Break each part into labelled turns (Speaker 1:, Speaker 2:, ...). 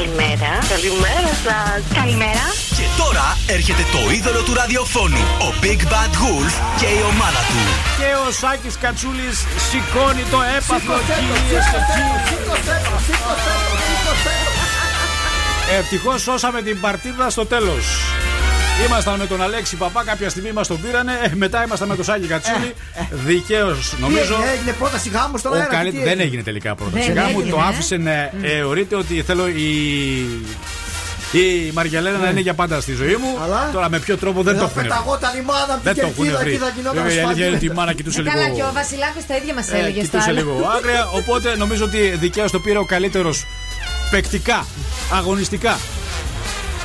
Speaker 1: Καλημέρα.
Speaker 2: Καλημέρα σας. Καλημέρα.
Speaker 1: Και τώρα έρχεται το είδωλο του ραδιοφώνου, ο Big Bad Wolf και η ομάδα του.
Speaker 3: Και ο Σάκης Κατσούλης σηκώνει το έπαθλο κυρίες και κύριοι. Ευτυχώς σώσαμε την παρτίδα στο τέλος. Ήμασταν με τον Αλέξη Παπά, κάποια στιγμή μας τον πήρανε. Ε, μετά ήμασταν με τον Σάκη Κατσούλη. Δικαίως νομίζω.
Speaker 4: Τι έγινε, πρόταση γάμου στον
Speaker 3: Ο
Speaker 4: αέρα.
Speaker 3: καλύ-
Speaker 4: τι
Speaker 3: Δεν
Speaker 4: έγινε;
Speaker 3: έγινε τελικά πρόταση
Speaker 5: Δεν
Speaker 3: γάμου.
Speaker 5: έγινε,
Speaker 3: Το
Speaker 5: ε.
Speaker 3: άφησε να θεωρείται ότι θέλω η. Η Μαργιαλένα να είναι για πάντα στη ζωή μου.
Speaker 4: Αλλά-
Speaker 3: Τώρα με ποιο τρόπο δεν το
Speaker 4: Θα
Speaker 3: έχουν βρει.
Speaker 4: πεταγόταν η μάνα από
Speaker 3: Δεν
Speaker 4: την
Speaker 3: το έχουν
Speaker 4: κερκίδα
Speaker 3: βρει.
Speaker 4: και θα γινόταν
Speaker 3: Βέβαια η αλήθεια είναι ότι η
Speaker 4: ασφαλή.
Speaker 3: μάνα κοιτούσε
Speaker 5: Ε,
Speaker 3: λίγο.
Speaker 5: Καλά, και ο Βασιλάκος τα ίδια μας
Speaker 3: Ε,
Speaker 5: έλεγε στο
Speaker 3: κοιτούσε
Speaker 5: άλλο.
Speaker 3: λίγο άγρια. Οπότε νομίζω ότι δικαίως το πήρε ο καλύτερος παικτικά, αγωνιστικά.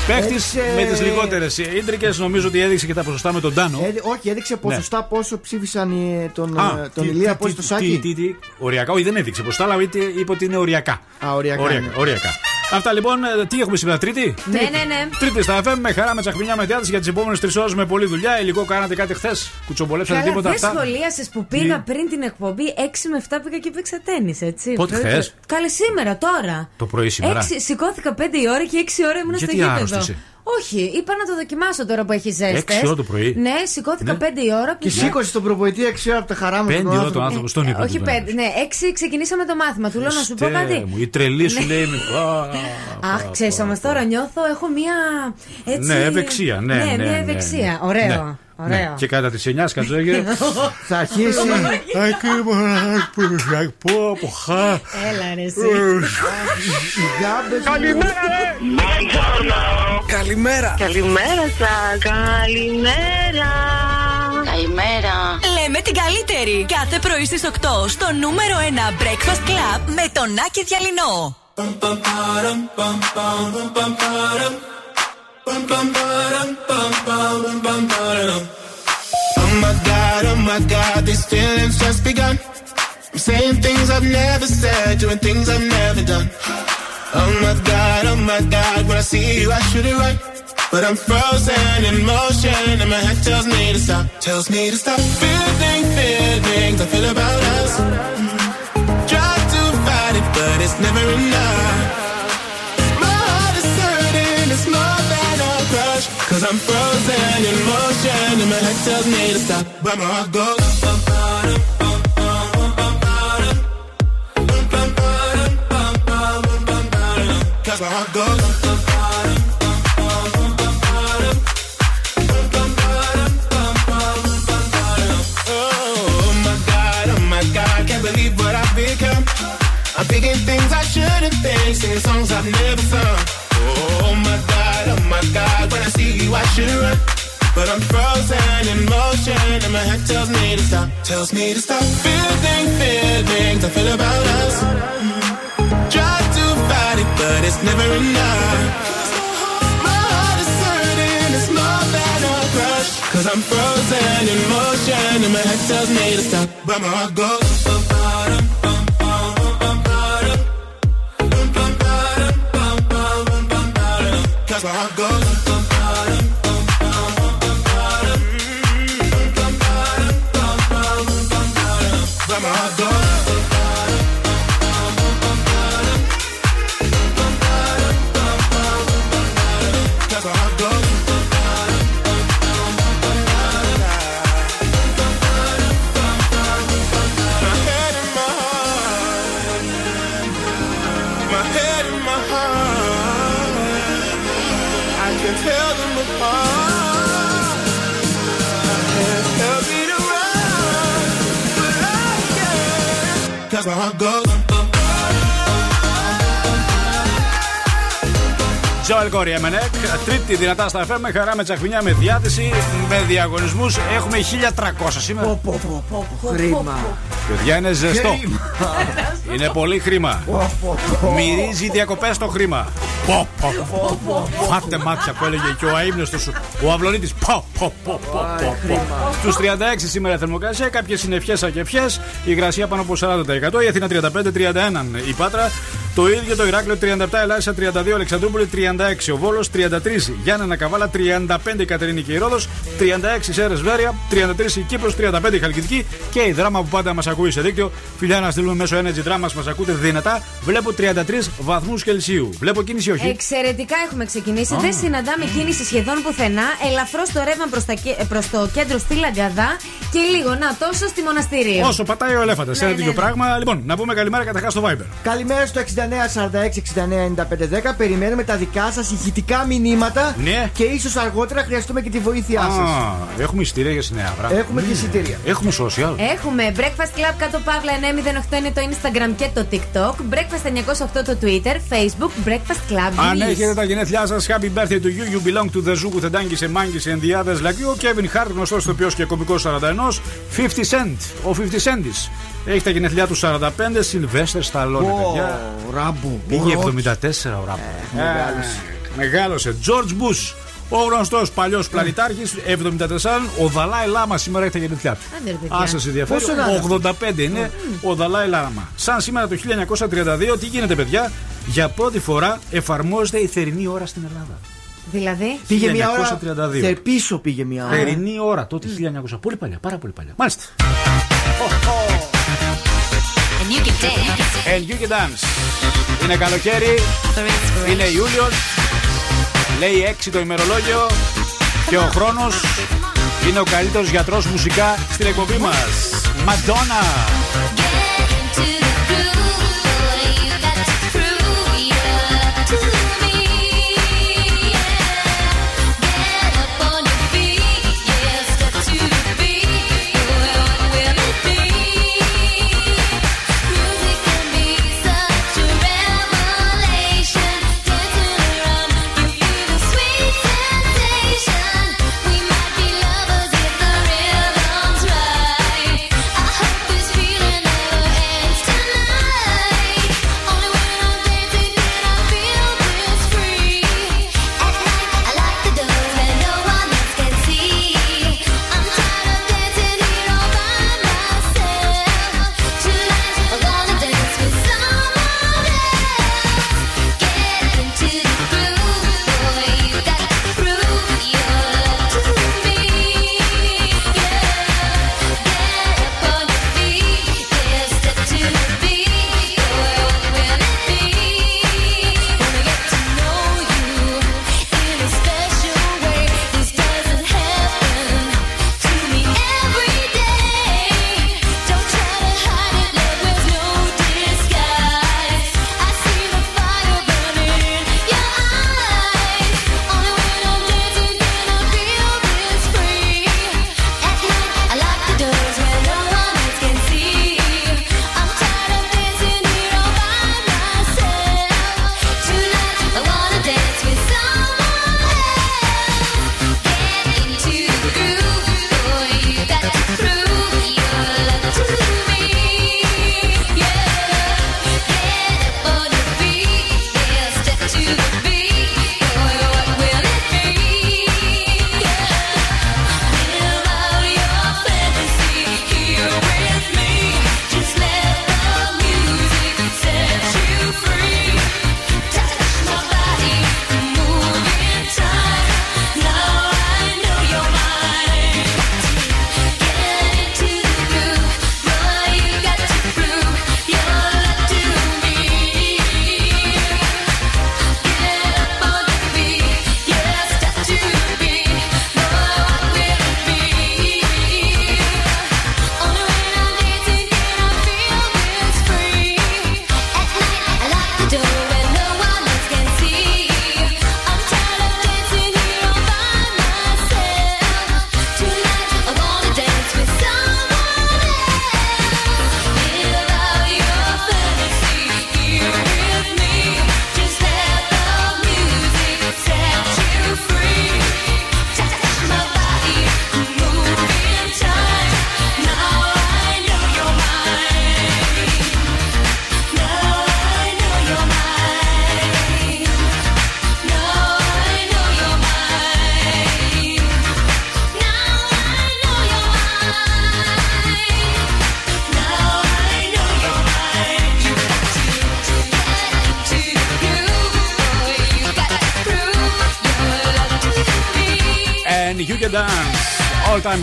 Speaker 3: Παίχτης
Speaker 4: Έδειξε-
Speaker 3: με τις λιγότερες ίντρικες, νομίζω ότι έδειξε και τα ποσοστά με τον Τάνο.
Speaker 4: Ε, όχι, έδειξε ποσοστά πόσο ψήφισαν οι- τον,
Speaker 3: Ναι. Α,
Speaker 4: ε, τον
Speaker 3: τι-
Speaker 4: Ηλία,
Speaker 3: τι-
Speaker 4: πώς
Speaker 3: τι-
Speaker 4: το
Speaker 3: τι-
Speaker 4: σάκι.
Speaker 3: τι- τι- Οριακά, όχι δεν έδειξε ποσοστά, αλλά είπε είπε ότι είναι οριακά.
Speaker 4: Α, οριακά είναι.
Speaker 3: Οριακά. Οριακά. Αυτά λοιπόν, ε, τι έχουμε σήμερα, Τρίτη;
Speaker 5: Ναι, ναι, ναι.
Speaker 3: Τρίτη στα FM, με χαρά, με τσαχμινιά, με διάθεση για τις επόμενες τρεις ώρες με πολλή δουλειά. Υλικό κάνατε κάτι χθες, κουτσομπολέψατε
Speaker 5: Καλά,
Speaker 3: τίποτα
Speaker 5: δεν
Speaker 3: αυτά;
Speaker 5: σχολίασες που πήγα
Speaker 3: Τι;
Speaker 5: πριν την εκπομπή 6 με 7 πήγα και παίξα τέννη, έτσι.
Speaker 3: Πότε,
Speaker 5: Πρώτη-
Speaker 3: χθες;
Speaker 5: Καλέ σήμερα, τώρα.
Speaker 3: Το πρωί σήμερα.
Speaker 5: Έξι- σηκώθηκα 5 η ώρα και 6 ώρα ήμουν
Speaker 3: Γιατί
Speaker 5: στο γήπεδο.
Speaker 3: Άρρωστη είσαι;
Speaker 5: Όχι, είπα να το δοκιμάσω τώρα που έχεις ζέστες.
Speaker 3: Έξι ώρα το πρωί;
Speaker 5: Ναι, σηκώθηκα
Speaker 3: Ναι.
Speaker 5: 5 η ώρα.
Speaker 4: Και
Speaker 5: πήγα-
Speaker 4: σήκωσε τον προπονητή 6 ώρα από τα χαρά μου.
Speaker 3: Πέντε
Speaker 4: τον
Speaker 3: ώρα
Speaker 4: άνθρωπο.
Speaker 3: τον άνθρωπο στον ύπνο.
Speaker 5: Ε, όχι
Speaker 3: του
Speaker 5: 5, ναι, 6 ξεκινήσαμε το μάθημα. Του λέω να σου πω
Speaker 3: Χριστέ
Speaker 5: κάτι.
Speaker 3: μου, η τρελή σου λέει. με- Α,
Speaker 5: Αχ,
Speaker 3: α,
Speaker 5: ξέρεις
Speaker 3: α,
Speaker 5: όμως
Speaker 3: α.
Speaker 5: τώρα νιώθω, έχω μία. Έτσι,
Speaker 3: Ναι, ευεξία, ναι, ναι,
Speaker 5: Ναι, μία
Speaker 3: ναι,
Speaker 5: ευεξία.
Speaker 3: ναι.
Speaker 5: Ωραίο.
Speaker 3: Ναι,
Speaker 5: ωραίο.
Speaker 3: ναι. Και κατά τι 9 σκατζόγε.
Speaker 4: Θα αρχίσει.
Speaker 3: Πω, πω, χα.
Speaker 5: Έλα ρε εσύ.
Speaker 4: οι γάμπες
Speaker 1: Καλημέρα.
Speaker 2: Καλημέρα σα. Καλημέρα. Καλημέρα.
Speaker 6: Λέμε την καλύτερη. Κάθε πρωί στις 8 στο νούμερο 1 Breakfast Club με τον Άκη Διαλυνό.
Speaker 7: Oh my god, oh my god, these feelings just begun. I'm saying things I've never said, doing things I've never done. Oh my god, oh my god, when I see you, I should it right. But I'm frozen in motion, and my head tells me to stop, tells me to stop. Feeling, feelings I feel about us. Try to fight it, but it's never enough. Cause I'm frozen in motion, and my head tells me to stop. But my heart goes. My heart goes. Oh my god, oh my god, can't believe what I've become. I'm thinking things I shouldn't think, singing songs I've never sung. God, oh my god, when I see you I should run. But I'm frozen in motion and my head tells me to stop, tells me to stop. Feeling, feelings I feel about us. Try to fight it, but it's never enough. My heart is hurting, it's more than a crush. Cause I'm frozen in motion and my head tells me to stop. But my heart goes. that's where I'm going.
Speaker 3: Τζοέλ Κόρι Εμενέκ, τρίτη δυνατά στα FM, με χαρά, με τσαχμινιά, με διάθεση, με διαγωνισμούς. Έχουμε 1300 σήμερα.
Speaker 4: Πω, πω, πω, πω, πω, Χρήμα.
Speaker 3: Παιδιά είναι ζεστό.
Speaker 4: Χρήμα.
Speaker 3: Είναι πολύ χρήμα.
Speaker 4: Πω, πω, πω.
Speaker 3: Μυρίζει διακοπές το χρήμα. Πω, πω, πω. Φάτε μάτια που έλεγε και ο αείμνηστο σου. Ο Αυλονίτης. Πω, πω, πω, πω, πω, πω. Στους 36 σήμερα θερμοκρασία, κάποιες είναι ευχέ ακεφιές. Η υγρασία πάνω από 40%. Η Αθήνα 35-31. Η Πάτρα Το ίδιο το Ηράκλειο 37, Ελάσσα 32, Αλεξανδρούπολη 36, ο Βόλος 33, Γιάννενα Καβάλα 35, η Κατερίνη και η Ρόδος 36, Σέρες Βέρεια 33, η Κύπρος 35, η Χαλκιδική και η δράμα που πάντα μας ακούει σε δίκτυο. Φιλιά να στείλουμε μέσω Energy Drama, μας ακούτε δυνατά. Βλέπω 33 βαθμούς Κελσίου. Βλέπω κίνηση όχι.
Speaker 5: Εξαιρετικά έχουμε ξεκινήσει. Δεν συναντάμε κίνηση σχεδόν πουθενά. Ελαφρώς το ρεύμα προς προς το κέντρο στη Λαγκαδά και λίγο να τόσο στη μοναστήριο.
Speaker 3: Όσο πατάει ο ελέφαντας.
Speaker 5: Ναι,
Speaker 3: Ένα
Speaker 5: ναι,
Speaker 3: τέτοιο
Speaker 5: ναι.
Speaker 3: πράγμα. Λοιπόν, να πούμε καλημέρα καταρχάς στο Viber.
Speaker 4: Καλημέρα στο 6946-699510. Περιμένουμε τα δικά σας ηχητικά μηνύματα.
Speaker 3: Ναι.
Speaker 4: Και ίσως αργότερα χρειαστούμε και τη βοήθειά σας.
Speaker 3: Α, έχουμε ειστήρια για συνέδρα.
Speaker 4: Έχουμε και εισιτήρια.
Speaker 3: Έχουμε social.
Speaker 5: Έχουμε Breakfast Club κάτω παύλα 908 είναι το Instagram και το TikTok. Breakfast 908 το Twitter. Facebook Breakfast Club.
Speaker 3: Αν
Speaker 5: Greece.
Speaker 3: έχετε τα γενέθλιά σας, happy birthday to you. You belong to the zoo with the donkeys and monkeys and the others like you. Ο Kevin Hart, γνωστός ηθοποιός και κωμικός 41. 50 Cent. Ο 50 Centis. Έχει τα γενέθλιά του 45. Sylvester Stallone, παιδιά.
Speaker 4: Ω, Ράμπο.
Speaker 3: Πήγε
Speaker 4: ο
Speaker 3: 74
Speaker 4: Ρόκι.
Speaker 3: ο Ράμπο.
Speaker 4: μεγάλωσε.
Speaker 3: Ε, Μεγάλωσε. George Bush. Ο γνωστός παλιός πλανητάρχης, 74. Ο Δαλάη Λάμα σήμερα έχει τα γενέθλιά του.
Speaker 5: Άντε, ρε, παιδιά.
Speaker 3: Αν σα ενδιαφέρει,
Speaker 4: Πόσο να είναι
Speaker 3: 85 είναι ο Δαλάη Λάμα. Σαν σήμερα το 1932, τι γίνεται, παιδιά, για πρώτη φορά εφαρμόζεται η θερινή ώρα στην Ελλάδα.
Speaker 5: Δηλαδή;
Speaker 4: Πήγε μια ώρα.
Speaker 3: 1932.
Speaker 4: Και πίσω πήγε μια ώρα.
Speaker 3: Θερινή ώρα, τότε 1900. Πολύ παλιά, πάρα πολύ παλιά. Μάλιστα.
Speaker 6: And you can dance.
Speaker 3: And you can dance. Είναι καλοκαίρι, είναι Ιούλιος. Λέει 6 το ημερολόγιο. Και ο χρόνος είναι ο καλύτερος γιατρός μουσικά στην εκπομπή μας. Μαντόνα.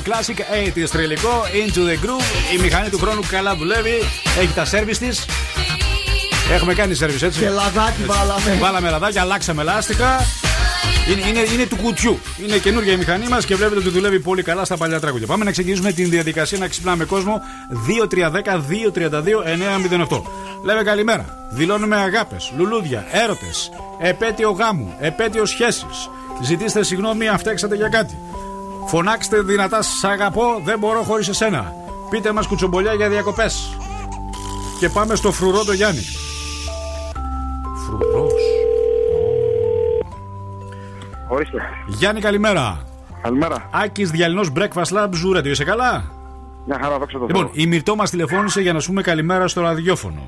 Speaker 3: All time classic, 80s τρελικό, Into the Groove. Η μηχανή του χρόνου καλά δουλεύει. Έχει τα σερβις της. Έχουμε κάνει σερβις έτσι.
Speaker 4: Και λαδάκι βάλαμε.
Speaker 3: Βάλαμε λαδάκι, αλλάξαμε λάστιχα. Είναι, είναι, είναι του κουτιού. Είναι καινούργια η μηχανή μας και βλέπετε ότι δουλεύει πολύ καλά στα παλιά τραγούδια. Πάμε να ξεκινήσουμε την διαδικασία να ξυπνάμε κόσμο 2-3-10-2-32-908. Λέμε καλημέρα. Δηλώνουμε αγάπες, λουλούδια, έρωτες, επέτειο γάμου, επέτειο σχέσει. Ζητήστε συγγνώμη αν φταίξατε για κάτι. Φωνάξτε δυνατά, σ' αγαπώ, δεν μπορώ χωρίς εσένα. Πείτε μας κουτσομπολιά για διακοπές. Και πάμε στο φρουρό το Γιάννη. Φρουρός.
Speaker 8: Ορίστε.
Speaker 3: Γιάννη, καλημέρα.
Speaker 8: Καλημέρα.
Speaker 3: Άκης Διαλυνός Breakfast Lab Zoo Radio. Είσαι καλά;
Speaker 8: Μια χαρά, δόξα τω
Speaker 3: Λοιπόν,
Speaker 8: Θεώ.
Speaker 3: η Μυρτό μας τηλεφώνησε για να σου πούμε καλημέρα στο ραδιόφωνο.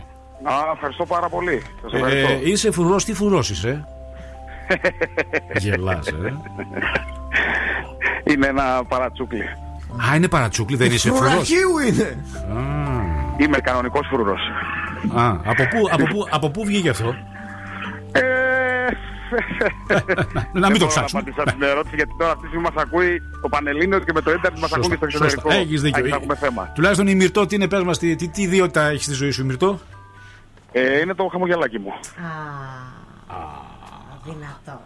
Speaker 8: Α, ευχαριστώ πάρα πολύ. Σας
Speaker 3: Ε,
Speaker 8: ευχαριστώ.
Speaker 3: ε, είσαι φρουρός, τι φρουρός είσαι; Γελάς, ε.
Speaker 8: Είναι ένα παρατσούκλι.
Speaker 3: Α, είναι παρατσούκλι, δεν είσαι φρουρός.
Speaker 4: Φρουραχίου είναι.
Speaker 8: Είμαι κανονικός φρουρός.
Speaker 3: Α, από πού, από, πού, από πού βγήκε αυτό;
Speaker 8: Ε,
Speaker 3: να μην το
Speaker 8: δεν μπορώ
Speaker 3: ψάξουμε.
Speaker 8: Να απαντήσω την ερώτηση γιατί τώρα αυτή τη στιγμή μας ακούει το Πανελλήνιος και με το ίντερνετ μας ακούει και στο εξωτερικό.
Speaker 3: Έχεις δίκιο.
Speaker 8: Αν θα έχουμε θέμα.
Speaker 3: Τουλάχιστον η Μυρτό, τι είναι, πες μας, τι, τι, τι ιδιότητα έχει στη ζωή σου, η Μυρτό.
Speaker 8: Ε, είναι το χαμογελάκι μου.
Speaker 5: Α, δυνατό.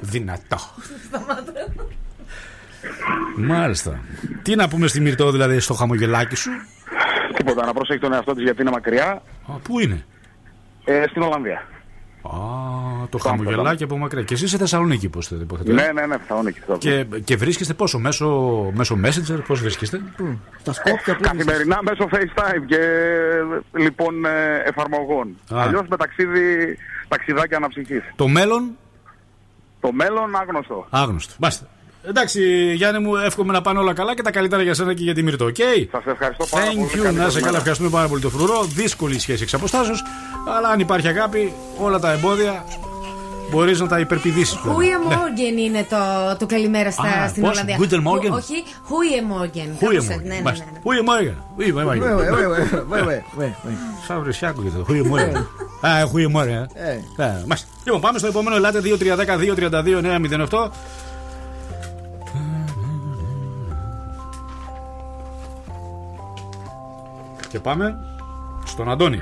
Speaker 3: Δυνατό. Μάλιστα. Τι να πούμε στη Μυρτό, δηλαδή, στο χαμογελάκι σου;
Speaker 8: Τίποτα, να προσέχει τον εαυτό της γιατί είναι μακριά.
Speaker 3: Α, πού είναι;
Speaker 8: Ε, στην Ολλανδία.
Speaker 3: Α, το χαμογελάκι από μακριά. Και εσύ είσαι Θεσσαλονίκη, πώ το υποθέτω.
Speaker 8: Ναι, ναι, ναι, Θεσσαλονίκη.
Speaker 3: Και, και βρίσκεστε πόσο, μέσω, μέσω Messenger, πώς βρίσκεστε;
Speaker 4: Τα σκόπια που
Speaker 8: Καθημερινά μέσω FaceTime και λοιπόν ε, εφαρμογών.
Speaker 3: Α.
Speaker 8: Αλλιώς με ταξίδι, ταξιδάκια αναψυχής.
Speaker 3: Το μέλλον,
Speaker 8: Το μέλλον άγνωστο.
Speaker 3: άγνωστο. Μπάστε. Εντάξει, Γιάννη μου, εύχομαι να πάνε όλα καλά και τα καλύτερα για σένα και για τη Μυρτό. Οκ;
Speaker 8: Σας ευχαριστώ πάρα πολύ.
Speaker 3: Thank you.
Speaker 8: Καλή
Speaker 3: Να είσαι
Speaker 8: σας
Speaker 3: καλά,
Speaker 8: μέρα.
Speaker 3: ευχαριστούμε πάρα πολύ το φρουρό. Δύσκολη η σχέση εξ αποστάσεως. Αλλά αν υπάρχει αγάπη, όλα τα εμπόδια μπορείς να τα υπερπηδήσεις.
Speaker 5: Goeie morgen είναι το, το καλημέρα στα,
Speaker 3: Α,
Speaker 5: στην
Speaker 3: πώς,
Speaker 5: Ολλανδία.
Speaker 3: Guten Morgen?
Speaker 5: Χου- Όχι, Χούιε Μόργεν.
Speaker 3: Χούιε
Speaker 5: Κάπως έτσι,
Speaker 3: μου.
Speaker 5: Ναι, ναι, ναι. ναι.
Speaker 3: Χούιε Μόργεν. Χούιε
Speaker 4: Βε,
Speaker 3: Μόργεν.
Speaker 4: βε, βε, βε, βε, βε, βε.
Speaker 3: Σαν βρυσιάκο και το. Χούιε Μόργεν. Α, Χούιε Μόργεν.
Speaker 4: Ε.
Speaker 3: Ε, μάλιστα. Λοιπόν, πάμε στο επόμενο. Ελάτε 2-3-10-2-32-9-08. Και πάμε στον Αντώνη.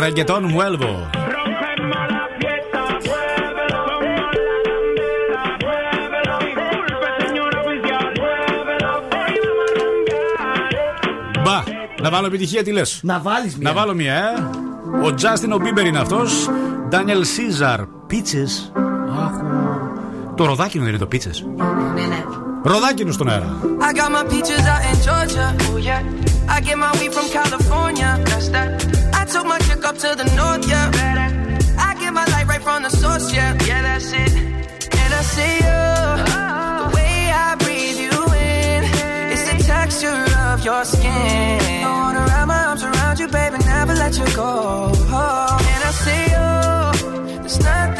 Speaker 3: Ρεγκετόν Μουέλβο. Μπα, να βάλω επιτυχία τι λες;
Speaker 4: Να βάλεις μια.
Speaker 3: Να βάλω μία, ε. Ο Τζάστιν ο Μπίμπερ είναι αυτός. Ντάνιελ Σίζαρ, πίτσες. Αχ. Το ροδάκινο δεν είναι το πίτσε.
Speaker 5: Ναι, ναι.
Speaker 3: Ροδάκινο στον αέρα.
Speaker 9: I got my peaches out in Georgia. Oh yeah. I get my weed from California. That's that. I took my chick up to the north, yeah. I get my light right from the source, yeah. Yeah, that's it. And I see you. The way I breathe you in. It's the texture of your skin. I wanna wrap my arms around you, baby, never let you go. And I see you. There's nothing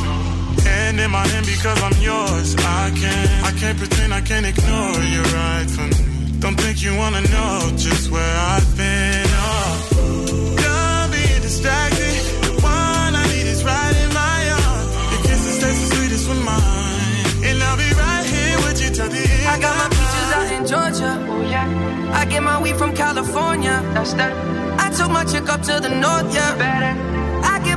Speaker 10: And in my hand because I'm yours. I can't, I can't pretend I can't ignore you right from me. Don't think you wanna know just where I've been. Oh, don't be distracted. The one I need is right in my arms. Your kisses taste the sweetest with mine. And I'll be right here with you till the end.
Speaker 9: I got my peaches out in Georgia. Oh yeah. I get my weed from California. That's that. I took my chick up to the north, yeah. Better.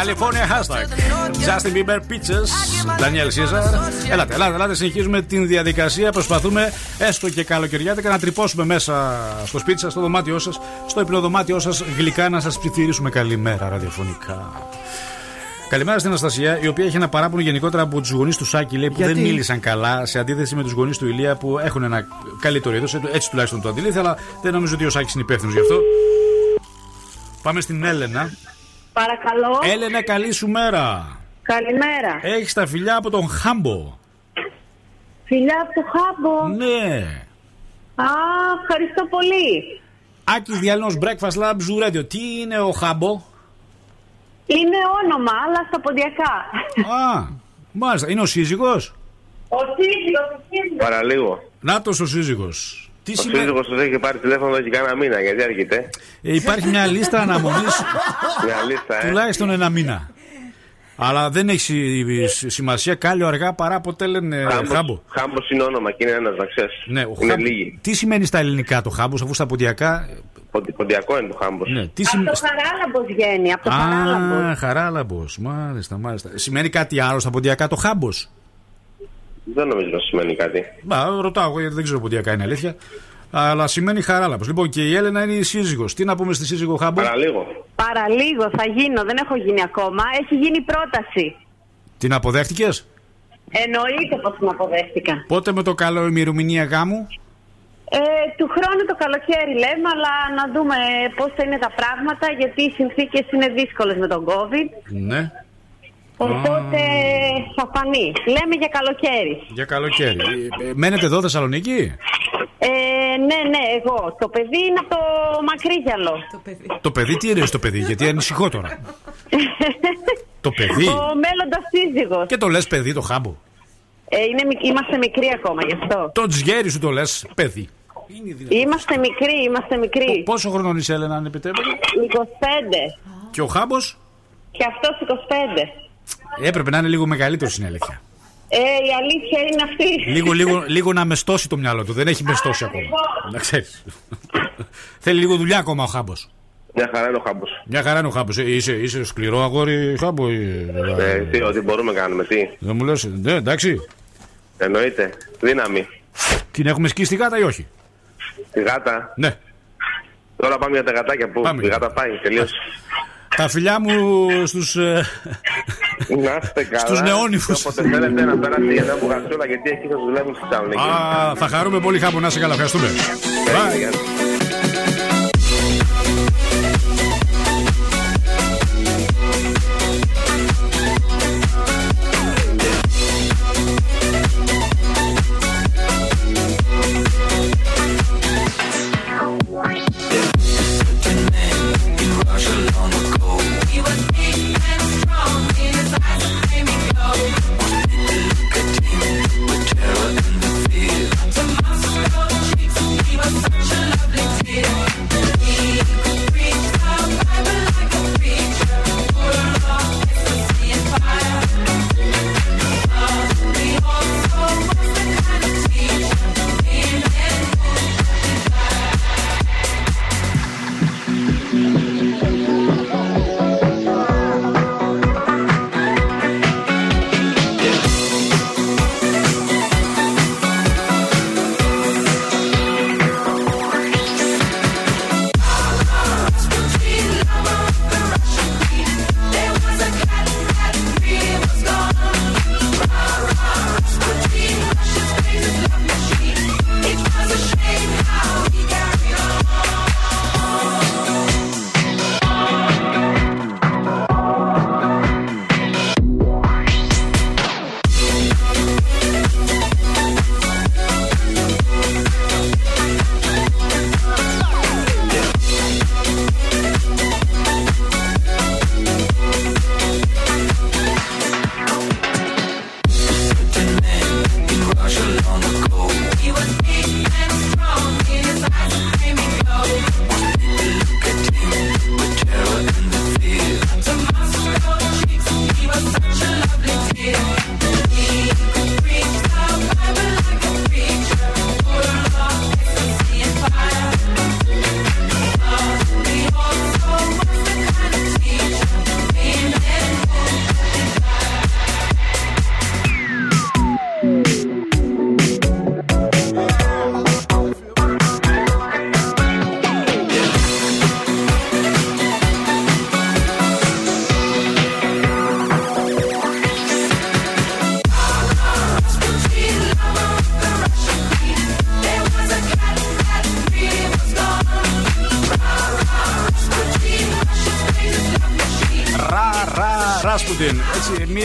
Speaker 3: California hashtag. Justin Bieber Pictures. Daniel Caesar. Ελάτε, ελάτε, ελάτε. Συνεχίζουμε την διαδικασία. Προσπαθούμε έστω και καλοκαιριάτικα να τρυπώσουμε μέσα στο σπίτι σας, στο δωμάτιό σας, στο υπνοδωμάτιό σας, γλυκά να σας ψιθυρίσουμε καλημέρα ραδιοφωνικά. Καλημέρα στην Αναστασία, η οποία έχει ένα παράπονο γενικότερα από τους γονείς του Σάκη, λέει, που
Speaker 4: Γιατί;
Speaker 3: δεν μίλησαν καλά σε αντίθεση με τους γονείς του Ηλία που έχουν ένα καλύτερο είδος. Έτσι τουλάχιστον το αντιλήθη, αλλά δεν νομίζω ότι ο Σάκης είναι υπεύθυνος γι' αυτό. Πάμε στην Έλενα.
Speaker 2: Παρακαλώ.
Speaker 3: Έλενα, καλή σου μέρα.
Speaker 2: Καλημέρα.
Speaker 3: Έχεις τα φιλιά από τον Χάμπο.
Speaker 2: Φιλιά από το Χάμπο.
Speaker 3: Ναι.
Speaker 2: Α, ευχαριστώ πολύ.
Speaker 3: Άκη Διαλυνός Breakfast Lab Zoo Radio. Τι είναι ο Χάμπο;
Speaker 2: Είναι όνομα, αλλά στα ποντιακά.
Speaker 3: Α, μάλιστα. Είναι ο σύζυγος;
Speaker 2: Ο σύζυγος, ο σύζυγος.
Speaker 11: Παραλίγο.
Speaker 3: Νάτος ο σύζυγος. Τι
Speaker 11: Ο
Speaker 3: σημαίνει.
Speaker 11: σύζυγος σας έχει πάρει τηλέφωνο εδώ και κάνα μήνα, γιατί έρχεται.
Speaker 3: Ε, υπάρχει μια λίστα αναμονής
Speaker 11: Μια λίστα, ε.
Speaker 3: τουλάχιστον ένα μήνα. Αλλά δεν έχει σι- σημασία. Κάλιο αργά παρά ποτέ λένε
Speaker 11: Χάμπος-
Speaker 3: χάμπο.
Speaker 11: Χάμπος είναι όνομα και είναι ένας, να ξέρεις.
Speaker 3: Ναι, ο
Speaker 11: είναι
Speaker 3: χάμπο-
Speaker 11: λίγοι.
Speaker 3: Τι σημαίνει στα ελληνικά το χάμπος, αφού στα ποντιακά.
Speaker 11: Ποντι- Ποντιακό είναι το Χάμπος.
Speaker 3: Ναι, τι
Speaker 2: Από
Speaker 3: σημαίνει.
Speaker 2: το Χαράλαμπος βγαίνει, από το Χαράλαμπος.
Speaker 3: Α, χαράλαμπος. Μάλιστα, μάλιστα. Σημαίνει κάτι άλλο στα ποντιακά το χάμπος;
Speaker 11: Δεν νομίζω να σημαίνει κάτι.
Speaker 3: Μπα, ρωτάω εγώ γιατί δεν ξέρω ποντιακά είναι αλήθεια. Αλλά σημαίνει χαράλαμπο. Λοιπόν, και η Έλενα είναι η σύζυγος. Τι να πούμε στη σύζυγο χάμπο;
Speaker 11: Παραλίγο.
Speaker 2: Παραλίγο θα γίνω, δεν έχω γίνει ακόμα. Έχει γίνει πρόταση.
Speaker 3: Την αποδέχτηκες;
Speaker 2: Εννοείται πως την αποδέχτηκα.
Speaker 3: Πότε με το καλό ημερομηνία γάμου;
Speaker 2: Ε, του χρόνου το καλοκαίρι λέμε, αλλά να δούμε πώς θα είναι τα πράγματα, γιατί οι συνθήκες είναι δύσκολες με τον COVID.
Speaker 3: Ναι.
Speaker 2: Οπότε θα φανεί. Λέμε για καλοκαίρι.
Speaker 3: Για καλοκαίρι. Ε, ε, Μένετε εδώ Θεσσαλονίκη;
Speaker 2: Ε, ναι, ναι, εγώ. Το παιδί είναι από το Μακρύγιαλο.
Speaker 5: Το παιδί.
Speaker 3: Το παιδί τι είναι το παιδί, γιατί ανησυχώ τώρα. το παιδί.
Speaker 2: Ο μέλλοντας σύζυγος.
Speaker 3: Και το λες παιδί το χάμπο.
Speaker 2: Ε, είναι, μικ- είμαστε μικροί ακόμα γι' αυτό.
Speaker 3: Το τζιέρι σου το λες παιδί.
Speaker 2: Είμαστε μικροί, είμαστε μικροί.
Speaker 3: Πόσο χρονών είσαι, Έλενα, αν επιτρέπετε;
Speaker 2: 25.
Speaker 3: Και ο χάμπος;
Speaker 2: Και αυτός 25.
Speaker 3: Έπρεπε να είναι λίγο μεγαλύτερος στην αλήθεια.
Speaker 2: Ε, η αλήθεια είναι αυτή.
Speaker 3: Λίγο, λίγο, λίγο να μεστώσει το μυαλό του. Δεν έχει μεστώσει ακόμα. Να ξέρεις. Θέλει λίγο δουλειά ακόμα ο χάμπος.
Speaker 11: Μια χαρά είναι ο Χάμπος.
Speaker 3: Μια χαρά είναι ο χάμπος. Είσαι, είσαι σκληρό αγόρι, χάμπο. ή-
Speaker 11: Ε, τι, ό,τι μπορούμε να κάνουμε, τι;
Speaker 3: Δεν μου λες, ναι, εντάξει.
Speaker 11: Εννοείται. Δύναμη.
Speaker 3: Την έχουμε σκίσει τη γάτα ή όχι;
Speaker 11: Τη γάτα.
Speaker 3: Ναι.
Speaker 11: Τώρα πάμε για τα γατάκια που
Speaker 3: Πάμε.
Speaker 11: η γάτα πάει. Τελείως.
Speaker 3: Τα φιλιά μου στους... ε,
Speaker 11: Να είστε καλά.
Speaker 3: Στους νεόνυφους.
Speaker 11: Και Όποτε θέλετε να περάσετε για μια μπουγατσούλα, γιατί εκεί θα δουλεύουν στη Θεσσαλονίκη.
Speaker 3: Α, θα χαρούμε πολύ χάμπο, να είσαι καλά. Ευχαριστούμε.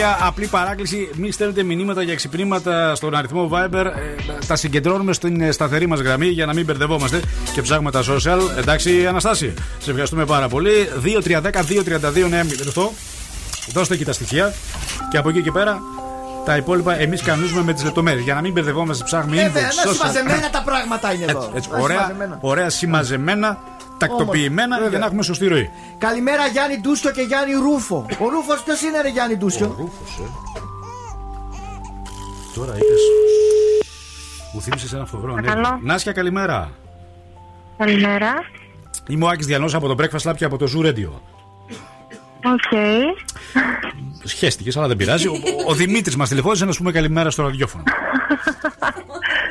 Speaker 3: Έτσι, μία απλή παράκληση. Μην στέλνετε μηνύματα για ξυπνήματα στον αριθμό Viber. Ε, τα συγκεντρώνουμε στην σταθερή μας γραμμή για να μην μπερδευόμαστε και ψάχνουμε τα social. Εντάξει, Αναστάση. Σε ευχαριστούμε πάρα πολύ. 2-3-10-2-32 νέα μηδενιστό. Δώστε εκεί τα στοιχεία. Και από εκεί και πέρα τα υπόλοιπα εμείς κανονίζουμε με τις λεπτομέρειες. Για να μην μπερδευόμαστε, ψάχνουμε
Speaker 4: Βέβαια,
Speaker 3: inbox.
Speaker 4: να
Speaker 3: social.
Speaker 4: συμμαζεμένα τα πράγματα είναι εδώ.
Speaker 3: Έτσι, έτσι,
Speaker 4: Να
Speaker 3: ωραία,
Speaker 4: συμμαζεμένα.
Speaker 3: ωραία συμμαζεμένα, τακτοποιημένα
Speaker 4: Βέβαια.
Speaker 3: για να έχουμε σωστή ροή.
Speaker 4: Καλημέρα Γιάννη Ντούστιο και Γιάννη Ρούφο. Ο Ρούφος ποιος είναι, ρε Γιάννη Ντούστιο.
Speaker 3: Τώρα είπες. Μου θύμισες ένα φοβερό
Speaker 12: Παρακαλώ.
Speaker 3: ανέκδοτο. Νάσια, καλημέρα.
Speaker 12: Καλημέρα.
Speaker 3: Είμαι ο Άκης Διανό από το Breakfast Club και από το Zoo Radio.
Speaker 12: OK.
Speaker 3: Χέστηκες, αλλά δεν πειράζει. Ο, ο Δημήτρης μας τηλεφώνησε να σου πούμε καλημέρα στο ραδιόφωνο.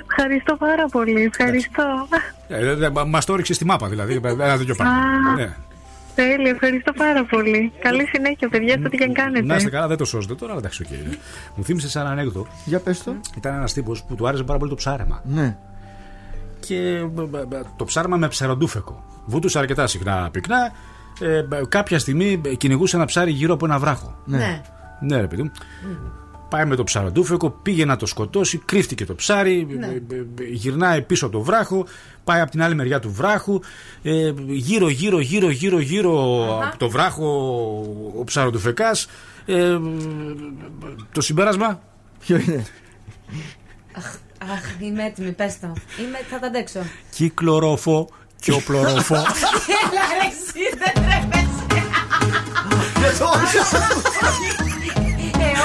Speaker 12: Ευχαριστώ πάρα πολύ. Ευχαριστώ.
Speaker 3: Ε, Μα το έριξε στη μάπα, δηλαδή. Ένα τέτοιο πράγμα.
Speaker 12: Α.
Speaker 3: Ναι.
Speaker 12: Τέλεια, ευχαριστώ πάρα πολύ. Καλή συνέχεια, παιδιά, στο τι και αν κάνετε.
Speaker 3: Να είστε καλά, δεν το σώζετε τώρα, αλλά εντάξει, οκ. Μου θύμισε ένα ανέκδοτο.
Speaker 4: Για πες το.
Speaker 3: Ήταν ένας τύπος που του άρεσε πάρα πολύ το ψάρεμα.
Speaker 4: Ναι.
Speaker 3: Και μπ, μπ, μπ, το ψάρεμα με ψαροντούφεκο. Βούτουσε αρκετά συχνά πυκνά. Ε, μπ, κάποια στιγμή ε, κυνηγούσε ένα ψάρι γύρω από ένα βράχο.
Speaker 5: Ναι.
Speaker 3: Ναι, ρε παιδί μου. Πάει με το ψαροντούφεκο, πήγε να το σκοτώσει, κρύφτηκε το ψάρι,
Speaker 5: Ναι.
Speaker 3: ε, ε, ε, γυρνάει πίσω το βράχο, πάει από την άλλη μεριά του βράχου, ε, γύρω, γύρω, γύρω, γύρω, γύρω από το βράχο ο- ο ψαροντουφεκάς. Ε, το συμπέρασμα;
Speaker 4: Ποιο είναι;
Speaker 5: Αχ, είμαι έτοιμη, πες το. Είμαι, θα τα αντέξω.
Speaker 3: Κύκλοροφο και οπλοροφο.
Speaker 5: Έλα ρε εσύ, δεν τρέπεσαι.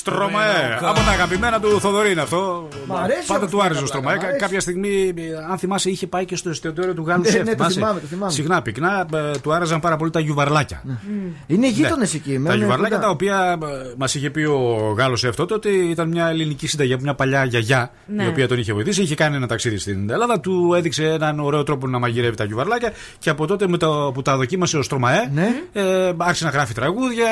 Speaker 3: Στρωμαέ. Από τα αγαπημένα του Θοδωρή είναι αυτό.
Speaker 4: Μ' αρέσει
Speaker 3: Πάντα
Speaker 4: αυτό
Speaker 3: του
Speaker 4: που
Speaker 3: άρεσε ο
Speaker 4: είναι
Speaker 3: Στρωμαέ.
Speaker 4: πλάκα, μ' αρέσει.
Speaker 3: Κάποια στιγμή, αν θυμάσαι, είχε πάει και στο εστιατόριο του Γάλλου
Speaker 4: Ναι,
Speaker 3: Σεφ.
Speaker 4: ναι, το
Speaker 3: θυμάσαι;
Speaker 4: θυμάμαι, το θυμάμαι.
Speaker 3: Συχνά πυκνά ε, του άρεσαν πάρα πολύ τα γιουβαρλάκια.
Speaker 4: Είναι γείτονες
Speaker 3: Ναι.
Speaker 4: εκεί.
Speaker 3: Τα
Speaker 4: μένουν
Speaker 3: γιουβαρλάκια
Speaker 4: κοντά.
Speaker 3: τα οποία μας είχε πει ο Γάλλος Σεφ τότε ότι ήταν μια ελληνική συνταγή, μια παλιά γιαγιά
Speaker 5: Ναι.
Speaker 3: η οποία τον είχε βοηθήσει. Είχε κάνει ένα ταξίδι στην Ελλάδα, του έδειξε έναν ωραίο τρόπο να μαγειρεύει τα γιουβαρλάκια και από τότε με το που τα δοκίμασε ο Στρωμαέ
Speaker 4: Ναι.
Speaker 3: ε, άρχισε να γράφει τραγούδια.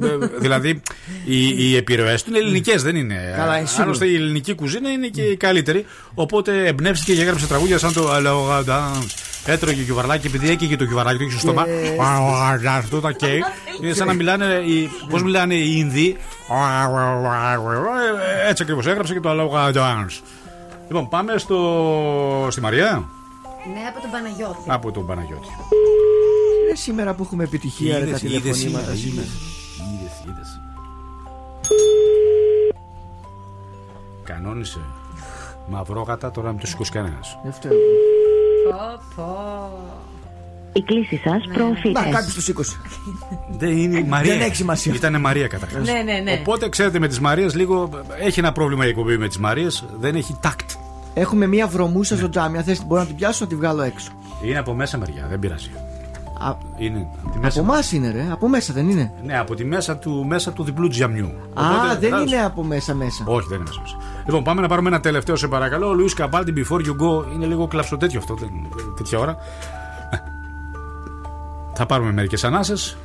Speaker 3: ε, ε, δηλαδή οι, οι επιρροές του είναι ελληνικές, δεν είναι.
Speaker 4: Καλά, είναι σίγουρο.
Speaker 3: Άλλωστε η ελληνική κουζίνα είναι και η καλύτερη. Οπότε εμπνεύστηκε και έγραψε τραγούδια σαν το Aloha Dance. Έτρωγε κυβαρλάκι, επειδή έκαιγε το κυβαρλάκι του, είχε στο στόμα. Αυτό τα καίει. Είναι σαν να μιλάνε. Πώς μιλάνε οι Ινδοί. Έτσι ακριβώς έγραψε και το Aloha Dance. Λοιπόν, πάμε στο... στη Μαρία.
Speaker 5: Ναι, από τον Παναγιώτη.
Speaker 3: Από τον Παναγιώτη.
Speaker 4: Είναι σήμερα που έχουμε επιτυχία ρε, τα
Speaker 3: Είδες, είδες,
Speaker 4: τηλεφωνήματα
Speaker 3: είδες,
Speaker 4: σήμερα.
Speaker 3: είδες, Κανόνισε. Μαυρόγατα τώρα μην το σηκώσει κανένας.
Speaker 4: Δεν φταίω.
Speaker 5: Πω, πω.
Speaker 12: Η κλήση σας
Speaker 4: Να,
Speaker 12: προωθείται.
Speaker 4: κάποιος του σήκωσε.
Speaker 3: Δεν είναι η Μαρία.
Speaker 4: Δεν έχει σημασία.
Speaker 3: Ήταν Μαρία καταρχάς.
Speaker 5: Ναι, ναι, ναι.
Speaker 3: Οπότε ξέρετε με τις Μαρίες λίγο. Έχει ένα πρόβλημα η εκπομπή με τις Μαρίες. Δεν έχει τάκτ.
Speaker 4: Έχουμε μία βρωμούσα στο τζάμι. Αν θες, μπορώ να την πιάσω να τη βγάλω έξω.
Speaker 3: Είναι από μέσα μεριά, δεν πειράζει.
Speaker 4: Α,
Speaker 3: Είναι από τη μέσα.
Speaker 4: από εμάς είναι, ρε. Από μέσα δεν είναι.
Speaker 3: Ναι, από τη μέσα του, μέσα του διπλού τζαμιού.
Speaker 4: Α,
Speaker 3: Οπότε,
Speaker 4: δεν
Speaker 3: εντάξει.
Speaker 4: είναι από μέσα μέσα.
Speaker 3: Όχι, δεν είναι μέσα. μέσα. Λοιπόν, πάμε να πάρουμε ένα τελευταίο, σε παρακαλώ. Ο Λουίς Καπάλτη, before you go. Είναι λίγο κλαψοτέτοιο αυτό, δεν, τέτοια ώρα. Θα πάρουμε μερικές ανάσες.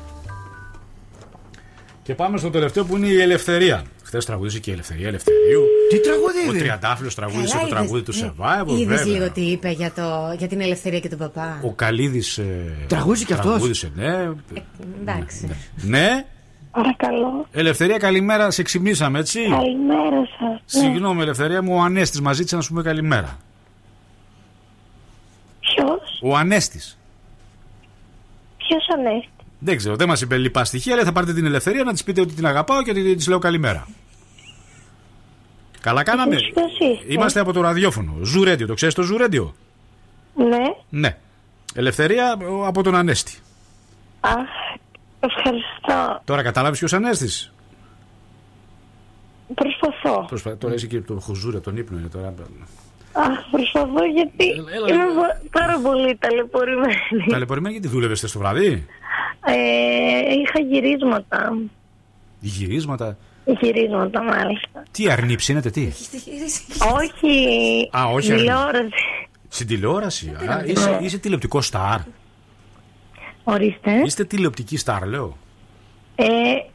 Speaker 3: Και πάμε στο τελευταίο που είναι η ελευθερία. Χθες τραγουδίσε και η ελευθερία Ελευθερίου.
Speaker 4: Τι
Speaker 3: Ο
Speaker 4: τραγούδι είναι;
Speaker 3: Τριαντάφυλλος τραγούδισε
Speaker 5: Καλά
Speaker 3: το τραγούδι του
Speaker 5: είδες,
Speaker 3: Survivor.
Speaker 5: Είδες
Speaker 3: βέβαια.
Speaker 5: λίγο τι είπε για, το, για την ελευθερία και τον παπά.
Speaker 3: Ο Καλίδης.
Speaker 4: Τραγούδισε κι αυτός.
Speaker 3: Τραγούδισε, ναι.
Speaker 5: Εντάξει.
Speaker 3: Ναι.
Speaker 12: Παρακαλώ.
Speaker 3: Ελευθερία, καλημέρα. Σε ξυπνήσαμε, έτσι.
Speaker 12: Καλημέρα σας.
Speaker 3: Συγγνώμη, Ελευθερία μου, ο Ανέστης μα ζήτησε να σου πούμε καλημέρα.
Speaker 12: Ποιος,
Speaker 3: Ο Ανέστης.
Speaker 12: ποιος ανέστη;
Speaker 3: Δεν ξέρω, δεν μας είπε λοιπά στοιχεία, αλλά θα πάρετε την ελευθερία να της πείτε ότι την αγαπάω και ότι της λέω καλημέρα. Καλά κάναμε.
Speaker 12: Ποιος είστε;
Speaker 3: Είμαστε από το ραδιόφωνο. Ζουρέντιο, το ξέρεις το Ζουρέντιο.
Speaker 12: Ναι.
Speaker 3: Ναι. Ελευθερία ο, από τον Ανέστη.
Speaker 12: Αχ, ευχαριστώ.
Speaker 3: Τώρα κατάλαβες ποιος Ανέστης;
Speaker 12: Προσπαθώ.
Speaker 3: Προσπα... Τώρα είσαι και το χουζούρε, τον ύπνο είναι τώρα.
Speaker 12: Αχ, προσπαθώ γιατί
Speaker 3: έλα,
Speaker 12: είμαι
Speaker 3: έλα.
Speaker 12: βα- πάρα πολύ ταλαιπωρημένη.
Speaker 3: Ταλαιπωρημένη γιατί δούλευες το βράδυ;
Speaker 12: Ε, είχα γυρίσματα.
Speaker 3: Γυρίσματα.
Speaker 12: Γυρίσματα, μάλιστα.
Speaker 3: Τι αρνήψινετε, τι;
Speaker 12: όχι.
Speaker 3: Α, όχι,
Speaker 12: Τηλεόραση.
Speaker 3: Στην τηλεόραση. Α, είσαι, είσαι τηλεοπτικός στάρ.
Speaker 12: Ορίστε.
Speaker 3: Είστε τηλεοπτική στάρ, λέω.
Speaker 12: Ε,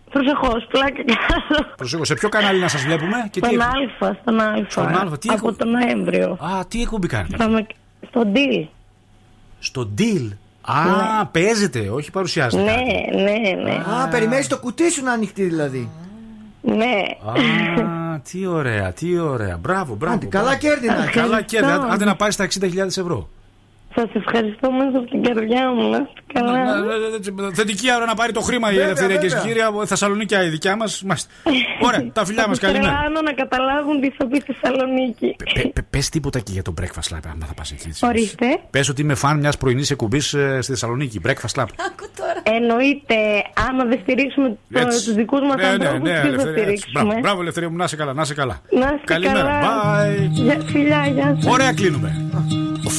Speaker 12: προσεχώς, πλάκα κάνω.
Speaker 3: Προσέχω, σε ποιο κανάλι να σας βλέπουμε και τι.
Speaker 12: Στον Α, στον Α.
Speaker 3: Στον Α, τι
Speaker 12: Από
Speaker 3: έχω-
Speaker 12: τον Νοέμβριο.
Speaker 3: Α, τι εκπομπή κάνετε;
Speaker 12: Θα με... Στον Deal.
Speaker 3: Στο deal. Α, παίζετε, όχι παρουσιάζετε.
Speaker 12: Ναι,
Speaker 3: κάτι.
Speaker 12: ναι, ναι.
Speaker 4: Α, περιμένεις το κουτί σου να ανοιχτεί δηλαδή.
Speaker 12: Ναι.
Speaker 3: Α, τι ωραία, τι ωραία. Μπράβο, μπράβο.
Speaker 4: Άντε, καλά
Speaker 3: μπράβο.
Speaker 4: κέρδη να έχεις.
Speaker 3: Καλά κέρδη.
Speaker 12: Ευχαριστώ.
Speaker 3: Άντε να πάρεις τα 60.000 ευρώ.
Speaker 12: Σας ευχαριστώ μέσα από την καρδιά μου. Να είστε καλά.
Speaker 3: Να- να- Θετική ώρα να πάρει το χρήμα η
Speaker 4: Βέβαια,
Speaker 3: ελευθερία και η
Speaker 4: βέβαια.
Speaker 3: κύρια από Θεσσαλονίκη η δικιά μας. Ωραία, τα φιλιά
Speaker 12: Θα
Speaker 3: μας,
Speaker 12: τους
Speaker 3: καλημέρα.
Speaker 12: τρελάνω να καταλάβουν τις θα πει Θεσσαλονίκη.
Speaker 3: Πε τίποτα και για το breakfast lab, αν θα πας εκεί. έτσι.
Speaker 12: Ορίστε.
Speaker 3: Πες ότι είμαι φαν μιας πρωινής εκπομπής στη Θεσσαλονίκη. Breakfast lab.
Speaker 12: Εννοείται, άμα δεν στηρίξουμε
Speaker 3: Έτσι.
Speaker 12: τους δικούς μας
Speaker 3: Ναι, ναι,
Speaker 12: ανθρώπους,
Speaker 3: ναι,
Speaker 12: ποιους θα
Speaker 3: Ελευθερία, έτσι. Μπράβο,
Speaker 12: στηρίξουμε.
Speaker 3: μπράβο, ελευθερία μου, να είσαι καλά, να είσαι καλά.
Speaker 12: Να είστε
Speaker 3: Καλημέρα,
Speaker 12: καλά.
Speaker 3: bye.
Speaker 12: Γεια, φιλιά, γεια σας.
Speaker 3: Ωραία, κλείνουμε.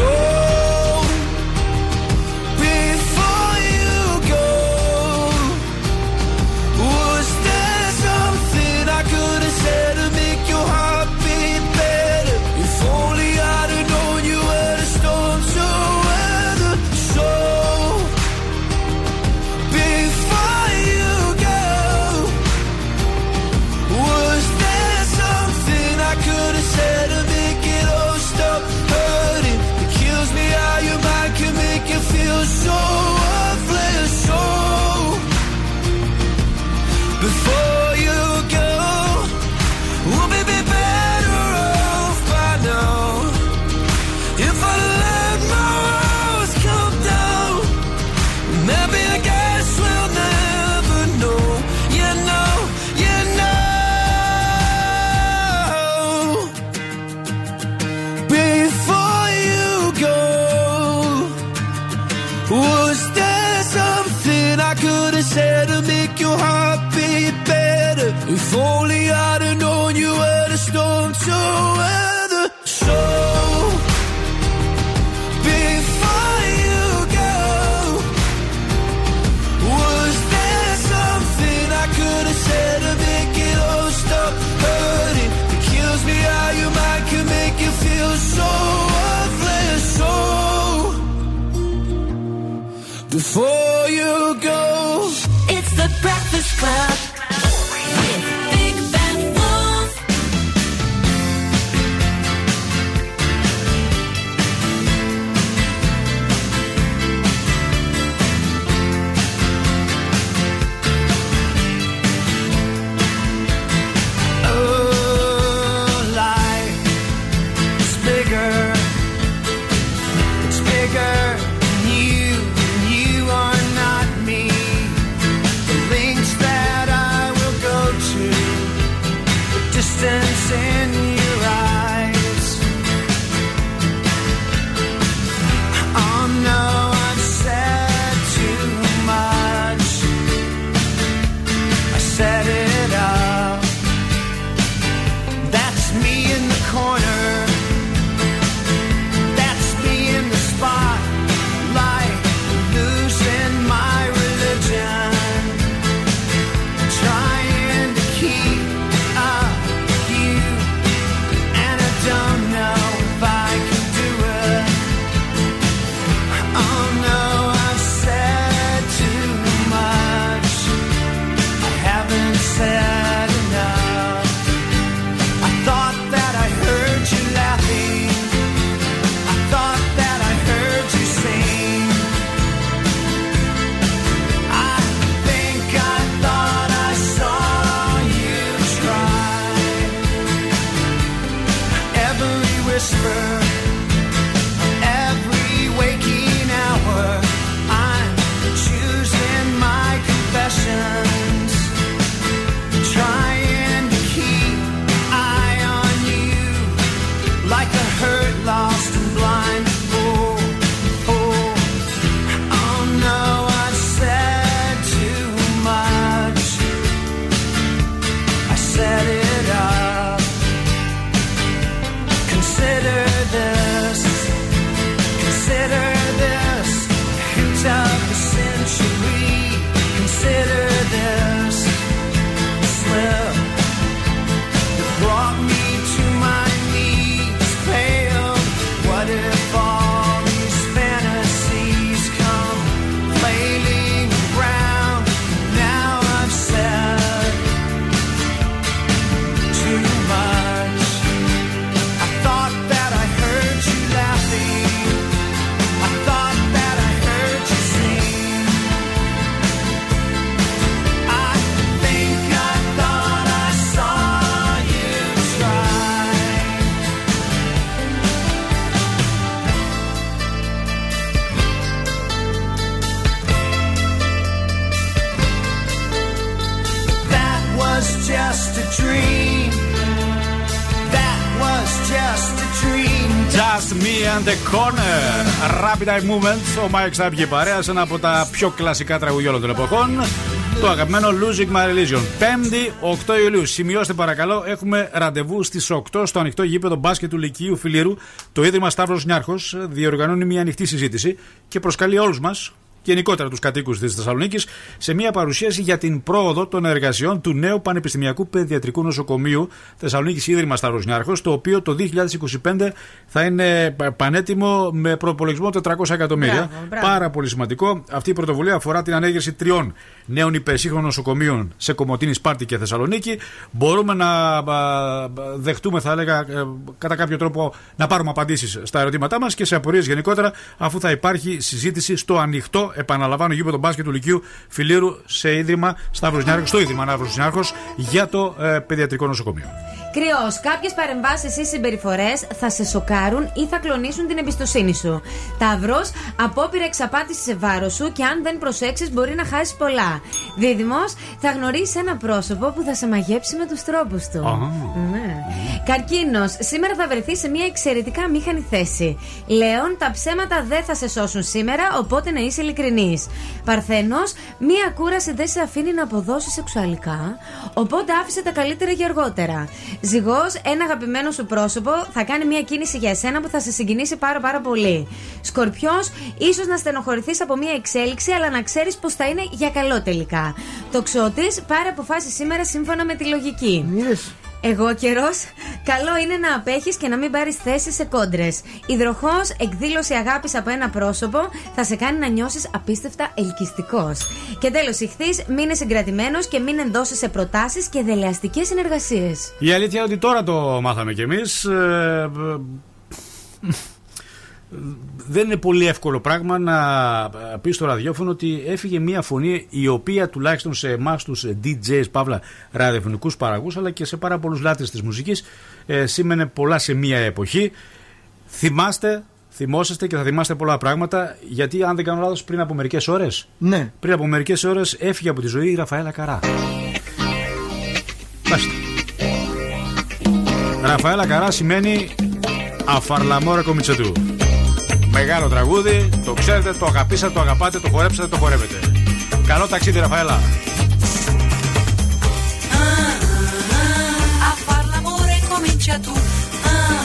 Speaker 13: So,
Speaker 3: soul Rapid Eye Movement. Ο Μάικ θα βγει παρέα σε ένα από τα πιο κλασικά τραγουδιά όλων των εποχών. Το αγαπημένο Losing My Religion. 5η 8 Ιουλίου. Σημειώστε παρακαλώ, έχουμε ραντεβού στις 8 στο ανοιχτό γήπεδο μπάσκετ του Λυκείου Φιλύρου. Το Ίδρυμα Σταύρος Νιάρχος διοργανώνει μια ανοιχτή συζήτηση και προσκαλεί όλους μας γενικότερα τους κατοίκους της Θεσσαλονίκης σε μια παρουσίαση για την πρόοδο των εργασιών του νέου Πανεπιστημιακού Παιδιατρικού Νοσοκομείου Θεσσαλονίκης Ίδρυμα Σταύρος Νιάρχος, το οποίο το 2025 θα είναι πανέτοιμο με προπολογισμό 400 εκατομμύρια.
Speaker 5: Μπράβο, μπράβο.
Speaker 3: Πάρα πολύ σημαντικό. Αυτή η πρωτοβουλία αφορά την ανέγερση τριών νέων υπερσύγχρονων νοσοκομείων σε Κομωτίνη, Σπάρτη και Θεσσαλονίκη. Μπορούμε να α, δεχτούμε, θα έλεγα, ε, κατά κάποιο τρόπο να πάρουμε απαντήσεις στα ερωτήματά μας και σε απορίες γενικότερα, αφού θα υπάρχει συζήτηση στο ανοιχτό, επαναλαμβάνω, γήπεδο μπάσκετ του Λυκείου Φιλίρου σε ίδρυμα Σταύρος Νιάρχος, στο ίδρυμα Ναύρος Νιάρχος για το ε, παιδιατρικό νοσοκομείο.
Speaker 5: Κρυός, κάποιες παρεμβάσεις ή συμπεριφορές θα σε σοκάρουν ή θα κλονίσουν την εμπιστοσύνη σου. Ταύρος, απόπειρα εξαπάτησης σε βάρος σου και αν δεν προσέξεις μπορεί να χάσεις πολλά. Δίδυμος, θα γνωρίσεις ένα πρόσωπο που θα σε μαγέψει με τους τρόπους του. Ναι. Καρκίνος, σήμερα θα βρεθείς σε μια εξαιρετικά μήχανη θέση. Λέων, τα ψέματα δεν θα σε σώσουν σήμερα, οπότε να είσαι ειλικρινής. Παρθένος, μία κούραση δεν σε αφήνει να αποδώσεις σεξουαλικά, οπότε άφησε τα καλύτερα για αργότερα. Ζυγός, ένα αγαπημένο σου πρόσωπο θα κάνει μια κίνηση για εσένα που θα σε συγκινήσει πάρα πάρα πολύ. Σκορπιός, ίσως να στενοχωρηθείς από μια εξέλιξη, αλλά να ξέρεις πως θα είναι για καλό τελικά. Τοξότης, πάρε αποφάσεις σήμερα σύμφωνα με τη λογική. Εγώ καιρός, καλό είναι να απέχεις και να μην πάρεις θέση σε κόντρες. Υδροχός, εκδήλωση αγάπης από ένα πρόσωπο θα σε κάνει να νιώσεις απίστευτα ελκυστικός. Και τέλος, ηχθείς, μείνε συγκρατημένος και μην ενδώσεις σε προτάσεις και δελεαστικές συνεργασίες.
Speaker 3: Η αλήθεια είναι ότι τώρα το μάθαμε κι εμείς. Δεν είναι πολύ εύκολο πράγμα να πεις στο ραδιόφωνο ότι έφυγε μια φωνή η οποία τουλάχιστον σε εμάς τους DJs, παύλα ραδιοφωνικούς παραγωγούς, αλλά και σε πάρα πολλούς λάτρες της μουσικής, ε, σήμαινε πολλά σε μια εποχή. Θυμάστε, θυμόσαστε και θα θυμάστε πολλά πράγματα, γιατί αν δεν κάνω λάθος, πριν από μερικές ώρες.
Speaker 4: Ναι.
Speaker 3: Πριν από μερικές ώρες έφυγε από τη ζωή η Ραφαέλα Καρά. Μάλιστα. Ραφαέλα Καρά σημαίνει Αφαρλαμόρα Κομιτσετού. Μεγάλο τραγούδι, το ξέρετε, το αγαπήσατε, το αγαπάτε, το χορέψατε, το χορεύετε. Καλό ταξίδι, Ραφαέλα.
Speaker 14: A far l'amore comincia tu. Ah,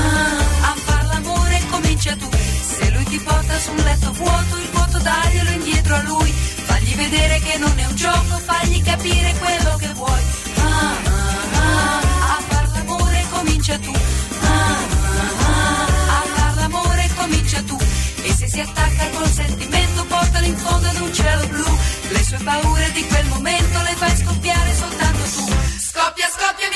Speaker 14: ah, a far l'amore comincia tu. Se lui ti porta su un letto vuoto, il vuoto daglielo indietro a lui. Fagli vedere che non è un gioco, fagli capire quello che vuoi. Ah, ah, Si attacca col sentimento, portalo in fondo ad un cielo blu. Le sue paure di quel momento le fai scoppiare soltanto tu. Scoppia, scoppia.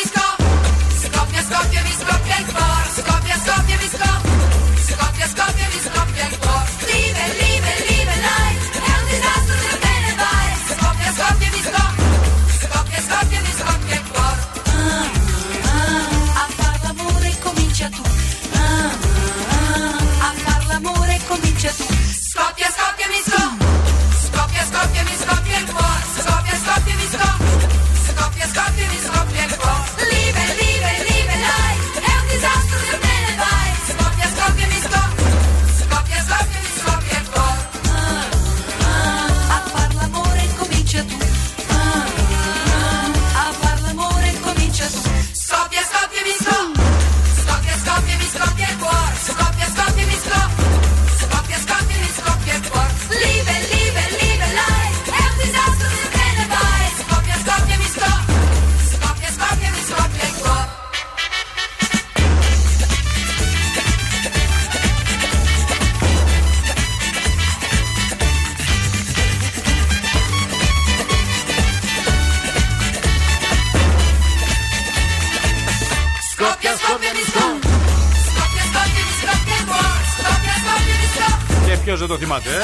Speaker 3: Θυμάται,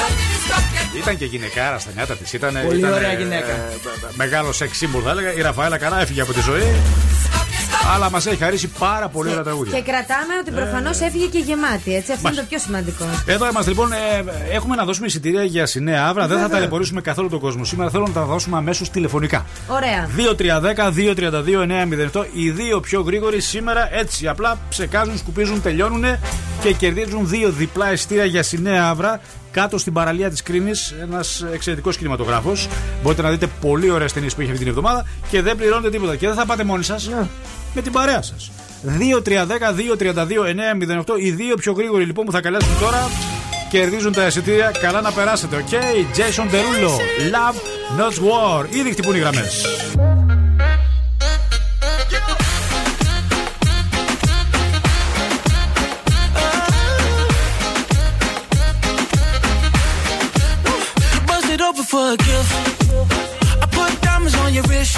Speaker 3: ε; Ήταν και γυναικάρα στα νιάτα της. Ήταν,
Speaker 4: Πολύ
Speaker 3: ήταν,
Speaker 4: ωραία
Speaker 3: ε,
Speaker 4: γυναίκα.
Speaker 3: ε, μεγάλο σεξ σύμβολο, θα έλεγα. Η Ραφαέλα Καρά έφυγε από τη ζωή. Αλλά μας έχει χαρίσει πάρα πολύ ωραία τραγούδια.
Speaker 5: Και κρατάμε ότι προφανώς έφυγε και γεμάτη, έτσι. Αυτό είναι το πιο σημαντικό.
Speaker 3: Εδώ είμαστε λοιπόν. Ε, έχουμε να δώσουμε εισιτήρια για Σινέα Αύρα. Δεν θα
Speaker 5: Βέβαια.
Speaker 3: ταλαιπωρήσουμε καθόλου τον κόσμο. Σήμερα θέλω να τα δώσουμε αμέσως τηλεφωνικά.
Speaker 5: Ωραία.
Speaker 3: 2-3-10-2-32-9-08. Οι δύο πιο γρήγοροι σήμερα έτσι απλά ψεκάζουν, σκουπίζουν, τελειώνουν και κερδίζουν δύο διπλά εισιτήρια για Σινέ Αύρα κάτω στην παραλία της Κρίνης. Ένας εξαιρετικός κινηματογράφος. Μπορείτε να δείτε πολύ ωραίες ταινίες που έχει αυτή την εβδομάδα και δεν πληρώνετε τίποτα. Και δεν θα πάτε μόνοι σας με την παρέα σας. 2-3-10-2-32-9-08. Οι δύο πιο γρήγοροι λοιπόν που θα καλέσουν τώρα κερδίζουν τα εισιτήρια. Καλά να περάσετε, OK; Jason Derulo, Love Not War. Ήδη χτυπούν οι γραμμές.
Speaker 10: You busted open for a gift. I put diamonds on your wrist.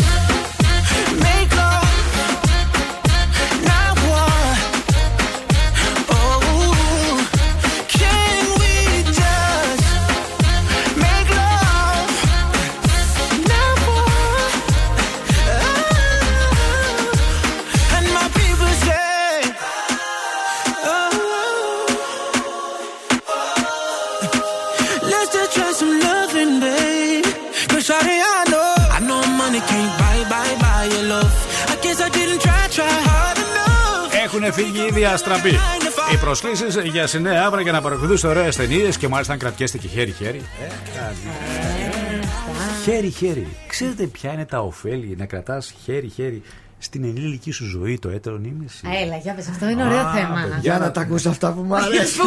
Speaker 3: Έχουν φύγει ήδη αστραποί. Οι προσκλήσεις για Σινέα Αύρα για να παρακολουθήσετε ωραίες ταινίες και μάλιστα αν κρατιέστε και χέρι-χέρι. Χέρι-χέρι. Ξέρετε ποια είναι τα ωφέλη να κρατάς χέρι-χέρι στην ενήλικη σου ζωή το έτερο νήμιση.
Speaker 5: Έλα, για πες, αυτό είναι ωραίο θέμα.
Speaker 4: Για να τα ακούσω αυτά που μου αρέσουν.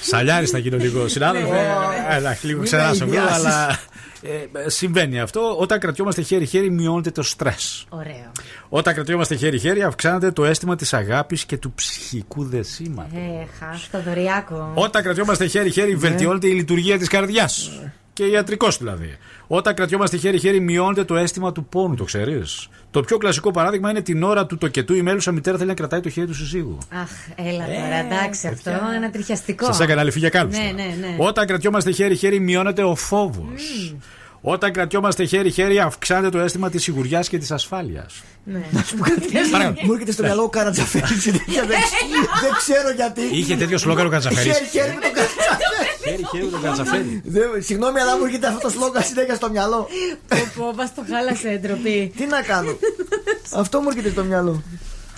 Speaker 3: Σαλιάρη θα γίνω λίγο, συνάδελφε.
Speaker 5: Ναι.
Speaker 3: Έλα, λίγο
Speaker 4: Μην
Speaker 3: ξεράσω
Speaker 4: με
Speaker 3: λίγο,
Speaker 4: αγιάσεις.
Speaker 3: αλλά ε, συμβαίνει αυτό. Όταν κρατιόμαστε χέρι-χέρι, μειώνεται το στρες.
Speaker 5: Ωραίο.
Speaker 3: Όταν κρατιόμαστε χέρι-χέρι, αυξάνεται το αίσθημα της αγάπης και του ψυχικού δεσίματος.
Speaker 5: Ε, χα, το δωριακό.
Speaker 3: Όταν κρατιόμαστε χέρι-χέρι, βελτιώνεται η λειτουργία της καρδιάς. Και ιατρικός δηλαδή. Όταν κρατιόμαστε χέρι-χέρι, μειώνεται το αίσθημα του πόνου, το ξέρεις. Το πιο κλασικό παράδειγμα είναι την ώρα του τοκετού η μέλουσα μητέρα θέλει να κρατάει το χέρι του συζύγου.
Speaker 5: Αχ, έλα τώρα, εντάξει, αυτό είναι τριχιαστικό.
Speaker 3: Ε, Σας έκανα αληθή για κάλυψη.
Speaker 5: Ναι, ναι, ναι.
Speaker 3: Όταν κρατιόμαστε χέρι-χέρι, μειώνεται ο φόβος. Όταν κρατιόμαστε χέρι-χέρι, αυξάνεται το αίσθημα της σιγουριάς και της ασφάλειας.
Speaker 5: Ναι.
Speaker 4: Μου έρχεται στο μυαλό ο Καρατζαφέρης συνέχεια. Δεν δεν ξέρω γιατί.
Speaker 3: Είχε τέτοιο σλόγγαν ο Καρατζαφέρης.
Speaker 4: Χέρι-χέρι με τον Καρατζαφέρη.
Speaker 3: Χέρι-χέρι με τον Καρατζαφέρη.
Speaker 4: Δεν- Συγγνώμη, αλλά μου έρχεται αυτό το σλόγγαν συνέχεια στο μυαλό.
Speaker 5: Πω, πω, μας το χάλασε, ντροπή.
Speaker 4: Τι να κάνω; Αυτό μου έρχεται στο μυαλό.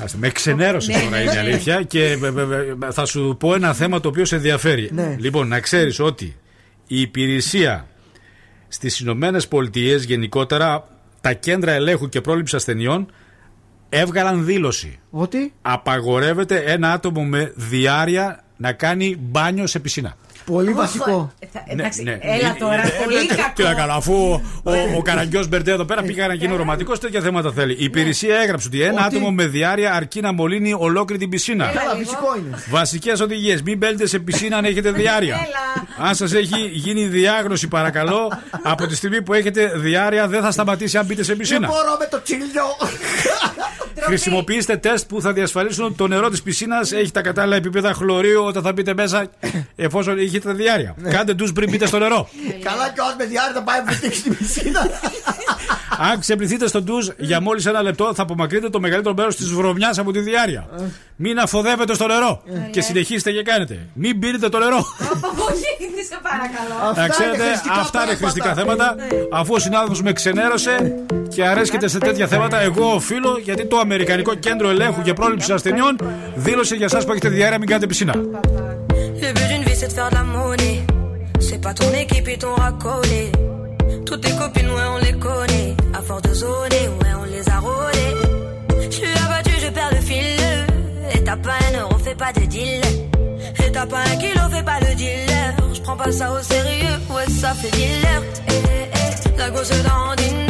Speaker 3: Άστε, Με ξενέρωσες
Speaker 5: Ναι,
Speaker 3: τώρα
Speaker 5: ναι,
Speaker 3: είναι η
Speaker 5: ναι.
Speaker 3: αλήθεια και ε, ε, ε, θα σου πω ένα θέμα το οποίο σε ενδιαφέρει.
Speaker 4: Ναι.
Speaker 3: Λοιπόν, να ξέρεις ότι η υπηρεσία στις Ηνωμένες Πολιτείες γενικότερα τα κέντρα ελέγχου και πρόληψη ασθενειών έβγαλαν δήλωση.
Speaker 4: Ότι;
Speaker 3: Απαγορεύεται ένα άτομο με διάρκεια να κάνει μπάνιο σε πισίνα.
Speaker 4: Πολύ βασικό.
Speaker 5: Θα- Εντάξει,
Speaker 3: ναι.
Speaker 5: έλα τώρα,
Speaker 3: Ε,
Speaker 5: πολύ
Speaker 3: ε, Τι
Speaker 5: κακό.
Speaker 3: να κάνω, αφού ο, ο Καραγκιός Μπερντέ εδώ πέρα πήγα να γίνει ρομαντικό, τέτοια θέματα θέλει. Η υπηρεσία έγραψε ότι ένα
Speaker 4: Ότι-
Speaker 3: άτομο με διάρκεια αρκεί να μολύνει ολόκληρη την πισίνα.
Speaker 4: Καλά, φυσικό είναι.
Speaker 3: Βασικές οδηγίες. Μην μπαίνετε σε πισίνα αν έχετε διάρκεια. αν σας έχει γίνει διάγνωση, παρακαλώ, από τη στιγμή που έχετε διάρκεια δεν θα σταματήσει αν μπείτε σε
Speaker 4: Δεν
Speaker 3: πισίνα.
Speaker 4: μπορώ με το τσίλιο.
Speaker 3: Χρησιμοποιήστε τεστ που θα διασφαλίσουν ότι το νερό της πισίνας έχει τα κατάλληλα επίπεδα χλωρίου όταν θα μπείτε μέσα, εφόσον έχετε διάρκεια. Κάντε του πριν μπείτε στο νερό.
Speaker 4: Καλά και όσο με διάρκεια θα πάει να βουτήξει στην πισίνα.
Speaker 3: Αν ξεπληθείτε στο ντουζ για μόλις ένα λεπτό, θα απομακρύνετε το μεγαλύτερο μέρος της βρωμιάς από τη διάρκεια. Μην αφοδεύετε στο νερό και συνεχίστε και κάνετε. Μην πίνετε το νερό.
Speaker 5: Απογοήτευση, σε παρακαλώ.
Speaker 3: Να ξέρετε, αυτά είναι χρηστικά θέματα. Αφού ο συνάδελφος με ξενέρωσε και αρέσκεται σε τέτοια θέματα, εγώ οφείλω γιατί το Αμερικανικό Κέντρο Ελέγχου και Πρόληψης Ασθενειών δήλωσε για εσά που έχετε διάρκεια μην κάνετε πισίνα.
Speaker 14: Le but d'une vie c'est de faire de la monnaie. C'est pas ton équipe et ton racolé. Toutes tes copines, ouais, on les connaît. À force de zoner, ouais, on les a rôlées. Je suis abattu, je perds le fil. Et t'as pas un euro, fais pas de deal. Et t'as pas un kilo, fais pas le dealer. Je prends pas ça au sérieux, ouais, ça fait dealer. Eh, eh, eh, la gosse. Eh,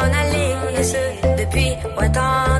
Speaker 3: 我懂。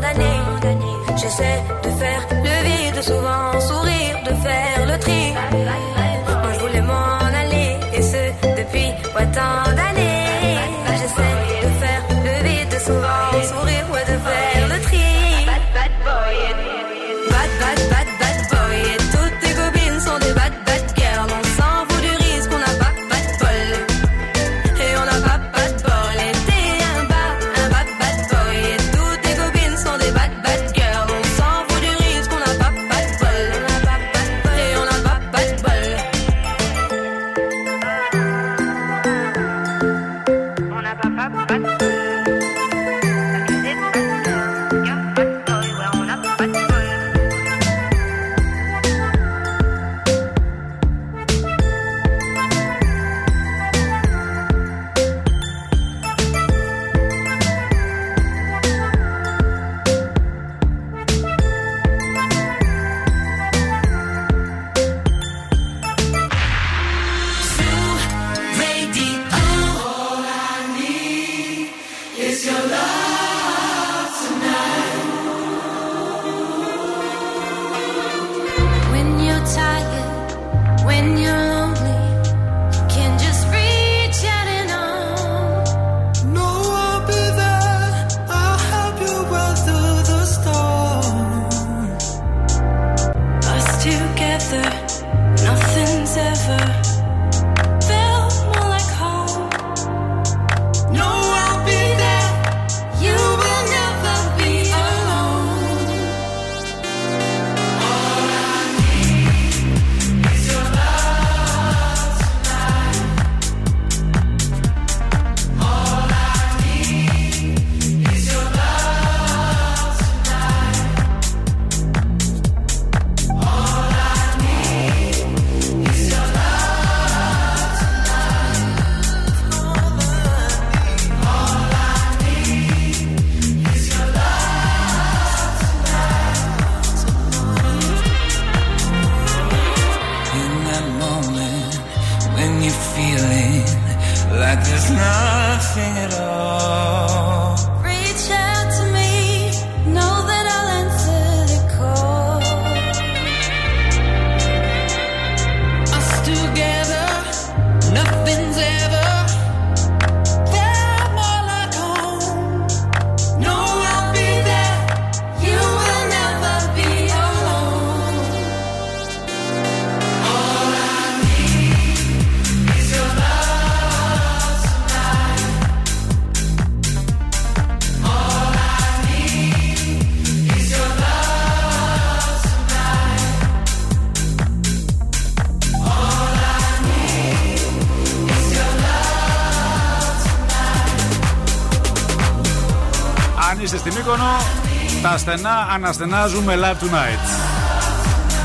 Speaker 3: Στενά αναστενάζουν με Live Tonight.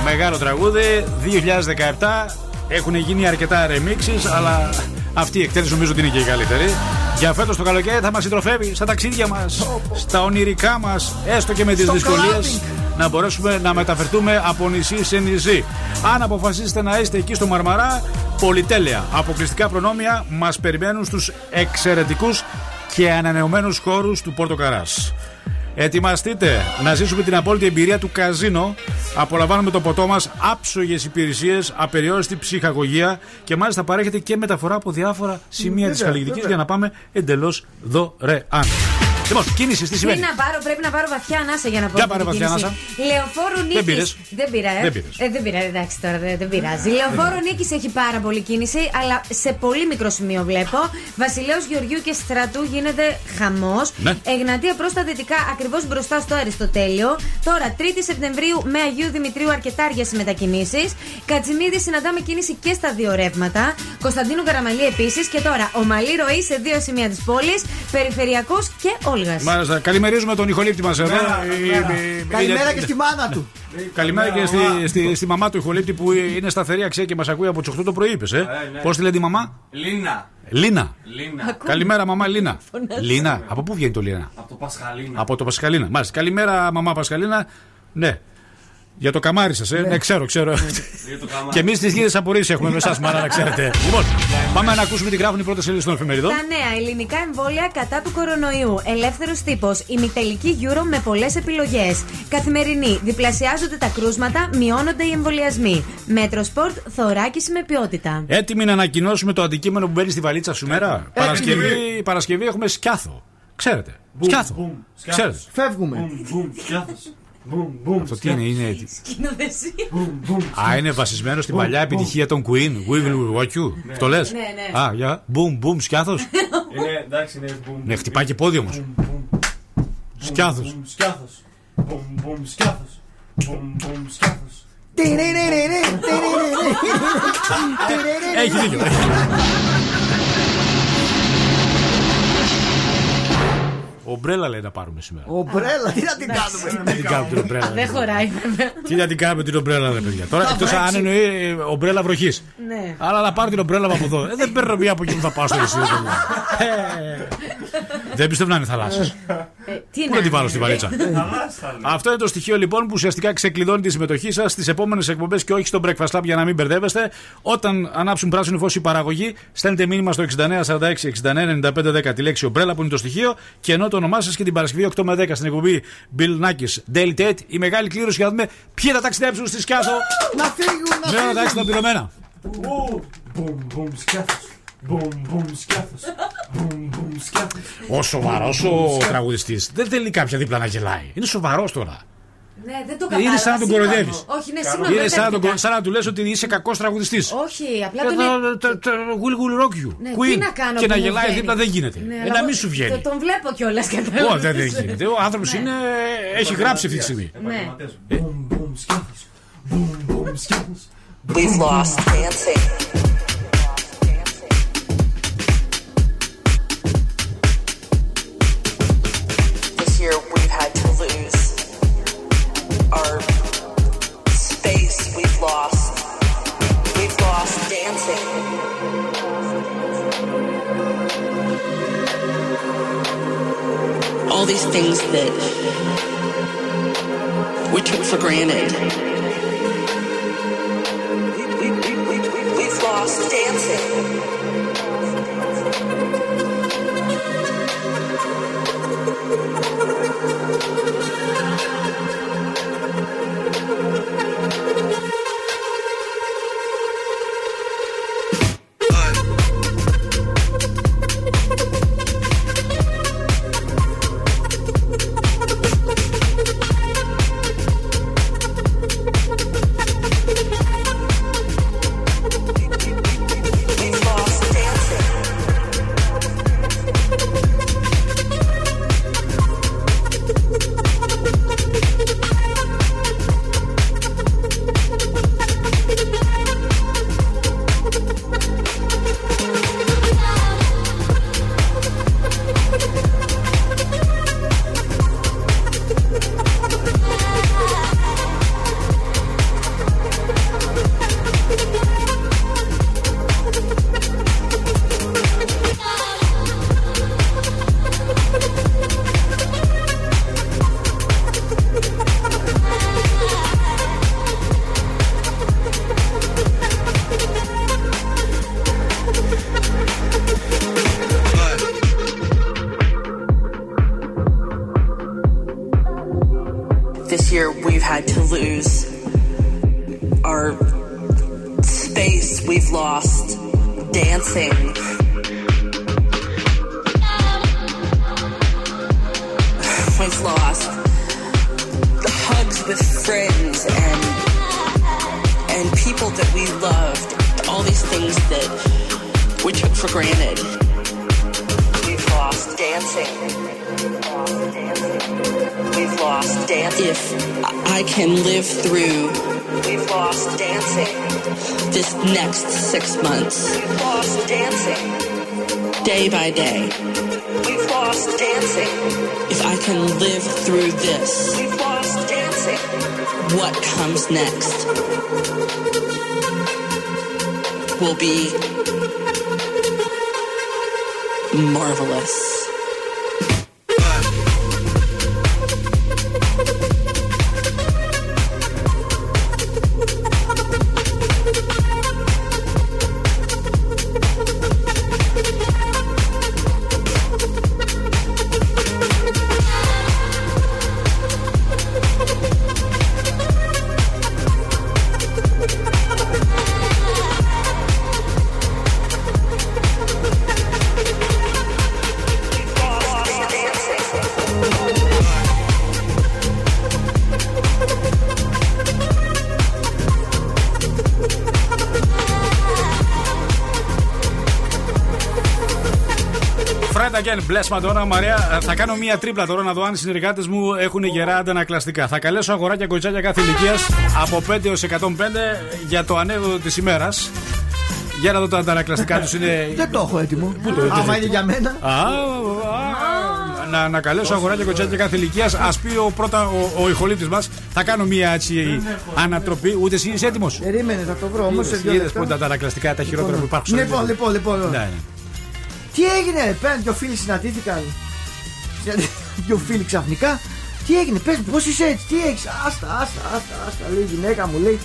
Speaker 3: Μεγάλο τραγούδι, 2017. Έχουν γίνει αρκετά remixes, αλλά αυτή η εκτέλεση νομίζω ότι είναι και η καλύτερη. Για φέτος το καλοκαίρι θα μας συντροφεύει στα ταξίδια μας, στα ονειρικά μας, έστω και με τις
Speaker 4: Στο
Speaker 3: δυσκολίες,
Speaker 4: clubbing.
Speaker 3: να μπορέσουμε να μεταφερθούμε από νησί σε νησί. Αν αποφασίσετε να είστε εκεί στο Μαρμαρά, πολυτέλεια. Αποκλειστικά προνόμια μας περιμένουν στους εξαιρετικούς και ανανεωμένους χώρους του Πόρτο Καράς. Ετοιμαστείτε να ζήσουμε την απόλυτη εμπειρία του καζίνο. Απολαμβάνουμε το ποτό μας, άψογες υπηρεσίες, απεριόριστη ψυχαγωγία και μάλιστα παρέχεται και μεταφορά από διάφορα σημεία της
Speaker 4: βέβαια,
Speaker 3: καλλιτική
Speaker 4: βέβαια.
Speaker 3: για να πάμε εντελώς δωρεάν. Λοιπόν, κίνηση, τι
Speaker 5: Πριν
Speaker 3: σημαίνει.
Speaker 5: να πάρω, πρέπει να πάρω βαθιά ανάσα για να πω.
Speaker 3: Για
Speaker 5: αυτή
Speaker 3: πάρε
Speaker 5: την
Speaker 3: βαθιά
Speaker 5: κίνηση.
Speaker 3: ανάσα.
Speaker 5: Λεωφόρου Νίκης.
Speaker 3: Δεν πήρες.
Speaker 5: Δεν πήρα, ε.
Speaker 3: Δεν πήρες.
Speaker 5: Ε, δεν πήρα, εντάξει τώρα, δεν, δεν πειράζει. Λεωφόρου Νίκης έχει πάρα πολύ κίνηση, αλλά σε πολύ μικρό σημείο βλέπω. Βασιλέο Γεωργιού και Στρατού γίνεται χαμός.
Speaker 3: Ναι.
Speaker 5: Εγνατία προς τα δυτικά, ακριβώς μπροστά στο Αριστοτέλειο. Τώρα, 3η Σεπτεμβρίου με Αγίου Δημητρίου αρκετάριες μετακινήσεις. Κατσιμίδη συναντάμε κίνηση και στα δύο ρεύματα. Κωνσταντίνου Καραμαλή επίσης. Και τώρα, ομαλή ροή σε δύο σημεία της πόλης. Περιφερειακός και Όλγα.
Speaker 3: Μάλιστα, καλημερίζουμε τον ηχολήπτη μα εδώ. Ε, ε,
Speaker 4: Καλημέρα
Speaker 3: ε,
Speaker 4: και στη μάνα του.
Speaker 3: Καλημέρα και στη, στη, στη μαμά του ηχολήπτη που είναι σταθερή αξία και μα ακούει από τι 8 το πρωί, είπες, ε.
Speaker 15: ναι.
Speaker 3: Πώ τη λένε τη μαμά,
Speaker 15: Λίνα.
Speaker 3: Λίνα.
Speaker 15: Λίνα.
Speaker 3: Καλημέρα, μαμά Λίνα. Λίνα, από πού βγαίνει το Λίνα,
Speaker 15: Από το Πασχαλίνα.
Speaker 3: Από το Πασχαλίνα. Μάλιστα. Καλημέρα, μαμά Πασχαλίνα. Ναι. Για το καμάρι σας, ε. Ναι, ξέρω, ξέρω.
Speaker 15: Για το καμάρι.
Speaker 3: και εμείς τις ίδιε απορίες έχουμε με εσάς, μάνα, να ξέρετε. λοιπόν, πάμε να ακούσουμε τι γράφουν οι πρώτε σελίδε των εφημερίδων.
Speaker 5: Τα νέα ελληνικά εμβόλια κατά του κορονοϊού. Ελεύθερος τύπος. Ημιτελική Euro με πολλές επιλογές. Καθημερινή. Διπλασιάζονται τα κρούσματα, μειώνονται οι εμβολιασμοί. Μέτρο Σπορτ, θωράκιση με ποιότητα.
Speaker 3: Έτοιμοι να ανακοινώσουμε το αντικείμενο που μπαίνει στη βαλίτσα σήμερα. Παρασκευή, Παρασκευή έχουμε σκιάθο. Ξέρετε. Σκιάθο. Ξέρετε.
Speaker 4: Φεύγουμε.
Speaker 3: Αυτό τι είναι, είναι.
Speaker 5: Σκηνοθεσία.
Speaker 3: Α, είναι βασισμένο στην παλιά επιτυχία των Queen. We will walk you. Το λες;
Speaker 5: Ναι, ναι.
Speaker 3: Α, για. Boom, boom, σκιάθος.
Speaker 15: Είναι, εντάξει, είναι boom.
Speaker 3: Ναι, χτυπάει και πόδι όμως. Σκιάθος.
Speaker 15: Boom, σκιάθος. Boom, boom, σκιάθος. Boom, boom, σκιάθος.
Speaker 3: Έχει δίκιο. Ομπρέλα λέει να πάρουμε σήμερα.
Speaker 4: Ομπρέλα, τι να την κάνουμε.
Speaker 3: Τι να την κάνουμε την ομπρέλα.
Speaker 5: Δεν χωράει βέβαια.
Speaker 3: Τι να την κάνουμε την ομπρέλα, ρε παιδιά. Τώρα εκτός αν εννοεί ε, ομπρέλα βροχής.
Speaker 5: Ναι.
Speaker 3: Αλλά να πάρω την ομπρέλα μου από εδώ. Ε, δεν παίρνω μία από εκεί που θα πάω στο νησί. ρε παιδιά. Ε, Δεν πιστεύω να είναι θαλάσσιο.
Speaker 5: Ε, τι
Speaker 3: Πού να την βάλω στη βαλίτσα.
Speaker 15: Θαλάσσα, λέει.
Speaker 3: Αυτό είναι το στοιχείο λοιπόν που ουσιαστικά ξεκλειδώνει τη συμμετοχή σα στι επόμενε εκπομπέ και όχι στο Breakfast Club για να μην μπερδεύεστε. Όταν ανάψουν πράσινο φω η παραγωγή, στέλνετε μήνυμα στο 6946 69 95 10 τη λέξη ομπρέλα που είναι το στοιχείο και ενώ το όνομά σα και την Παρασκευή 8 με 10 στην εκπομπή Bill Nackis Daily Tate η μεγάλη κλήρωση για να δούμε ποιοι θα ταξιδέψουν στη Σκιάθο.
Speaker 4: Να φύγουν, να
Speaker 3: Με ένα τάξη τα
Speaker 4: φύγουν.
Speaker 3: πληρωμένα.
Speaker 15: Boom, boom, σκιάθος. Boom, boom, σκιάθος. Boom, boom, σκιάθος.
Speaker 3: Ο σοβαρός ο τραγουδιστής δεν θέλει κάποια δίπλα να γελάει. Είναι σοβαρός τώρα.
Speaker 5: Ναι, δεν το
Speaker 3: Είναι
Speaker 5: κατάλαβα.
Speaker 3: σαν να τον
Speaker 5: συγγνώμη.
Speaker 3: κοροϊδεύεις.
Speaker 5: Όχι, ναι, συγγνώμη.
Speaker 3: Είναι σαν να,
Speaker 5: μπερδεύτηκα.
Speaker 3: τον, σαν να του λες ότι είσαι κακός τραγουδιστής.
Speaker 5: Όχι, απλά τον.
Speaker 3: Will Will Rock You.
Speaker 5: Ναι,
Speaker 3: Queen.
Speaker 5: τι να κάνω
Speaker 3: και
Speaker 5: που
Speaker 3: να
Speaker 5: μου
Speaker 3: γελάει
Speaker 5: βγαίνει.
Speaker 3: δίπλα δεν γίνεται.
Speaker 5: Ναι,
Speaker 3: ε,
Speaker 5: αλλά
Speaker 3: να
Speaker 5: εγώ
Speaker 3: μην σου βγαίνει.
Speaker 5: το- Τον βλέπω κιόλας
Speaker 3: Όχι,
Speaker 5: κατάλαβα.
Speaker 3: δεν δεν γίνεται. Ο άνθρωπος είναι. έχει γράψει αυτή τη στιγμή.
Speaker 5: Ναι.
Speaker 15: Boom, boom, σκιάθος. Boom, boom, σκιάθος.
Speaker 16: We've lost dancing. That we took for granted.
Speaker 3: Fred again, bless Madonna, Μαρία. Θα κάνω μία τρίπλα τώρα να δω αν οι συνεργάτες μου έχουν γερά αντανακλαστικά. Θα καλέσω αγοράκια κοτσάκια κάθε ηλικίας από 5 έως 105 για το ανέδοτο της ημέρας. Για να δω τα αντανακλαστικά τους είναι.
Speaker 4: Δεν το έχω έτοιμο.
Speaker 3: Πού το
Speaker 4: Άμα είναι για μένα.
Speaker 3: Α, α, να, να καλέσω αγοράκια κοτσάκια κάθε ηλικίας. Α πει ο, πρώτα ο, ο ηχολήπτης μας. Θα κάνω μία έτσι ανατροπή. Ούτε εσύ είσαι έτοιμος;
Speaker 4: Περίμενε, θα το βρω όμως σε δύο
Speaker 3: Είδες
Speaker 4: λεπτά.
Speaker 3: που είναι τα αντανακλαστικά τα χειρότερα που υπάρχουν. στο
Speaker 4: Λοιπόν,
Speaker 3: ίντερνετ.
Speaker 4: λοιπόν, λοιπόν.
Speaker 3: Ναι, ναι.
Speaker 4: Τι έγινε, ρε, πέραν δυο φίλοι συναντήθηκαν. Δυο φίλοι ξαφνικά. Τι έγινε, πες μου, πώς είσαι έτσι, τι έχεις, άστα, άστα, άστα, άστα, λέει η γυναίκα μου, λέει.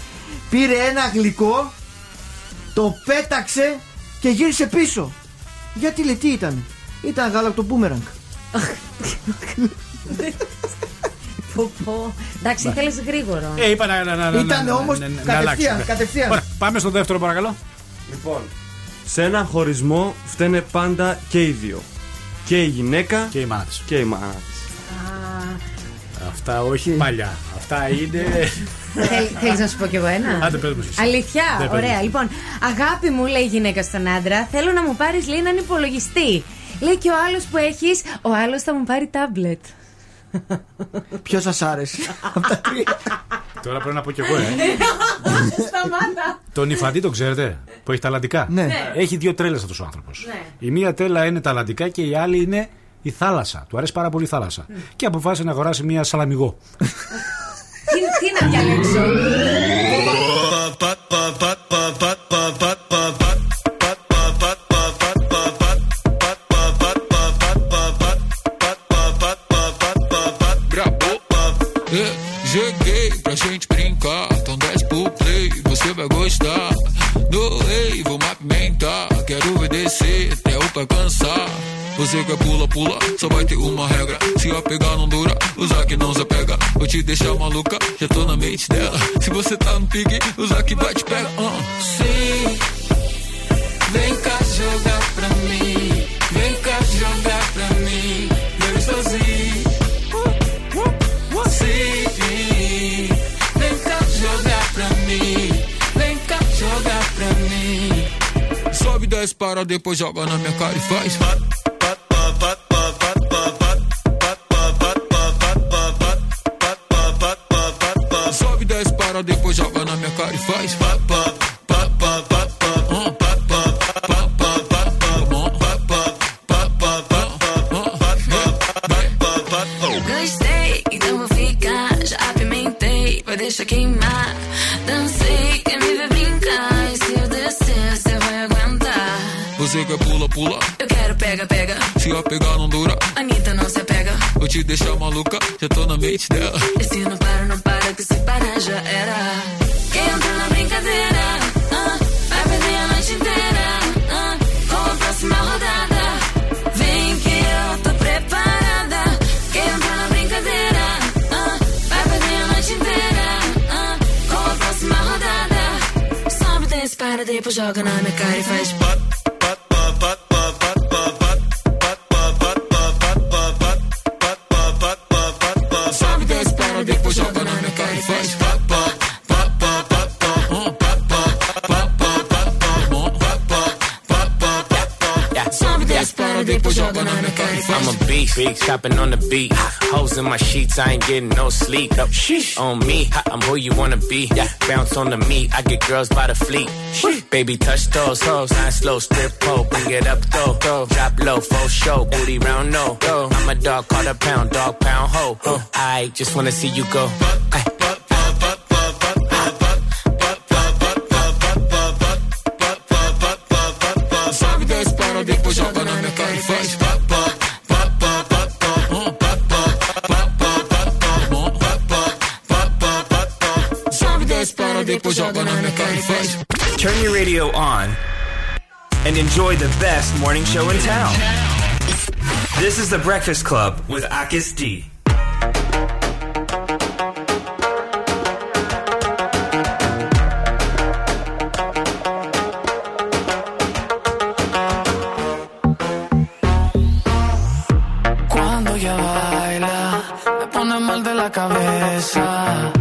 Speaker 4: Πήρε ένα γλυκό, το πέταξε και γύρισε πίσω. Γιατί λέει, τι ήταν. Ήταν γάλακτο μπούμεραγκ.
Speaker 5: Πω, πω. Εντάξει, ήθελε γρήγορο.
Speaker 3: Ε, είπα να, να, να, να,
Speaker 4: Ήταν
Speaker 3: να-
Speaker 4: όμως
Speaker 3: να- να- να
Speaker 4: κατευθείαν,
Speaker 3: αλλάξει.
Speaker 4: κατευθείαν.
Speaker 3: Ωραία, πάμε στο δεύτερο παρακαλώ.
Speaker 15: Λοιπόν, σε ένα χωρισμό φταίνε πάντα και οι δύο. Και η γυναίκα
Speaker 3: και η μάνα της.
Speaker 15: Και η μάνα της.
Speaker 3: Αυτά όχι παλιά. Αυτά είναι.
Speaker 5: Θέλεις να σου πω κι εγώ ένα;
Speaker 3: Άντε, πες μου εσύ.
Speaker 5: Αλήθεια,
Speaker 3: Ναι, πες
Speaker 5: ωραία.
Speaker 3: μου.
Speaker 5: Λοιπόν, αγάπη μου, λέει η γυναίκα στον άντρα, θέλω να μου πάρεις λέει έναν υπολογιστή. Λέει και ο άλλος που έχεις, ο άλλος θα μου πάρει τάμπλετ.
Speaker 4: Ποιος σας άρεσε; Από τα τρία.
Speaker 3: Τώρα πρέπει να πω κι εγώ, ε.
Speaker 5: Σταμάτα.
Speaker 3: Τον Ιφαντή τον ξέρετε, που έχει ταλαντικά.
Speaker 4: Ναι.
Speaker 5: Ναι.
Speaker 3: Έχει δύο τρέλες αυτός ο άνθρωπος.
Speaker 5: Ναι.
Speaker 3: Η μία τρέλα είναι ταλαντικά και η άλλη είναι η θάλασσα. Του αρέσει πάρα πολύ η θάλασσα. Και αποφάσισε να αγοράσει μία σαλαμιγό.
Speaker 5: τι, τι να διαλέξω;
Speaker 17: pai cansar. Você quer pula, pula, só vai ter uma regra. Se eu pegar, não dura, usar que não se pega. Vou te deixar maluca, já tô na mente dela. Se você tá no pique, usar que vai te pega. Uh. Sim, vem cá jogar pra mim. Vem cá jogar pra mim. Desce, para, depois joga na minha cara e faz. Sobe, desce, para, depois joga
Speaker 18: Eu quero pega, pega.
Speaker 17: Se eu pegar não dura.
Speaker 18: Anitta não se apega.
Speaker 17: Vou te deixar maluca, já tô na mente dela.
Speaker 18: Esse não para, não para, que se parar já era. Quem entra na brincadeira, ah, vai perder a noite inteira. Ah, com a próxima rodada, vem que eu tô preparada. Quem entra na brincadeira, ah, vai perder a noite
Speaker 14: inteira. Com a próxima rodada,
Speaker 17: sobe, desce, para, depois joga na minha cara e faz
Speaker 19: bota. Big chopping on the beat. Hoes in my sheets, I ain't getting no sleep. Up, on me, I'm who you wanna be. Yeah, bounce on the meat, I get girls by the fleet. Baby, touch those hoes, nice slow strip pole, bring it up though. Drop low, full show, booty round no. Go, I'm a dog, call a pound, dog pound ho. I just wanna see you go. Ay.
Speaker 1: Turn your radio on and enjoy the best morning show in town. This is The Breakfast Club with Akis D.
Speaker 10: Cuando ella baila, me pone mal de la cabeza.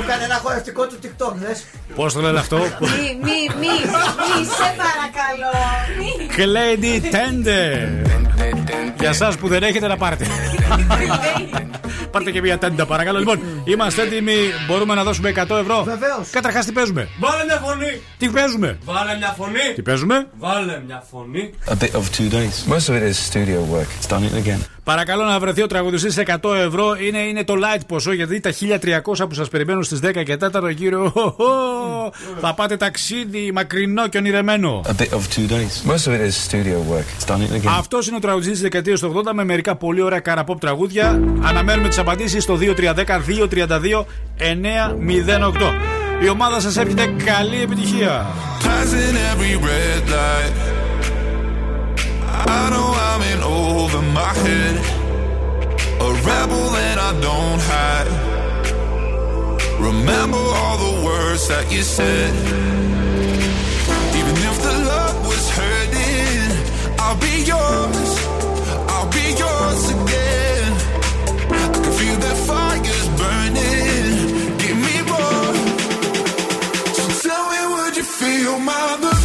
Speaker 4: Του έκανε ένα χορευτικό του TikTok, λες.
Speaker 3: Πώς το λένε αυτό,
Speaker 5: Μη, μη, μη, μη, σε παρακαλώ. Μη.
Speaker 3: Κλέιντι Τέντε. Για εσάς που δεν έχετε να πάρετε. Πάρτε και μια τέντα παρακαλώ. Λοιπόν, είμαστε έτοιμοι. Μπορούμε να δώσουμε 100 ευρώ.
Speaker 4: Βεβαίως.
Speaker 3: Καταρχάς τι παίζουμε;
Speaker 15: Βάλε μια φωνή!
Speaker 3: Τι παίζουμε;
Speaker 15: Βάλε μια φωνή!
Speaker 3: Τι παίζουμε;
Speaker 15: Βάλε μια φωνή!
Speaker 20: A bit of two days. Most of it is studio work. It's done it again.
Speaker 3: Παρακαλώ να βρεθεί ο τραγουδιστής σε 100 ευρώ. Είναι, είναι το light ποσό γιατί τα 1300 που σας περιμένουν στις 10 και 4 κύριο. Θα πάτε ταξίδι μακρινό και ονειρεμένο.
Speaker 20: A bit of two days. Most of it is studio work. It's done it again.
Speaker 3: Αυτός είναι ο τραγουδιστή της δεκαετίας 80 με μερικά πολύ ωραία καραπόπ τραγούδια. Αναμένουμε τις απαντήσεις στο 2310-232-908. Η ομάδα σας εύχεται καλή επιτυχία.
Speaker 21: Said. feel my blood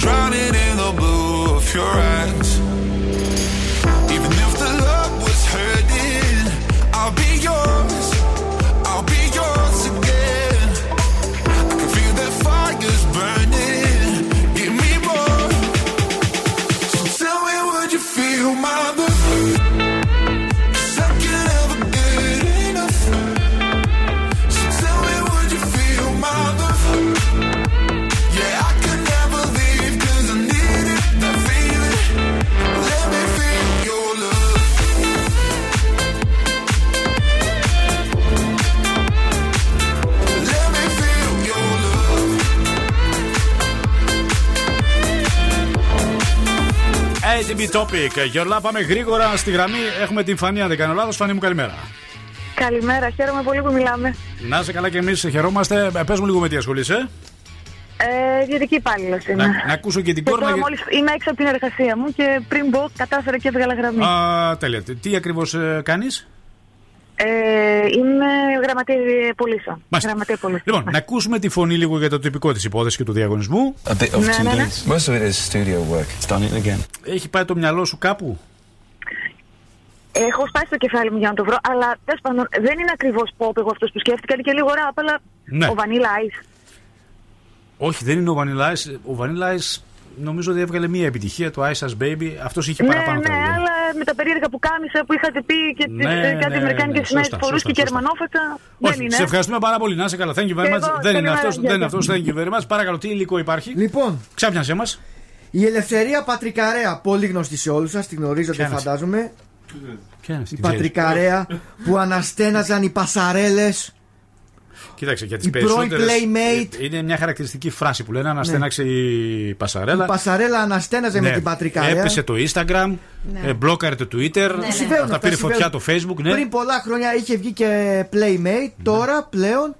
Speaker 21: drowning in the blue of your eyes.
Speaker 3: ATB Topic. Γιώργα, πάμε γρήγορα στη γραμμή. Έχουμε την Φανή, αν δεν κάνω λάθος. Φανή μου, καλημέρα.
Speaker 12: Καλημέρα, χαίρομαι πολύ που μιλάμε.
Speaker 3: Να είσαι καλά και εμείς χαιρόμαστε. Ε, Πες μου λίγο με τι ασχολείσαι.
Speaker 12: Ε, ιδιωτική υπάλληλος είμαι.
Speaker 3: Να, να ακούσω και την
Speaker 12: Και
Speaker 3: κόρη
Speaker 12: τώρα
Speaker 3: μου.
Speaker 12: μόλις είμαι έξω από την εργασία μου και πριν μπω κατάφερα και έβγαλα γραμμή.
Speaker 3: Α, τέλεια. Τι ακριβώς ε, κάνεις;
Speaker 12: Ε, είμαι γραμματέα πωλήσεων.
Speaker 3: Μάλιστα.
Speaker 12: Γραμματέα πωλήσεων.
Speaker 3: Λοιπόν, να ακούσουμε τη φωνή λίγο για το τυπικό της υπόθεση και του διαγωνισμού.
Speaker 20: A bit of
Speaker 12: No,
Speaker 20: two
Speaker 12: no, no.
Speaker 20: days. Most of it is studio work. It's done it again.
Speaker 3: Έχει πάει το μυαλό σου κάπου;
Speaker 12: Έχω σπάσει το κεφάλι μου για να το βρω, αλλά τέλος πάντων δεν είναι ακριβώς pop εγώ αυτός που σκέφτηκα, είναι και λίγο ραπ, αλλά
Speaker 3: Ναι.
Speaker 12: ο Vanilla Ice.
Speaker 3: Όχι, δεν είναι ο Vanilla Ice. Ο Vanilla Ice νομίζω ότι έβγαλε μία επιτυχία, το Ice As Baby. Αυτός είχε
Speaker 12: Ναι,
Speaker 3: παραπάνω
Speaker 12: ναι,
Speaker 3: τραγούδια.
Speaker 12: Αλλά με τα περίεργα που κάμισα που είχατε πει και τις-
Speaker 3: Ναι,
Speaker 12: ε, κάτι
Speaker 3: ναι,
Speaker 12: Αμερικάνικε
Speaker 3: ναι,
Speaker 12: σημαίε
Speaker 3: σωστά,
Speaker 12: φορούσες
Speaker 3: σωστά,
Speaker 12: και
Speaker 3: σωστά.
Speaker 12: γερμανόφετα.
Speaker 3: Όχι,
Speaker 12: Δεν είναι.
Speaker 3: σε ευχαριστούμε πάρα πολύ. Να είσαι καλά. Thank you very
Speaker 12: Και
Speaker 3: much.
Speaker 12: εγώ,
Speaker 3: Δεν είναι
Speaker 12: καλημέρα,
Speaker 3: αυτό.
Speaker 12: γεια
Speaker 3: Δεν είναι
Speaker 12: σας.
Speaker 3: αυτός. Thank you very much. Παρακαλώ, τι υλικό υπάρχει;
Speaker 4: Λοιπόν,
Speaker 3: Ξάπιασε μας.
Speaker 4: η Ελευθερία Πατρικαρέα, πολύ γνωστή σε όλους σας, τη γνωρίζετε
Speaker 3: Ποια είναι αυτή;
Speaker 4: φαντάζομαι.
Speaker 3: Ποια είναι
Speaker 4: Η
Speaker 3: αυτή, ξέρεις;
Speaker 4: Πατρικαρέα που αναστέναζαν οι πασαρέλες.
Speaker 3: Κοίταξε, για τις
Speaker 4: Η πρώην
Speaker 3: περισσότερε.
Speaker 4: Playmate.
Speaker 3: Είναι μια χαρακτηριστική φράση που λένε
Speaker 4: Ναι.
Speaker 3: αναστέναξε η Πασαρέλα.
Speaker 4: Η Πασαρέλα αναστέναζε με
Speaker 3: Ναι.
Speaker 4: την Πατρικαρέα.
Speaker 3: Έπεσε το Instagram,
Speaker 4: Ναι.
Speaker 3: ε, μπλόκαρε το Twitter,
Speaker 4: Ναι, ναι.
Speaker 3: αυτά
Speaker 4: Συμβαίνουν αυτά,
Speaker 3: πήρε φωτιά το
Speaker 4: συμβαίνουν.
Speaker 3: Facebook. Ναι.
Speaker 4: Πριν πολλά χρόνια είχε βγει και Playmate, τώρα πλέον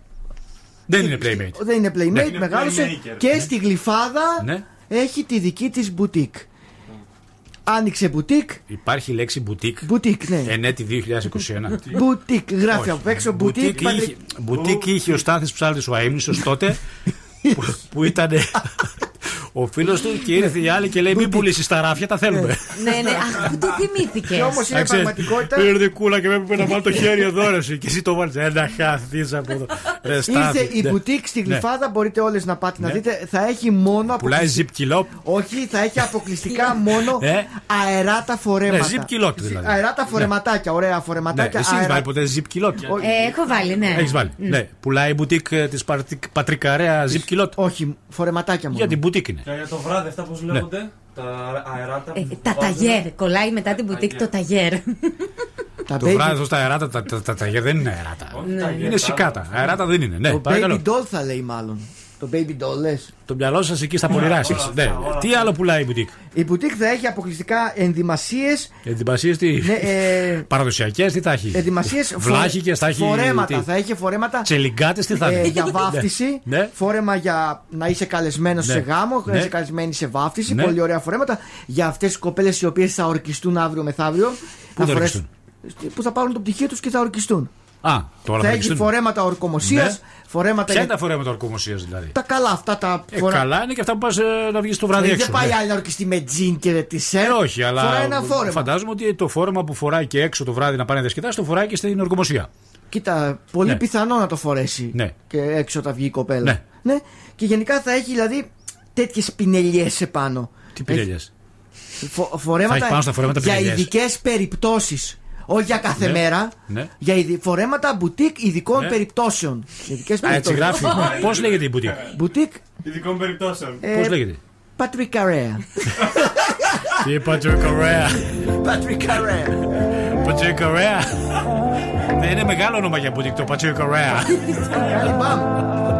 Speaker 3: Δεν είναι Playmate.
Speaker 4: δεν είναι Playmate,
Speaker 3: Ναι. Είναι
Speaker 4: μεγάλωσε
Speaker 3: Playmaker.
Speaker 4: και στη Γλυφάδα
Speaker 3: Ναι.
Speaker 4: έχει τη δική της μπουτίκ. Άνοιξε μπουτίκ,
Speaker 3: Υπάρχει η λέξη boutique.
Speaker 4: μπουτίκ, ναι.
Speaker 3: Ενέτη 2021.
Speaker 4: Μπουτίκ, γράφει
Speaker 3: Όχι.
Speaker 4: από έξω μπουτίκ.
Speaker 3: Μπουτίκ είχε, μπουτίκ είχε ο Στάθης Ψάλτης ο Αείμνησος τότε που, που ήταν ο φίλος του και ήρθε η άλλη και λέει μην πουλήσεις τα ράφια τα θέλουμε.
Speaker 5: ναι, ναι, αχ, που το θυμήθηκε.
Speaker 4: Και όμως είναι
Speaker 3: Να ξέρεις,
Speaker 4: πραγματικότητα.
Speaker 3: Ήρθε κούλα και με έπρεπε να βάλω το χέρι εδώ ρε εσύ. Και εσύ το βάλεις ένα χαθείς από εδώ. Ρε, Στάθη.
Speaker 4: Ήρθε η
Speaker 3: Ναι.
Speaker 4: μπουτίκ στη
Speaker 3: Ναι.
Speaker 4: Γλυφάδα, μπορείτε όλες να πάτε να
Speaker 3: Ναι.
Speaker 4: δείτε. Θα έχει μόνο
Speaker 3: Πουλάει
Speaker 4: αποκλειστικά-
Speaker 3: zip kilo.
Speaker 4: Όχι, θα έχει αποκλειστικά μόνο
Speaker 3: Ε;
Speaker 4: αεράτα φορέματα.
Speaker 3: Ναι, zip kilo δηλαδή.
Speaker 4: Αεράτα φορεματάκια, ωραία
Speaker 3: Ναι,
Speaker 4: φορεματάκια.
Speaker 3: εσύ έχεις
Speaker 4: αερα-
Speaker 3: βάλει ποτέ zip kilo;
Speaker 5: Ε, έχω βάλει, ναι.
Speaker 3: Έχεις βάλει.
Speaker 5: Μμ.
Speaker 3: Ναι. Πουλάει η μπουτίκ ε, της Πατρικ- Πατρικαρέα zip kilo.
Speaker 4: Όχι, φορεματάκια μόνο.
Speaker 3: Για την μπουτίκ είναι.
Speaker 15: Και για το βράδυ αυτά πώ λέγονται, τα αεράτα.
Speaker 5: Ε,
Speaker 15: που
Speaker 5: τα
Speaker 15: βάζουν.
Speaker 5: ταγέρ. Κολλάει μετά την μπουτίκ το ταγέρ.
Speaker 4: Τα
Speaker 3: Το
Speaker 4: baby-
Speaker 3: βράδυ εδώ στα αεράτα, τα, τα, τα, ταγέρ δεν είναι αεράτα.
Speaker 15: Ναι.
Speaker 3: Είναι σικάτα. Αεράτα δεν είναι. Ναι,
Speaker 4: Το
Speaker 3: παρακαλώ.
Speaker 4: baby doll θα λέει μάλλον. Το baby doll λες.
Speaker 3: Το μυαλό σας εκεί στα πονηρά εσείς. Ναι. Τι άλλο πουλάει η μπουτίκ;
Speaker 4: Η μπουτίκ θα έχει αποκλειστικά ενδυμασίες
Speaker 3: Ενδυμασίες τι;
Speaker 4: Ναι, ε,
Speaker 3: Παραδοσιακές τι θα έχει;
Speaker 4: Ενδυμασίες
Speaker 3: Βλάχικες θα έχει.
Speaker 4: Φορέματα.
Speaker 3: τι;
Speaker 4: Θα έχει φορέματα
Speaker 3: Τσελιγκάτες τι θα
Speaker 4: ε,
Speaker 3: είναι;
Speaker 4: για βάφτιση.
Speaker 3: Ναι.
Speaker 4: Φόρεμα για να είσαι καλεσμένος
Speaker 3: Ναι.
Speaker 4: σε γάμο, να
Speaker 3: Ναι.
Speaker 4: είσαι καλεσμένη σε βάφτιση.
Speaker 3: Ναι.
Speaker 4: Πολύ ωραία φορέματα. Για αυτές τις κοπέλες οι οποίες θα ορκιστούν αύριο μεθαύριο.
Speaker 3: Πού θα
Speaker 4: φορέσουν- Που θα πάρουν το πτυχίο τους και θα ορκιστούν.
Speaker 3: Α, τώρα
Speaker 4: θα
Speaker 3: θα
Speaker 4: έχει
Speaker 3: έχει
Speaker 4: φορέματα ορκομοσίας.
Speaker 3: Ναι.
Speaker 4: Φορέματα
Speaker 3: Ποια
Speaker 4: για
Speaker 3: είναι τα φορέματα ορκομοσίας δηλαδή;
Speaker 4: τα καλά αυτά τα
Speaker 3: Ε, καλά είναι και αυτά που πας να βγεις το βράδυ
Speaker 4: Δεν
Speaker 3: έξω.
Speaker 4: πάει
Speaker 3: ναι.
Speaker 4: άλλη να ορκιστεί με τζιν και της σερ.
Speaker 3: Ε, όχι, αλλά
Speaker 4: Φοράει ένα φόρεμα.
Speaker 3: φαντάζομαι ότι το φόρεμα που φοράει και έξω το βράδυ να πάει να διασκεδάσει το φοράει και στην ορκομοσία.
Speaker 4: Κοίτα, πολύ
Speaker 3: Ναι.
Speaker 4: πιθανό να το φορέσει
Speaker 3: Ναι.
Speaker 4: και έξω όταν βγει η κοπέλα.
Speaker 3: Ναι.
Speaker 4: Και γενικά θα έχει δηλαδή τέτοιες πινελιές επάνω.
Speaker 3: Τι πινελιές;
Speaker 4: Φο- φορέματα
Speaker 3: Θα έχει πάνω στα φορέματα
Speaker 4: για
Speaker 3: πινελιές.
Speaker 4: ειδικές περιπτώσεις. Όχι για κάθε
Speaker 3: Ναι.
Speaker 4: μέρα.
Speaker 3: Ναι.
Speaker 4: Για ειδι... φορέματα μπουτίκ ειδικών
Speaker 3: Ναι.
Speaker 4: περιπτώσεων. Ειδικές
Speaker 3: Α, έτσι
Speaker 4: περιπτώσεις.
Speaker 3: γράφει. Πώς λέγεται η μπουτίκ;
Speaker 4: Μπουτίκ;
Speaker 15: Ειδικών περιπτώσεων.
Speaker 4: ε,
Speaker 3: Πώς λέγεται;
Speaker 4: Πατρικαρέα.
Speaker 3: Τι Πατρικαρέα.
Speaker 4: Πατρικαρέα.
Speaker 3: Πατρικαρέα. Δεν είναι μεγάλο όνομα για μπουτίκ το Πατρικαρέα.
Speaker 4: Πάμε.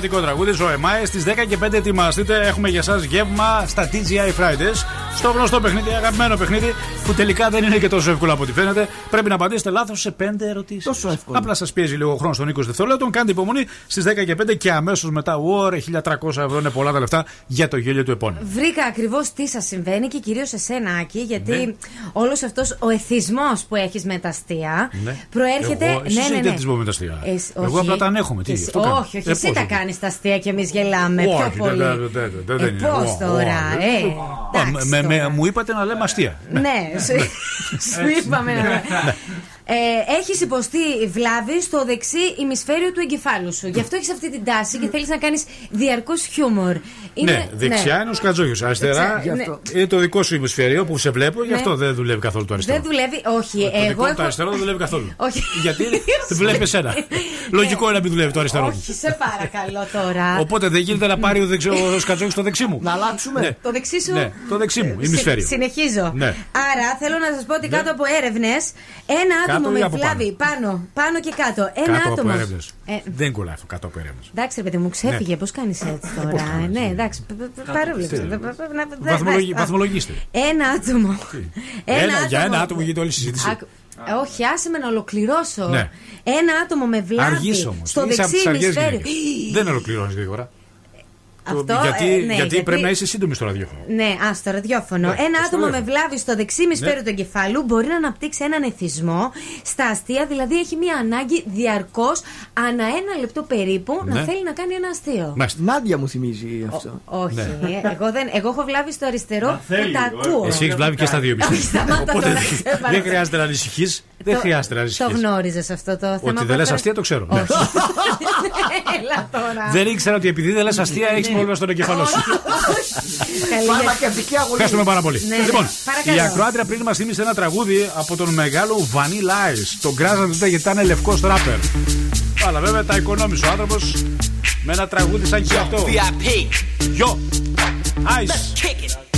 Speaker 3: ερωτηματικό τραγούδι, ζωεμάε. Στις 10 και 5 ετοιμαστείτε, έχουμε για εσά γεύμα στα TGI Fridays. Στο γνωστό παιχνίδι, αγαπημένο παιχνίδι, που τελικά δεν είναι και τόσο εύκολο από ό,τι φαίνεται. Πρέπει να απαντήσετε λάθος σε 5 ερωτήσεις.
Speaker 4: Τόσο εύκολο.
Speaker 3: Απλά σας πιέζει λίγο χρόνος στον 20 δευτερόλεπτων. Κάντε υπομονή στις 10 και 5 και αμέσως μετά. Ωραία, 1300 ευρώ είναι πολλά τα λεφτά για το γέλιο του επόμενου.
Speaker 5: Βρήκα ακριβώς τι σας συμβαίνει και κυρίως εσένα, Άκη, γιατί
Speaker 3: ναι
Speaker 5: όλος αυτός ο εθισμός που έχεις με τα αστεία
Speaker 3: ναι.
Speaker 5: προέρχεται.
Speaker 3: Εγώ,
Speaker 5: ναι, εσύ ναι,
Speaker 3: ναι,
Speaker 5: ναι.
Speaker 3: εθισμό με τα αστεία. Εγώ απλά τα ανέχομαι. Τι,
Speaker 5: όχι, όχι,
Speaker 3: ε,
Speaker 5: εσύ τα κάνεις τα αστεία και εμείς γελάμε.
Speaker 3: Όχι,
Speaker 5: πιο πολύ.
Speaker 3: Δεν.
Speaker 5: Ε, πώς ε,
Speaker 3: ε,
Speaker 5: τώρα.
Speaker 3: Μου είπατε να λέμε αστεία.
Speaker 5: Ναι, ναι. σου είπαμε. Ε, έχεις υποστεί βλάβη στο δεξί ημισφαίριο του εγκεφάλου σου. Γι' αυτό έχεις αυτή την τάση και θέλεις να κάνεις διαρκώς χιούμορ.
Speaker 3: ναι, δεξιά είναι ο Σκατζόγιο. Αριστερά
Speaker 5: Δεξιά, ναι.
Speaker 3: είναι το δικό σου ημισφαίριο που σε βλέπω, γι'
Speaker 5: Ναι.
Speaker 3: αυτό δεν δουλεύει καθόλου το αριστερό.
Speaker 5: Δεν δουλεύει, όχι.
Speaker 3: Το
Speaker 5: εγώ
Speaker 3: δικό μου το
Speaker 5: έχω...
Speaker 3: αριστερό δεν δουλεύει καθόλου.
Speaker 5: Όχι.
Speaker 3: Γιατί βλέπει εσένα. Λογικό είναι να μην δουλεύει το αριστερό μου.
Speaker 5: Όχι, σε παρακαλώ τώρα.
Speaker 3: Οπότε δεν γίνεται να πάρει ο, δεξι... ο Σκατζόγιος το δεξί μου.
Speaker 4: Να αλλάξουμε.
Speaker 3: Ναι.
Speaker 5: Το δεξί σου.
Speaker 3: Ναι, το δεξί μου,
Speaker 5: Συ-
Speaker 3: ημισφαίριο.
Speaker 5: συνεχίζω.
Speaker 3: Ναι.
Speaker 5: Άρα θέλω να σας πω ότι κάτω από έρευνες ένα
Speaker 3: Κάτω
Speaker 5: άτομο
Speaker 3: ή
Speaker 5: με
Speaker 3: από
Speaker 5: βλάβη πάνω; πάνω, και κάτω. Ένα
Speaker 3: Κάτω από
Speaker 5: άτομος.
Speaker 3: έρευνες.
Speaker 5: Ε,
Speaker 3: Δεν κολλάει αυτό κάτω από έρευνες.
Speaker 5: Εντάξει, ρε παιδί μου, ξέφυγε.
Speaker 3: Ναι.
Speaker 5: Πώς κάνεις έτσι τώρα; ναι, εντάξει. π- π- π- Παρόλο.
Speaker 3: Βαθμολογη- Βαθμολογήστε.
Speaker 5: Ένα άτομο.
Speaker 3: Ένα, για ένα άτομο γίνεται όλη η συζήτηση.
Speaker 5: Άκου- ε, Όχι, άσε με να ολοκληρώσω.
Speaker 3: Ναι.
Speaker 5: Ένα άτομο με βλάβη
Speaker 3: Αργή όμως.
Speaker 5: στο δεξί ημισφαίριο.
Speaker 3: Δεν ολοκληρώνεις γρήγορα.
Speaker 5: Αυτό,
Speaker 3: γιατί
Speaker 5: ε, ναι,
Speaker 3: γιατί πρέπει να είσαι σύντομη στο ραδιόφωνο.
Speaker 5: Ναι, ας το ραδιόφωνο.
Speaker 3: Ναι,
Speaker 5: ένα
Speaker 3: στο
Speaker 5: άτομο με
Speaker 3: ραδιόφωνο.
Speaker 5: βλάβη στο δεξί ημισφαίριο
Speaker 3: Ναι.
Speaker 5: του εγκεφάλου μπορεί να αναπτύξει έναν εθισμό στα αστεία, δηλαδή έχει μία ανάγκη διαρκώς, ανά ένα λεπτό περίπου, να
Speaker 4: Ναι.
Speaker 5: θέλει να κάνει ένα αστείο.
Speaker 4: Νάντια μου θυμίζει αυτό.
Speaker 5: Όχι,
Speaker 3: Ναι.
Speaker 5: ε, εγώ, δεν, εγώ έχω βλάβη στο αριστερό που
Speaker 4: θέλει,
Speaker 5: τα ακούω.
Speaker 3: Εσύ έχεις βλάβει και στα δύο
Speaker 5: Όχι,
Speaker 3: μισή.
Speaker 5: σταμάτα
Speaker 3: Οπότε
Speaker 5: τώρα, σε παρακαλώ.
Speaker 3: δεν χρειάζεται να ανησυχείς. Δεν
Speaker 5: Το-
Speaker 3: χρειάζεται να
Speaker 5: Το
Speaker 3: ανησυχεί.
Speaker 5: γνώριζες αυτό το θέμα.
Speaker 3: Ότι δεν λες
Speaker 5: Πέτρο;
Speaker 3: αστεία το ξέρω. Ναι.
Speaker 5: Έλα τώρα.
Speaker 3: Δεν ήξερα ότι επειδή δεν λες αστεία έχεις πρόβλημα στον εγκεφαλό σου.
Speaker 5: Καλή,
Speaker 4: Φαρμακευτική αγωγή.
Speaker 3: Ευχαριστούμε πάρα πολύ.
Speaker 5: Ναι, ναι.
Speaker 3: Λοιπόν,
Speaker 5: Παρακαλώ.
Speaker 3: η ακροάτρια πριν μας θύμισε ένα τραγούδι από τον μεγάλο Vanilla Ice. Τον κράζατε τότε γιατί ήταν λευκός ράπερ. Αλλά βέβαια τα οικονόμησε ο άνθρωπος με ένα τραγούδι σαν και αυτό.
Speaker 22: VIP.
Speaker 3: Γιο. Ice.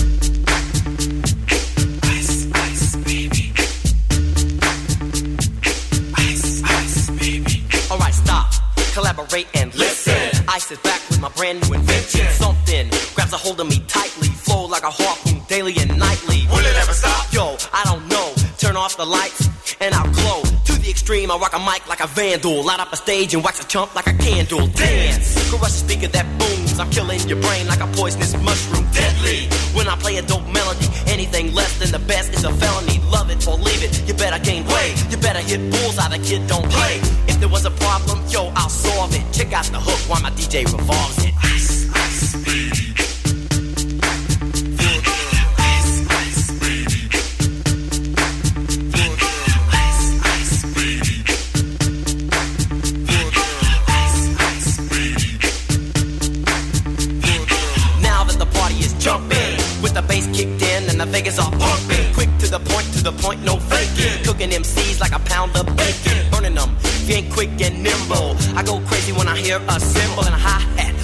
Speaker 22: Collaborate and listen. Ice is back with my brand new invention. Something grabs a hold of me tightly, flow like a harpoon daily and nightly. Will it ever stop? Yo, I don't know. Turn off the lights and I'll glow. To the extreme, I rock a mic like a vandal. Light up a stage and wax a chump like a candle. Dance, crush a speaker that booms. I'm killing your brain like a poisonous mushroom. Deadly. When I play a dope melody, anything less than the best is a felony. Love it or leave it. You better gain weight. You better hit bullseye. The kid don't play. If there was a problem, yo, I'll solve it. Check out the hook while my DJ revolves it. The party is jumping, with the bass kicked in and the Vegas are pumping. Quick to the point, to the point, no faking. Cooking MCs like a pound of bacon. Burning them, ain't quick and nimble. I go crazy when I hear a cymbal and a hi hat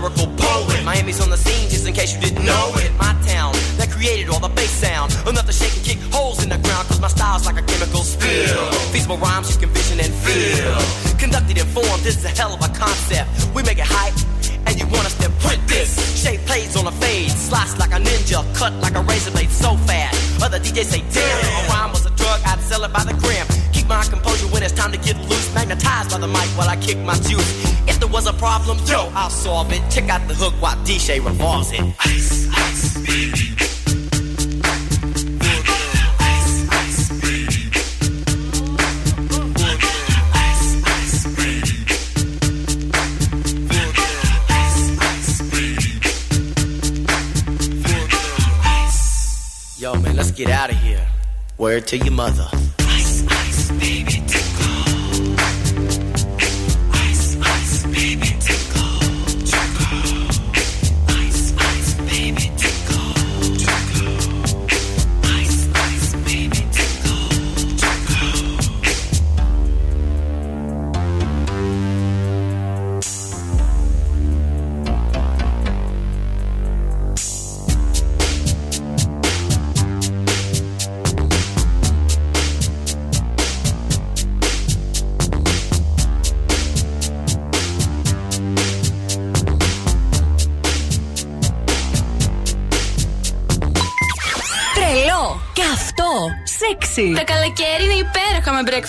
Speaker 22: lyrical poet. Miami's on the scene, just in case you didn't know it. My town that created all the bass sound. Enough to shake and kick holes in the ground, cause my style's like a chemical spill. Feasible rhymes you can vision and feel. Conducted in form, this is a hell of a concept. We make it hype, and you want us to print this. Shape plays on a fade, slice like a ninja, cut like a razor blade so fast. Other DJs say, damn, a rhyme was a drug, I'd sell it by the gram. Keep my composure when it's time to get loose. Magnetized by the mic while I kick my juice. If there was a problem, yo, I'll solve it. Check out the hook while DJ revolves it. Ice, ice, baby. Yo, man, let's get out of here. Word to your mother.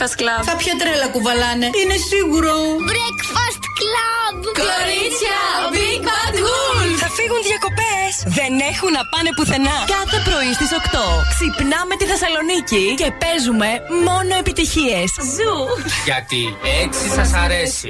Speaker 14: Breakfast Club.
Speaker 18: Κάποια τρέλα κουβαλάνε. Είναι σίγουρο.
Speaker 14: Breakfast Club! Κορίτσια, Big Bad Wolf!
Speaker 6: Θα φύγουν διακοπές. Δεν έχουν να πάνε πουθενά. Κάθε πρωί στις 8 ξυπνάμε τη Θεσσαλονίκη και παίζουμε μόνο επιτυχίες. Zoo.
Speaker 10: Γιατί έτσι σας αρέσει.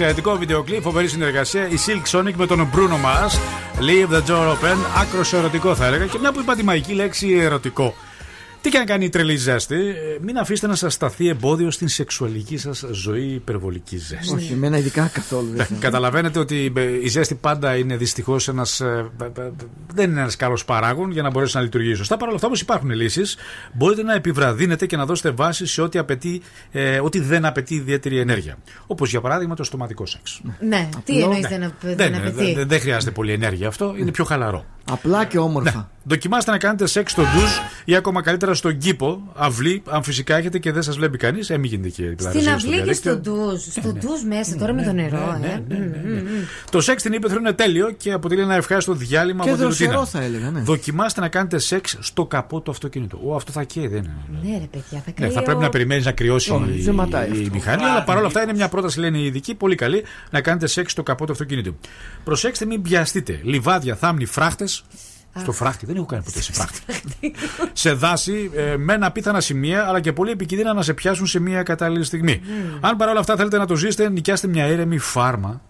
Speaker 3: Εξαιρετικό βίντεο κλιπ, φοβερή συνεργασία. Η Silk Sonic με τον Bruno Mars. Leave the door open. Άκρο ερωτικό θα έλεγα. Και μια που είπα τη μαγική λέξη ερωτικό. Τι και αν κάνει η τρελή ζέστη, ε, μην αφήσετε να σας σταθεί εμπόδιο στην σεξουαλική σας ζωή υπερβολική ζέστη.
Speaker 4: Όχι, εμένα ειδικά καθόλου. δεν
Speaker 3: Ναι,
Speaker 4: θέλω.
Speaker 3: Καταλαβαίνετε ότι ε, η ζέστη πάντα είναι δυστυχώς ένας. Δεν είναι ένας καλός παράγον για να μπορέσει να λειτουργήσει σωστά. Παρ' όλα αυτά όμως υπάρχουν λύσεις. Μπορείτε να επιβραδύνετε και να δώσετε βάση σε ό,τι, απαιτεί, ε, ό,τι δεν απαιτεί ιδιαίτερη ενέργεια. Όπως για παράδειγμα το στοματικό σεξ.
Speaker 5: Ναι, τι εννοείς δεν, απ- δεν
Speaker 3: Δεν,
Speaker 5: απαιτεί;
Speaker 3: δεν, δεν χρειάζεται πολύ ενέργεια αυτό, είναι πιο χαλαρό.
Speaker 4: Απλά και όμορφα.
Speaker 3: Δοκιμάστε να κάνετε σεξ στο ντουζ ή ακόμα καλύτερα στον κήπο, αυλή, αν φυσικά έχετε και δεν σας βλέπει κανείς. Ε, μην γίνετε και
Speaker 5: Στην
Speaker 3: πλαρεζίες στο
Speaker 5: αυλή και
Speaker 3: διαδίκτυο.
Speaker 5: στο ντουζ. Στο ντουζ μέσα τώρα με το νερό, ε. Μμμ, μμμ.
Speaker 3: Το σεξ στην ύπεθρο είναι τέλειο και αποτελεί ένα ευχάριστο διάλειμμα
Speaker 4: Και
Speaker 3: από τη
Speaker 4: δροσερό
Speaker 3: ρουτίνα.
Speaker 4: θα έλεγα, ναι.
Speaker 3: Δοκιμάστε να κάνετε σεξ στο καπό του αυτοκίνητου. Ο, αυτό θα καίει, δεν είναι.
Speaker 5: Ναι, ρε παιδιά, θα
Speaker 3: Ναι,
Speaker 5: καεί
Speaker 3: θα
Speaker 5: ο-
Speaker 3: πρέπει να περιμένεις να κρυώσει
Speaker 4: Όχι,
Speaker 3: η,
Speaker 4: δεν ματάει
Speaker 3: η
Speaker 4: αυτό.
Speaker 3: μηχανή, αλλά παρόλα αυτά είναι μια πρόταση, λένε οι ειδικοί, πολύ καλή, να κάνετε σεξ στο καπό του αυτοκίνητου. Προσέξτε, μην πιαστείτε. Λιβάδια, θάμνη, φράχτες. Στο φράχτη, δεν έχω κάνει ποτέ σε φράχτη. σε δάση, ε, με ένα απίθανα σημεία, αλλά και πολύ επικίνδυνα να σε πιάσουν σε μια κατάλληλη στιγμή. Αν παρόλα αυτά θέλετε να το ζήσετε, νοικιάστε μια αίρεμη φάρμα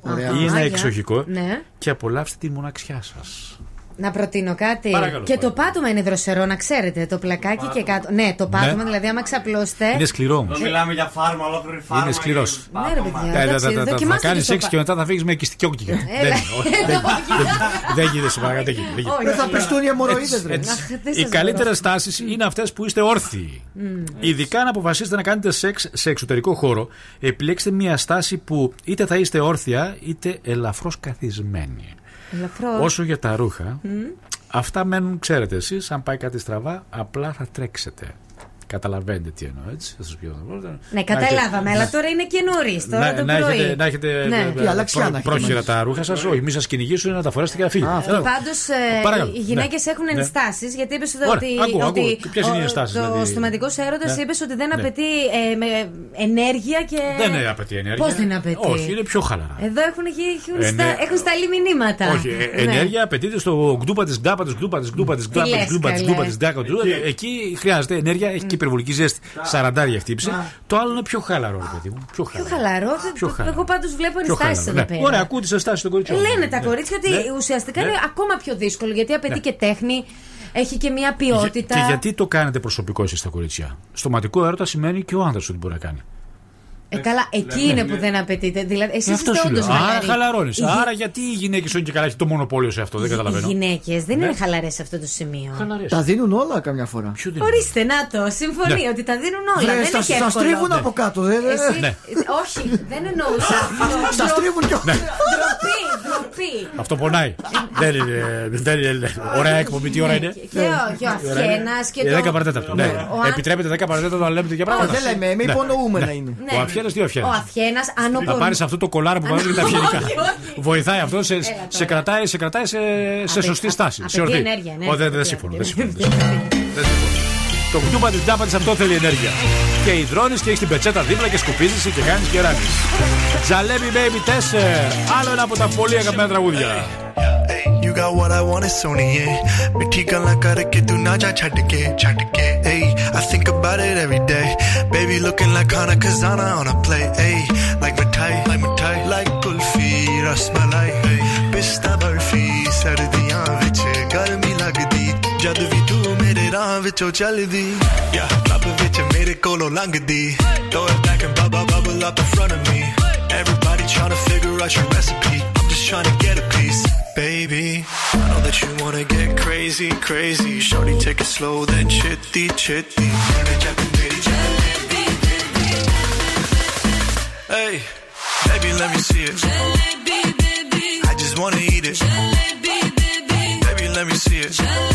Speaker 4: Ωραία.
Speaker 3: ή ένα
Speaker 5: Άγια.
Speaker 3: εξοχικό
Speaker 5: Ναι.
Speaker 3: και απολαύστε τη μοναξιά σας.
Speaker 5: Να προτείνω κάτι.
Speaker 3: Παρακαλώ,
Speaker 5: και το πάτωμα είναι δροσερό, να ξέρετε. Το πλακάκι και κάτω. Ναι, το πάτωμα,
Speaker 3: Ναι.
Speaker 5: δηλαδή, άμα ξαπλώσετε.
Speaker 3: Είναι σκληρό όμως.
Speaker 15: Εδώ μιλάμε για φάρμα, ολόκληρη φάρμα.
Speaker 3: Είναι σκληρός.
Speaker 5: Ναι, ρε παιδιά.
Speaker 3: Θα
Speaker 5: εντάξει,
Speaker 3: θα
Speaker 5: δοκιμάστε
Speaker 3: κάνει
Speaker 5: το
Speaker 3: σεξ
Speaker 5: πα-
Speaker 3: και μετά θα φύγεις με κυστικιόκια. Δεν δεν γίνεται σε παρακαλώ. δεν γίνεται, δεν γίνεται.
Speaker 4: Δεν θα πιστούν οι αιμορροίδες, ρε.
Speaker 3: Έτσι.
Speaker 5: Αχ, δεν
Speaker 3: Οι
Speaker 5: σας
Speaker 3: καλύτερε τάσεις είναι αυτές που είστε όρθιοι. Ειδικά αν αποφασίσετε να κάνετε σεξ σε εξωτερικό χώρο, επιλέξτε μια στάση που είτε θα είστε όρθια είτε ελαφρώς καθισμένοι.
Speaker 5: Ελαφρώς.
Speaker 3: Όσο για τα ρούχα,
Speaker 5: Μμ.
Speaker 3: αυτά μένουν, ξέρετε εσείς, αν πάει κάτι στραβά, απλά θα τρέξετε. Καταλαβαίνετε τι εννοώ, έτσι. Θα σα πει
Speaker 5: Ναι, καταλάβαμε, αλλά τώρα είναι και νωρί. Τώρα
Speaker 3: να,
Speaker 5: το
Speaker 3: να
Speaker 5: πρωί.
Speaker 3: έχετε, να έχετε
Speaker 5: Ναι.
Speaker 3: ε,
Speaker 4: Τι, αλλαξιά
Speaker 3: πρό-
Speaker 4: να έχετε
Speaker 3: πρόχειρα
Speaker 4: μαζί.
Speaker 3: τα ρούχα σα, όχι, μην σα κυνηγήσουν να τα φορέσετε και να φύγετε. Έλα.
Speaker 5: Πάντω
Speaker 3: Παρακαλώ.
Speaker 5: οι γυναίκε
Speaker 3: Ναι.
Speaker 5: έχουν
Speaker 3: Ναι.
Speaker 5: ενστάσει γιατί είπε
Speaker 3: Ωραία,
Speaker 5: ότι.
Speaker 3: ακούω,
Speaker 5: ότι
Speaker 3: ακούω. Ποιες είναι οι
Speaker 5: ο-
Speaker 3: ενστάσεις,
Speaker 5: Το
Speaker 3: δηλαδή?
Speaker 5: στοματικό έρωτα
Speaker 3: Ναι.
Speaker 5: είπε ότι δεν
Speaker 3: Ναι.
Speaker 5: απαιτεί ε, με ενέργεια και.
Speaker 3: Δεν είναι απαιτεί ενέργεια.
Speaker 5: Πώς δεν απαιτεί.
Speaker 3: Όχι, είναι πιο χαλαρά.
Speaker 5: Εδώ έχουν, έχουν,
Speaker 3: Ε,
Speaker 5: στα,
Speaker 3: ναι.
Speaker 5: έχουν σταλεί μηνύματα.
Speaker 3: Όχι, ε,
Speaker 5: Ναι.
Speaker 3: ενέργεια απαιτείται στο γκντούπα τη γκάπα τη γκντούπα τη γκντούπα τη γκάπα τη
Speaker 5: λες,
Speaker 3: γκντούπα τη
Speaker 5: καλέ.
Speaker 3: γκάπα τη γκάπα τη Εκεί χρειάζεται ενέργεια, έχει και υπερβολική ζέστη. Σαραντάρια χτύπησε. Το άλλο είναι πιο χαλαρό, ρε παιδί μου. Πιο
Speaker 5: Πιο
Speaker 3: χαλαρό.
Speaker 5: χαλαρό.
Speaker 3: Πιο χαλαρό.
Speaker 5: Εγώ πάντως βλέπω
Speaker 3: Πιο
Speaker 5: ενστάσεις
Speaker 3: χαλαρό,
Speaker 5: εδώ
Speaker 3: ναι.
Speaker 5: πέρα.
Speaker 3: Ωραία, ακούω τις ενστάσεις των κοριτσιών.
Speaker 5: Λένε τα
Speaker 3: Ναι.
Speaker 5: κορίτσια ότι
Speaker 3: Ναι.
Speaker 5: ουσιαστικά
Speaker 3: Ναι.
Speaker 5: είναι ακόμα πιο δύσκολο γιατί απαιτεί
Speaker 3: Ναι.
Speaker 5: και τέχνη, έχει και μια
Speaker 3: Και,
Speaker 5: ποιότητα.
Speaker 3: και γιατί το κάνετε προσωπικό εσείς τα κορίτσια; Στοματικό έρωτα σημαίνει και ο άνδρας ότι μπορεί να κάνει.
Speaker 5: Ε, καλά, εκεί είναι που δεν απαιτείται. Δηλαδή, εσείς
Speaker 3: Ε, Αυτός
Speaker 5: είστε
Speaker 3: σου λέω.
Speaker 5: όντω
Speaker 3: Άρα χαλαρώνεις.
Speaker 5: Οι γυ-
Speaker 3: Άρα γιατί οι γυναίκες είναι και καλά έχει το μονοπόλιο σε αυτό, δεν
Speaker 5: Οι
Speaker 3: καταλαβαίνω.
Speaker 5: γυναίκες δεν
Speaker 3: Ναι.
Speaker 5: είναι χαλαρές σε αυτό το σημείο.
Speaker 4: Τα δίνουν όλα καμιά φορά.
Speaker 5: Ορίστε, να το, συμφωνεί
Speaker 4: Ναι.
Speaker 5: ότι τα δίνουν όλα.
Speaker 4: Βρε,
Speaker 5: δεν
Speaker 4: στα-
Speaker 5: είναι και
Speaker 4: στα
Speaker 5: εύκολο.
Speaker 4: στρίβουν από κάτω, δεν-
Speaker 5: Εσύ-
Speaker 3: Ναι.
Speaker 5: Όχι, δεν εννοούσα. αυτό.
Speaker 4: Στα στρίβουν κι
Speaker 3: Ναι.
Speaker 5: Ντροπή, ντροπή.
Speaker 3: Αυτό πονάει. δεν είναι. Δεν είναι. Ωραία εκπομπή, τι ώρα είναι;
Speaker 5: Και ο, και ο Αφιένας και
Speaker 3: Ε,
Speaker 5: το...
Speaker 3: 10 παρατέταρτο. Ναι.
Speaker 5: Ο Αν-
Speaker 3: Επιτρέπετε 10 παρατέταρτο να λέμε τέτοια πράγματα.
Speaker 4: Δεν λέμε, με
Speaker 3: Ναι.
Speaker 4: υπονοούμενα
Speaker 3: Ναι.
Speaker 4: είναι.
Speaker 5: Ναι.
Speaker 3: Ο Αφιένα τι ο
Speaker 5: Ο
Speaker 3: Αφιένα.
Speaker 5: Αφιένας, αν ο
Speaker 3: Θα
Speaker 5: πον-
Speaker 3: πάρεις αυτό το κολάρο που βάζει τα
Speaker 5: Όχι,
Speaker 3: αυγενικά.
Speaker 5: όχι.
Speaker 3: Βοηθάει αυτό, σε,
Speaker 5: Έλα
Speaker 3: σε κρατάει, σε, κρατάει σε, σε σωστή στάση. Σε
Speaker 5: απαιτεί
Speaker 3: ορθή.
Speaker 5: ενέργεια, ναι.
Speaker 3: Ω, δεν- δεν
Speaker 5: Απαιτεί
Speaker 3: συμφωνώ. Δεν
Speaker 5: ενέργεια.
Speaker 3: Το κτούμα τη τζάμπα τη αυτό θέλει ενέργεια. Και υδρώνει και έχει την πετσέτα δίπλα και σκουπίζει και κάνει και ράνει. Τζαλέμι Baby 4, άλλο ένα από τα πολύ αγαπημένα τραγούδια.
Speaker 23: You got what I want, it's on it. Mithi gala karke tu na ja chhad ke, chhad ke. Hey, I think about it every day. Baby looking like Hana Kazana on a play. Hey, like my mithai, like my mithai, like kulfi, rasmalai. Hey, pista barfi, sardiyan vich garmi lagdi. Jad vi tu ਮੇਰੇ ਰਾਹ ਵਿੱਚੋਂ ਚੱਲਦੀ yeah club ਵਿੱਚ ਮੇਰੇ ਕੋਲੋਂ ਲੰਘਦੀ throw it back and bubble bubble up in front of me everybody trying to figure out your recipe I'm just trying to get a piece baby I know that you wanna get crazy crazy shorty take it slow then chitty chitty Hey, baby, let me see it. I just wanna eat it. Baby, let me see it.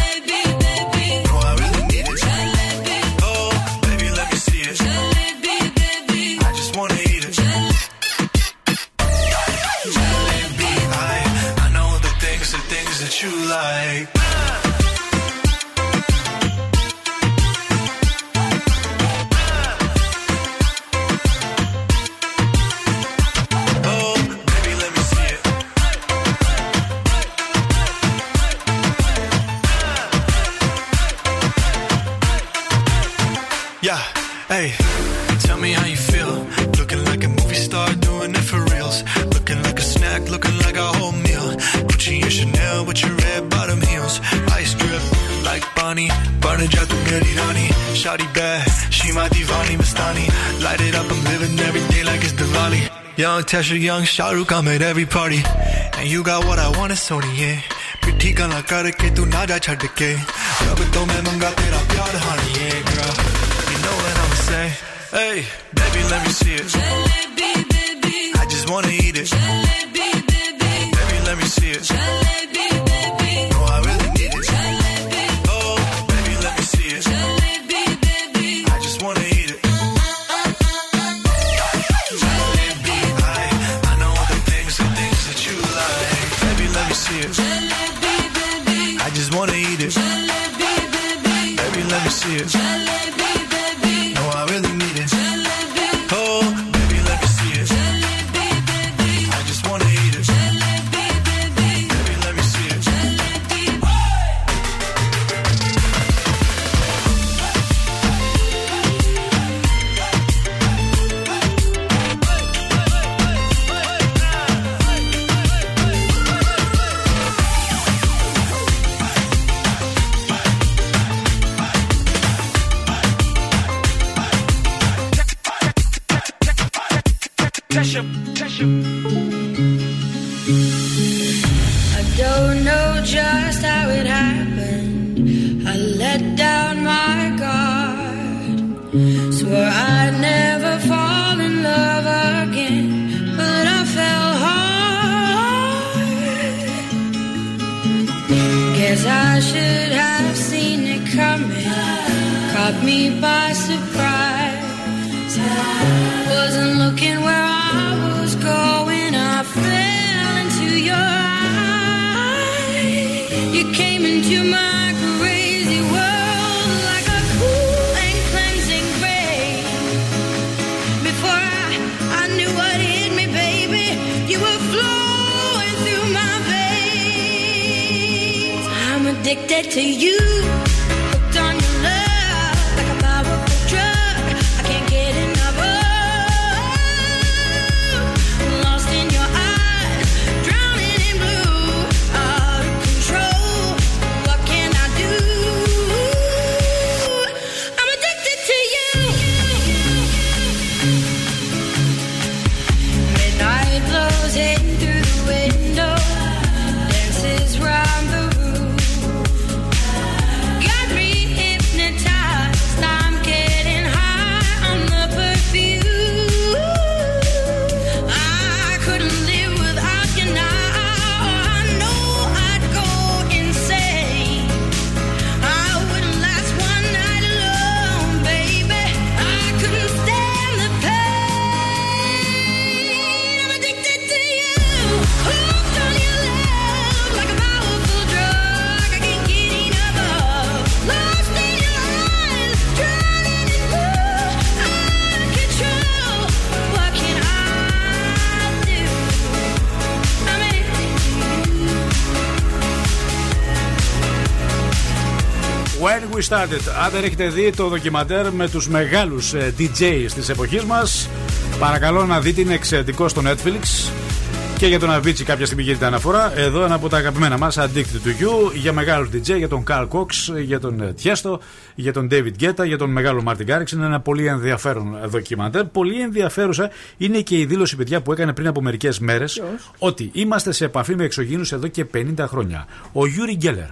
Speaker 23: जाने जा तू मेरी रानी शादी bad, she my divani mastani. Light it up, I'm living every day like it's Diwali. Young Tasha, young Shahrukh, I'm at every party. And you got what I want, it's Sony, yeah. पिट्ठी गला करके तू ना जा छड़ के रब तो मैं मंगा तेरा प्यार हानी yeah girl. You know what I'ma say. Hey baby let me see it. Jalebi, baby. I just wanna eat it. Jalebi, baby. Baby let me see it.
Speaker 3: Jalebi, Started. Αν δεν έχετε δει το ντοκιμαντέρ με τους μεγάλους ε, DJs της εποχής μας, παρακαλώ να δείτε, είναι εξαιρετικό στο Netflix. Και για τον Αβίτσι κάποια στιγμή γίνεται αναφορά. Εδώ ένα από τα αγαπημένα μας, Addicted to You, για μεγάλους DJ, για τον Carl Cox, για τον ε, Tiesto, για τον David Guetta, για τον μεγάλο Martin Garrix. Είναι ένα πολύ ενδιαφέρον ντοκιμαντέρ. Πολύ ενδιαφέρουσα είναι και η δήλωση, παιδιά, που έκανε πριν από μερικές μέρες ότι είμαστε σε επαφή με εξωγήνους εδώ και 50 χρόνια. Ο Γιούρι Γκέλερ.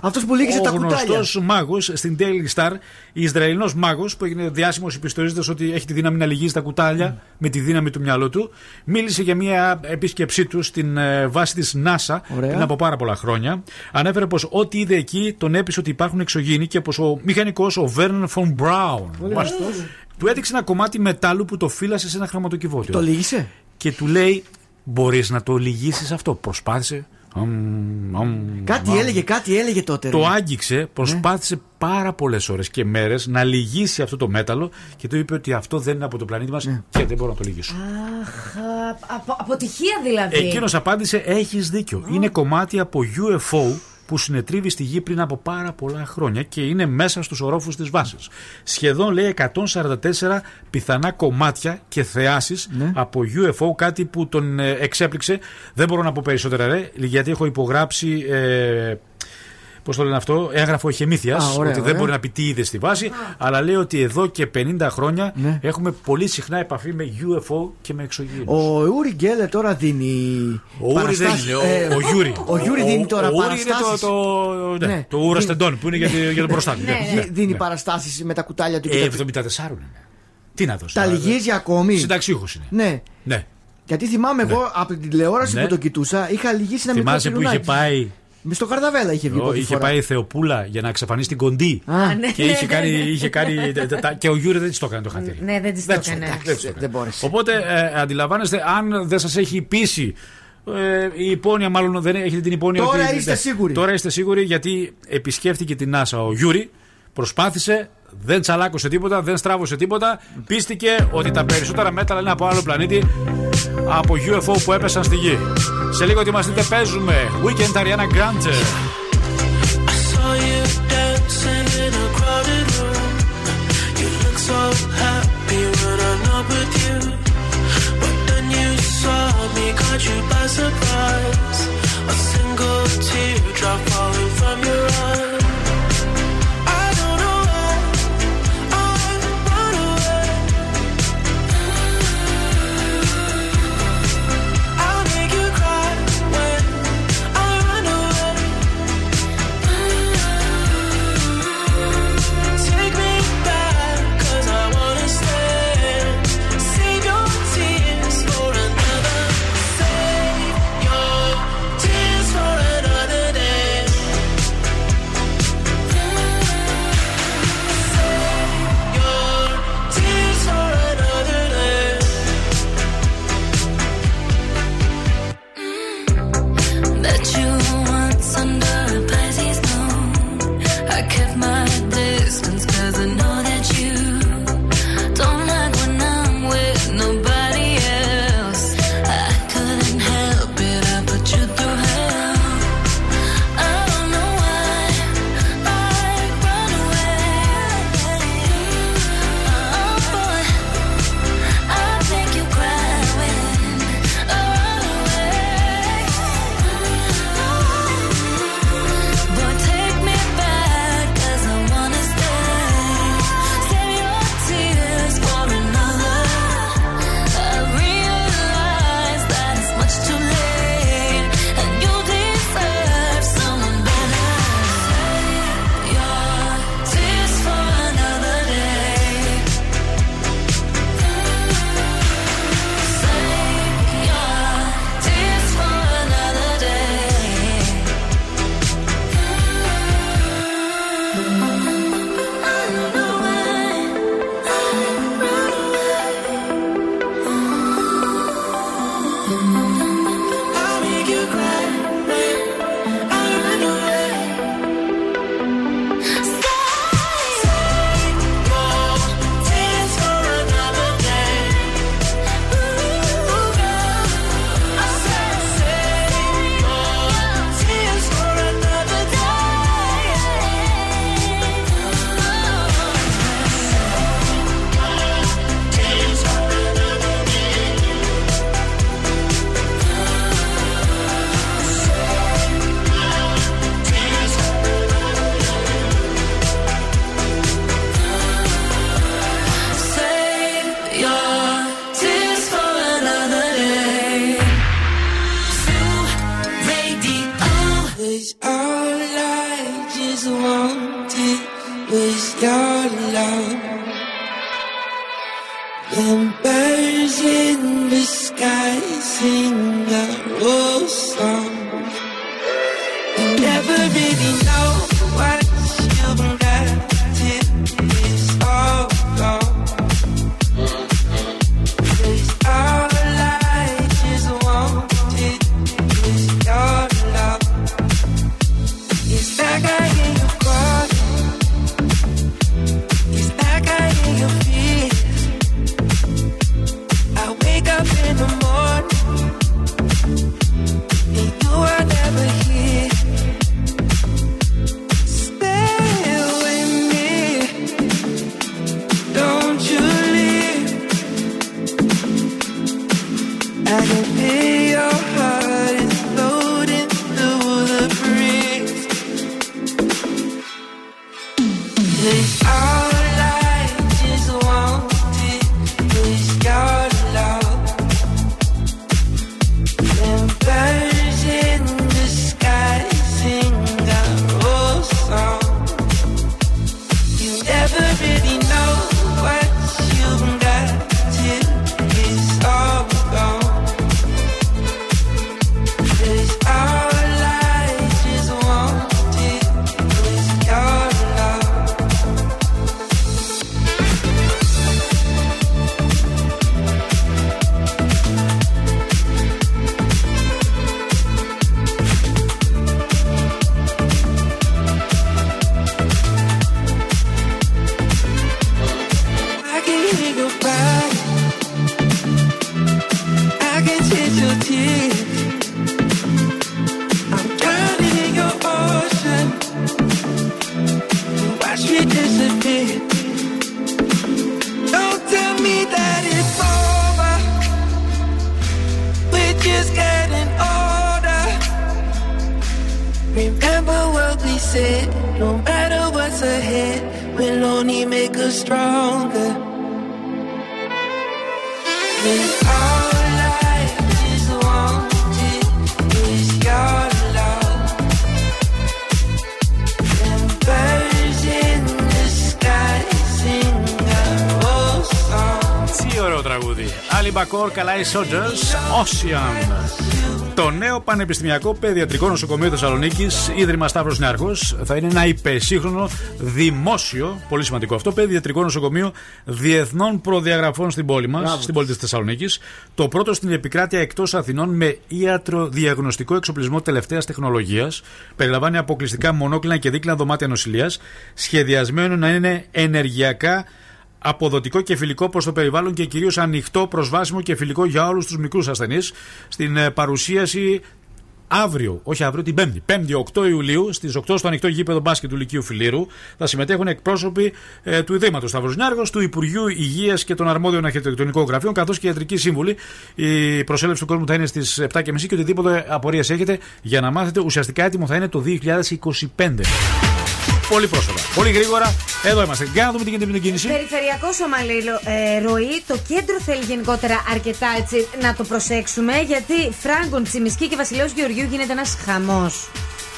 Speaker 4: Αυτός που λύγησε τα
Speaker 3: Ο
Speaker 4: κουτάλια.
Speaker 3: γνωστός μάγος στην Daily Star, Ισραηλινός μάγος που έγινε διάσημος υποστηρίζοντας ότι έχει τη δύναμη να λυγίζει τα κουτάλια με τη δύναμη του μυαλού του, μίλησε για μια επίσκεψή του στην ε, βάση της NASA
Speaker 4: Ωραία.
Speaker 3: πριν από πάρα πολλά χρόνια. Ανέφερε πως ό,τι είδε εκεί τον έπεισε ότι υπάρχουν εξωγήινοι και πως ο μηχανικός, ο Βέρνερ Φον Μπράουν,
Speaker 4: Πολύ
Speaker 3: μάλιστα,
Speaker 4: γνωστός.
Speaker 3: του έδειξε ένα κομμάτι μετάλλου που το φύλασσε σε ένα χρηματοκιβώτιο.
Speaker 4: Το λύγησε;
Speaker 3: Και του λέει: Μπορείς να το λυγίσεις αυτό. Προσπάθησε. Αμ, αμ,
Speaker 4: Κάτι
Speaker 3: αμ.
Speaker 4: έλεγε, κάτι έλεγε τότε.
Speaker 3: Το
Speaker 4: ρε.
Speaker 3: άγγιξε, προσπάθησε πάρα πολλές ώρες και μέρες να λυγίσει αυτό το μέταλλο και του είπε ότι αυτό δεν είναι από το πλανήτη μας και δεν μπορώ να το λυγίσω.
Speaker 5: Αχ, α, απο- αποτυχία δηλαδή.
Speaker 3: Εκείνος απάντησε: Έχεις δίκιο. Είναι κομμάτι από UFO που συνετρίβει στη γη πριν από πάρα πολλά χρόνια και είναι μέσα στους ορόφους της βάσης. Σχεδόν λέει 144 πιθανά κομμάτια και θεάσεις από UFO, κάτι που τον ε, εξέπληξε. Δεν μπορώ να πω περισσότερα ρε, γιατί έχω υπογράψει... Ε, Πώς το λένε αυτό, έγγραφο εχεμύθειας.
Speaker 4: Α, ωραία,
Speaker 3: ότι δεν
Speaker 4: ωραία.
Speaker 3: μπορεί να πει τι είδε στη βάση, αλλά λέει ότι εδώ και 50 χρόνια έχουμε πολύ συχνά επαφή με UFO και με εξωγήινους.
Speaker 4: Ο Ούρι Γκέλερ τώρα δίνει.
Speaker 3: Ο Ούρι δεν
Speaker 4: παραστάσεις.
Speaker 3: είναι, ο,
Speaker 4: Ε,
Speaker 3: ο Γιούρι.
Speaker 4: Ο Γιούρι δίνει τώρα
Speaker 3: ο Ούρι είναι
Speaker 4: παραστάσεις.
Speaker 3: το, το, ναι,
Speaker 4: Ναι.
Speaker 3: το Ούρα Στεντών που είναι για, τη- για τον προστάτη. ναι, ναι,
Speaker 4: Δι- Δίνει
Speaker 3: ναι.
Speaker 4: παραστάσεις με τα κουτάλια του. και
Speaker 3: Ε,
Speaker 4: τα-
Speaker 3: 74 είναι. Τι να δώσει.
Speaker 4: Τα λυγίζει ακόμη.
Speaker 3: Συνταξιούχος είναι.
Speaker 4: Ναι.
Speaker 3: Ναι.
Speaker 4: Γιατί θυμάμαι εγώ από την τηλεόραση
Speaker 3: Ναι.
Speaker 4: που το κοιτούσα, είχα λυγίσει ένα μικρό
Speaker 3: Θυμάσαι που είχε
Speaker 4: πυλουνάκι.
Speaker 3: πάει.
Speaker 4: Με στο Καρδαβέλα είχε βγει.
Speaker 3: Ω,
Speaker 4: πρώτη
Speaker 3: είχε
Speaker 4: φορά.
Speaker 3: πάει η Θεοπούλα για να εξαφανίσει την κοντή.
Speaker 4: Α, ναι,
Speaker 3: και
Speaker 4: ναι,
Speaker 3: είχε
Speaker 4: ναι,
Speaker 3: κάνει.
Speaker 4: ναι.
Speaker 3: Είχε κάνει τα- τα- τα- και ο Γιούρι δεν της το έκανε το χατήρι.
Speaker 5: Ναι, δεν της το
Speaker 3: Δεν της το
Speaker 5: έκανε.
Speaker 3: έκανε. Δεν της το έκανε.
Speaker 4: μπόρεσε.
Speaker 3: Οπότε ε, αντιλαμβάνεστε, αν δεν σας έχει πείσει. Ε, η υπόνοια, μάλλον δεν έχετε την υπόνοια
Speaker 4: Τώρα
Speaker 3: ότι.
Speaker 4: είστε
Speaker 3: ναι,
Speaker 4: σίγουροι.
Speaker 3: Τώρα είστε σίγουροι γιατί επισκέφτηκε την NASA ο Γιούρι, προσπάθησε, δεν τσαλάκωσε τίποτα, δεν στράβωσε τίποτα. Πίστηκε ότι τα περισσότερα μέταλλα είναι από άλλο πλανήτη από UFO που έπεσαν στη γη. Σε λίγο τι μας δείτε παίζουμε Weekend Ariana Grande.
Speaker 10: I saw you dancing in a crowded room. You look so happy when I'm not with you. But then you saw me, caught you by surprise. A single teardrop falling from your eye.
Speaker 3: Soldiers, Ocean. Το νέο Πανεπιστημιακό Παιδιατρικό Νοσοκομείο Θεσσαλονίκης, Ίδρυμα Σταύρος Νεάρχο, θα είναι ένα υπεσύγχρονο δημόσιο, πολύ σημαντικό αυτό, παιδιατρικό νοσοκομείο διεθνών προδιαγραφών στην πόλη μας, στην πόλη της Θεσσαλονίκης. Το πρώτο στην επικράτεια εκτός Αθηνών με ιατροδιαγνωστικό εξοπλισμό τελευταίας τεχνολογίας. Περιλαμβάνει αποκλειστικά μονόκλινα και δίκλινα δωμάτια νοσηλείας, σχεδιασμένο να είναι ενεργειακά αποδοτικό και φιλικό προς το περιβάλλον και κυρίως ανοιχτό, προσβάσιμο και φιλικό για όλους τους μικρούς ασθενείς. Στην ε, παρουσίαση αύριο, όχι αύριο, την 5η, 5η 8 Ιουλίου, στις 8 στο ανοιχτό γήπεδο μπάσκετ του Λυκείου Φιλήρου, θα συμμετέχουν εκπρόσωποι ε, του Ιδρύματος Σταυροσνιάργο, του Υπουργείου Υγείας και των αρμόδιων αρχιτεκτονικών γραφείων, καθώς και ιατρικοί σύμβουλοι. Η προσέλευση του κόσμου θα είναι στις 7.30 και οτιδήποτε απορίες έχετε για να μάθετε. Ουσιαστικά έτοιμο θα είναι το 2025. Πολύ πρόσφατα. Πολύ γρήγορα. Εδώ είμαστε. Για να δούμε τι γίνεται με την κίνηση.
Speaker 5: Περιφερειακό ομαλή ε, ροή. Το κέντρο θέλει γενικότερα αρκετά έτσι να το προσέξουμε. Γιατί Φράγκον, Τσιμισκή και Βασιλέο Γεωργίου γίνεται ένας χαμός.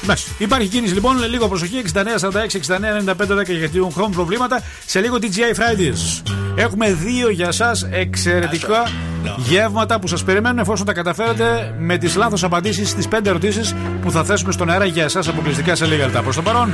Speaker 3: Εντάξει. Υπάρχει κίνηση λοιπόν, λίγο προσοχή. 69, 46, 69, 95, 10 γιατί έχουν χρόνο προβλήματα. Σε λίγο DJI Fridays. Έχουμε δύο για εσά εξαιρετικά γεύματα που σας περιμένουν εφόσον τα καταφέρετε με τις λάθος απαντήσεις στις 5 ερωτήσεις που θα θέσουμε στον αέρα για εσάς αποκλειστικά σε λίγα λεπτά. Προς το παρόν,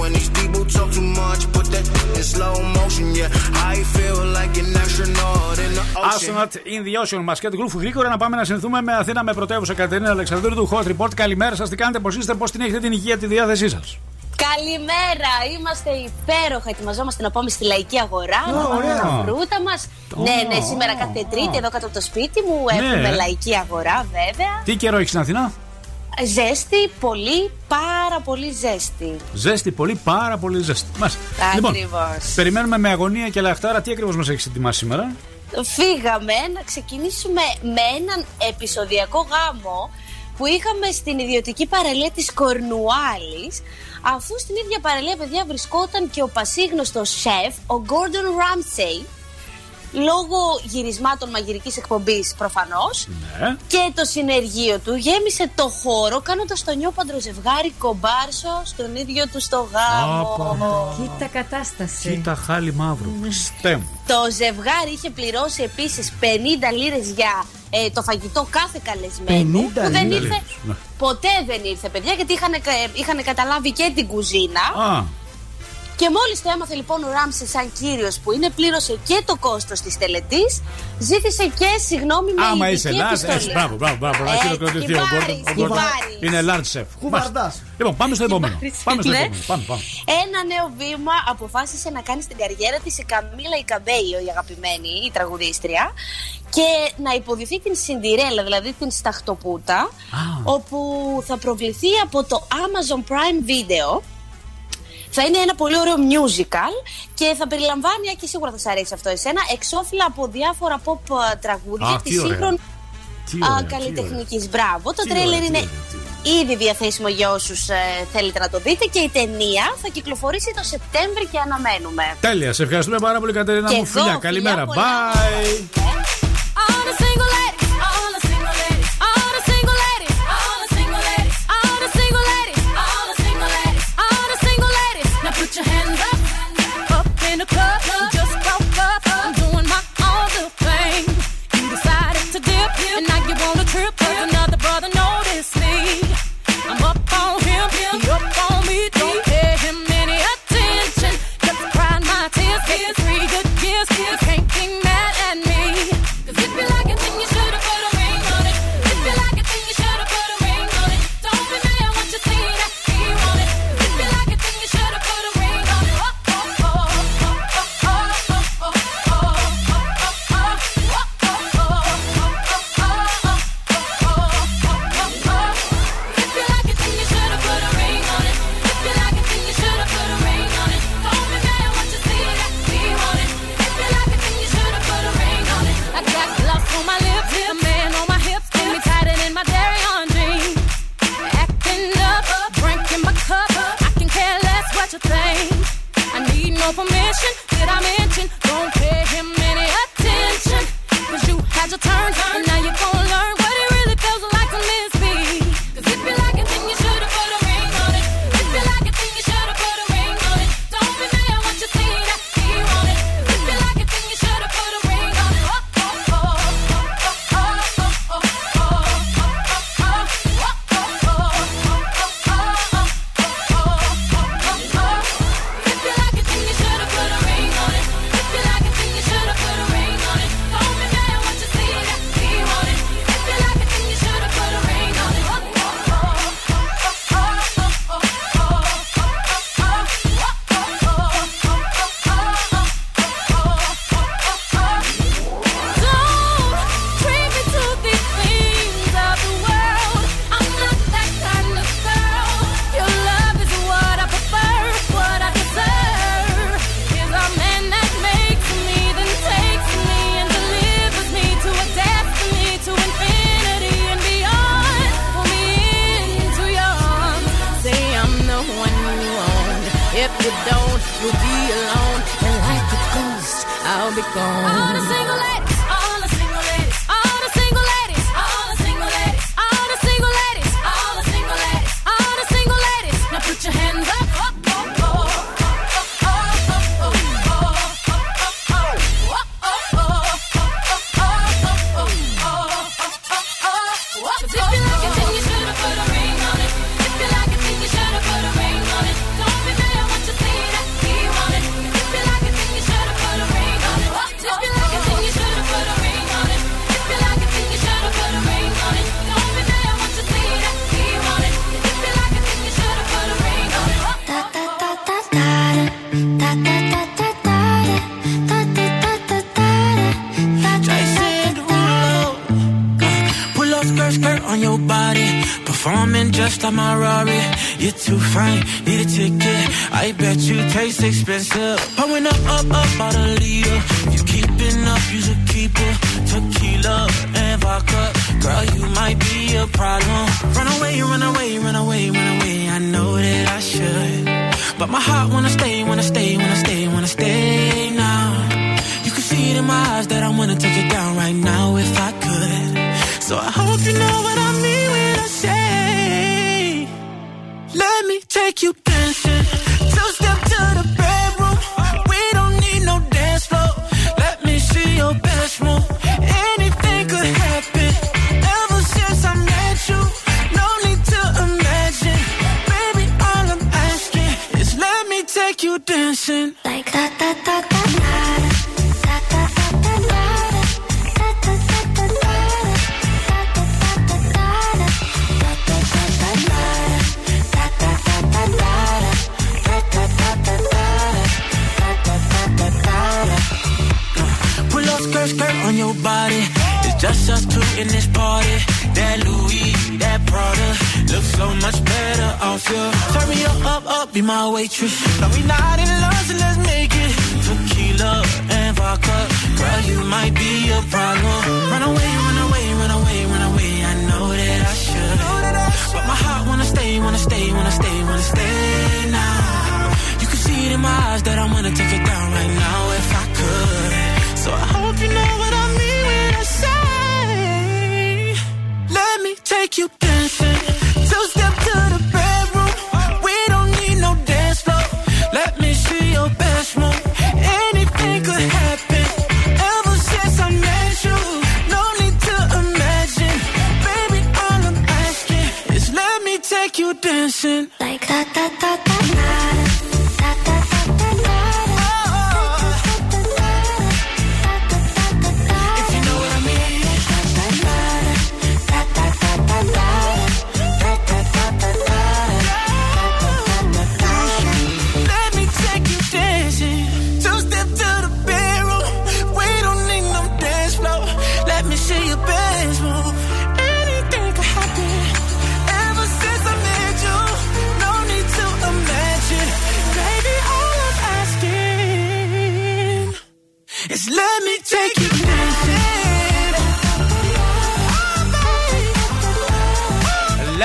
Speaker 22: When these people talk too much, put that in slow motion. Yeah, I feel like an astronaut in the ocean;
Speaker 3: Astronaut in the Ocean μας και του γρήγορα να πάμε να συνθούμε με Αθήνα με πρωτεύουσα Κατερίνα Αλεξανδρού του Hot Report. Καλημέρα σας, τι κάνετε, πώς είστε, πώς την έχετε την υγεία, τη διάθεσή σας;
Speaker 24: Καλημέρα! Είμαστε υπέροχα. Ετοιμαζόμαστε να πάμε στη λαϊκή αγορά.
Speaker 3: Ω,
Speaker 24: να πάμε
Speaker 3: ωραία.
Speaker 24: τα φρούτα μας. Ναι, ναι, σήμερα κάθε Τρίτη εδώ κάτω από το σπίτι μου
Speaker 3: Ναι.
Speaker 24: έχουμε λαϊκή αγορά, βέβαια.
Speaker 3: Τι καιρό έχεις στην Αθήνα,
Speaker 24: Ζέστη, πολύ, πάρα πολύ ζέστη.
Speaker 3: Ζέστη, πολύ, πάρα πολύ ζέστη. Μάλιστα. Λοιπόν,
Speaker 24: Ακριβώς.
Speaker 3: περιμένουμε με αγωνία και λαχτάρα τι ακριβώς μας έχεις ετοιμάσει σήμερα;
Speaker 24: Φύγαμε να ξεκινήσουμε με έναν επεισοδιακό γάμο που είχαμε στην ιδιωτική παραλία της Κορνουάλης αφού στην ίδια παραλία παιδιά βρισκόταν και ο πασίγνωστος σεφ, ο Gordon Ramsay λόγω γυρισμάτων μαγειρικής εκπομπής προφανώς
Speaker 3: Ναι.
Speaker 24: και το συνεργείο του γέμισε το χώρο κάνοντας το νιόπαντρο ζευγάρι κομπάρσο στον ίδιο του στο γάμο.
Speaker 5: Κοίτα κατάσταση.
Speaker 3: Κοίτα χάλι μαύρο. Στέμ.
Speaker 24: Το ζευγάρι είχε πληρώσει επίσης 50 λίρες για ε, το φαγητό κάθε καλεσμένου
Speaker 4: 50
Speaker 24: που δεν
Speaker 4: λίρες.
Speaker 24: ήρθε,
Speaker 3: Ναι.
Speaker 24: ποτέ δεν ήρθε παιδιά γιατί είχαν, είχαν καταλάβει και την κουζίνα
Speaker 3: Α,
Speaker 24: και μόλις το έμαθε λοιπόν ο Ράμσε σαν κύριος που είναι πλήρωσε και το κόστος της τελετής ζήτησε και συγγνώμη με
Speaker 3: άμα
Speaker 24: ειδική
Speaker 3: είσαι large.
Speaker 24: επιστολή.
Speaker 3: Έτσι, μπράβο, μπράβο, μπράβο. Να
Speaker 24: Ε,
Speaker 3: χειροκροτηθεί ο
Speaker 24: χιμπάρις,
Speaker 3: Gordon. Ο Gordon
Speaker 24: χιμπάρις.
Speaker 3: Είναι large chef.
Speaker 4: Χουβαρντάς.
Speaker 3: Μάλιστα. Λοιπόν, πάμε στο επόμενο.
Speaker 24: Χιμπάρις,
Speaker 3: Πάμε στο
Speaker 24: ναι.
Speaker 3: επόμενο. Πάμε, πάμε.
Speaker 24: Ένα νέο βήμα αποφάσισε να κάνει στην καριέρα της η Καμίλα Ικαμπέιο, η αγαπημένη, η τραγουδίστρια, και να υποδηθεί την Σιντιρέλα, δηλαδή την Σταχτοπούτα, όπου θα προβληθεί από το Amazon Prime Video. Θα είναι ένα πολύ ωραίο musical και θα περιλαμβάνει, και σίγουρα θα σας αρέσει αυτό εσένα, εξώφυλλα από διάφορα pop ε, τραγούδια
Speaker 3: Αχ,
Speaker 24: της
Speaker 3: τι ωραία.
Speaker 24: σύγχρονη
Speaker 3: Τι ωραία, τι
Speaker 24: καλλιτεχνικής. Μπράβο. Το
Speaker 3: Τι
Speaker 24: τρέλερ
Speaker 3: ωραία, τι
Speaker 24: είναι
Speaker 3: ωραία,
Speaker 24: ήδη διαθέσιμο για όσους ε, θέλετε να το δείτε και η ταινία θα κυκλοφορήσει το Σεπτέμβρη και αναμένουμε.
Speaker 3: Τέλεια, σε ευχαριστούμε πάρα πολύ, Κατερίνα
Speaker 24: Και
Speaker 3: μου.
Speaker 24: εγώ,
Speaker 3: Φιλιά,
Speaker 24: φιλιά
Speaker 3: καλημέρα.
Speaker 24: πολλά.
Speaker 3: Bye.
Speaker 14: In the club. for permission. Did I mention?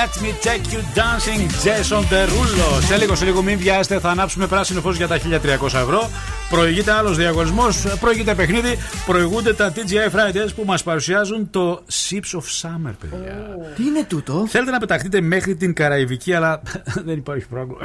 Speaker 3: Let me take you dancing, Jason Derulo. Σε λίγο, σε λίγο, μην βιάσετε, θα ανάψουμε πράσινο φως για τα 1300 ευρώ. Προηγείται άλλος διαγωνισμός, προηγείται παιχνίδι, προηγούνται τα TGI Fridays που μας παρουσιάζουν το Ships of Summer, παιδιά.
Speaker 4: Τι είναι τούτο;
Speaker 3: Θέλετε να πεταχτείτε μέχρι την Καραϊβική, αλλά δεν υπάρχει πρόβλημα.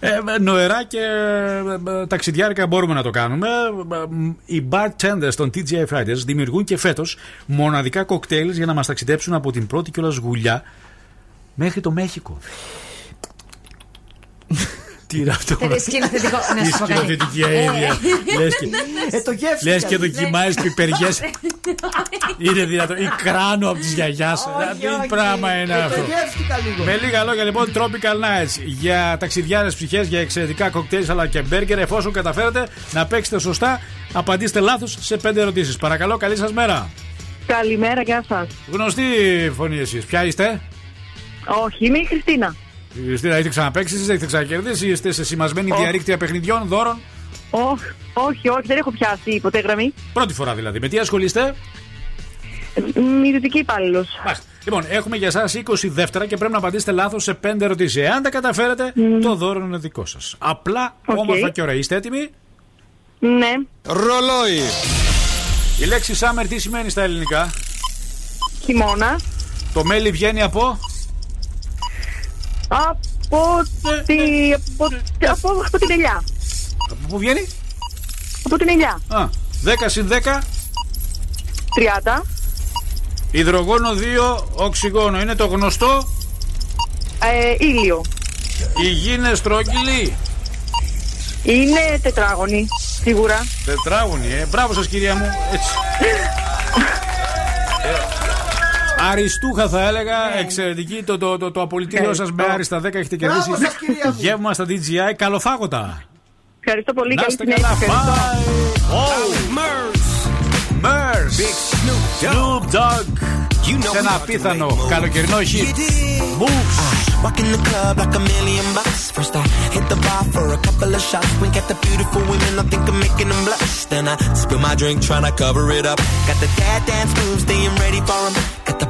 Speaker 3: ε, νοερά και ε, ε, ταξιδιάρικα μπορούμε να το κάνουμε. Ε, οι bartenders των TGI Fridays δημιουργούν και φέτος μοναδικά κοκτέιλς για να μας ταξιδέψουν από την πρώτη κιόλας γουλιά μέχρι το Μέχικο. Τι είναι αυτό
Speaker 5: που. Να πω
Speaker 3: Σκηνοθετική
Speaker 4: αένεια. Το γεύμα.
Speaker 3: Λες και δοκιμάζει πιπεριέ. Είναι δυνατό. Ή κράνο από τη γιαγιάς σου. Πράγμα είναι αυτό. Με λίγα λόγια λοιπόν, Tropical Nights για ταξιδιάρες ψυχές, για εξαιρετικά κοκτέιλς αλλά και μπέργκερ. Εφόσον καταφέρετε να παίξετε σωστά, απαντήστε λάθος σε πέντε ερωτήσεις. Παρακαλώ, καλή σας μέρα.
Speaker 12: Καλημέρα, γεια σας.
Speaker 3: Γνωστή φωνή εσείς. Ποια είστε,
Speaker 12: Όχι, είμαι η Χριστίνα.
Speaker 3: Η Χριστίνα, ξαναπέξει, έχετε ξανακερδίσει, είστε σε σημασμένη oh. παιχνιδιών, δώρων.
Speaker 12: Όχι, όχι, όχι, δεν έχω πιάσει ποτέ γραμμή.
Speaker 3: Πρώτη φορά δηλαδή. Με τι ασχολείστε,
Speaker 12: Μυθιστική υπάλληλος.
Speaker 3: Λοιπόν, έχουμε για εσάς 20 δεύτερα και πρέπει να απαντήσετε λάθος σε 5 ερωτήσεις. Εάν τα καταφέρετε, mm. το δώρο είναι δικό σας. Απλά, okay. όμορφα και ωραία. Είστε έτοιμοι;
Speaker 25: Ναι.
Speaker 3: Ρολόι. Η λέξη summer τι σημαίνει στα ελληνικά;
Speaker 25: Χειμώνα.
Speaker 3: Το μέλι βγαίνει από;
Speaker 25: Από, τη, από, από, από την ελιά.
Speaker 3: Από πού βγαίνει;
Speaker 25: Από την ελιά.
Speaker 3: Α, 10 συν 10.
Speaker 25: 30.
Speaker 3: Υδρογόνο 2, οξυγόνο. Είναι το γνωστό.
Speaker 25: Ε, ήλιο.
Speaker 3: Η γη είναι στρόγγυλη.
Speaker 25: Είναι τετράγωνη. Σίγουρα.
Speaker 3: Τετράγωνη, ε. Μπράβο σας, κυρία μου. Έτσι. Ε, Αριστούχα θα έλεγα, εξαιρετική το, το, το, το απολυτήριό σας με άριστα 10 έχετε κερδίσει.
Speaker 25: Μπράβο σας, κυρία μου.
Speaker 3: Γεύμα στα DJI, καλοφάγωτα.
Speaker 25: Ευχαριστώ πολύ.
Speaker 3: Να
Speaker 25: Καλή
Speaker 3: είστε
Speaker 25: συνέχεια.
Speaker 3: καλά,
Speaker 25: Ευχαριστώ.
Speaker 3: bye. Oh, Mers. Snoop Dogg. Σε ένα απίθανο καλοκαιρινό hit. Moves.
Speaker 26: Walk in the club like a million bucks. First I hit the bar for a couple of shots. Wink at the beautiful women, I think I'm making them blush. Then I spill my drink, trying to cover it up. Got the dad dance moves, staying ready for 'em. Got the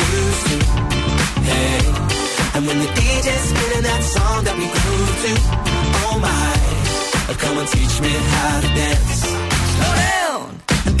Speaker 26: And when the DJ's spinning that song that we grew to, oh my, come and teach me how to dance. Slow down.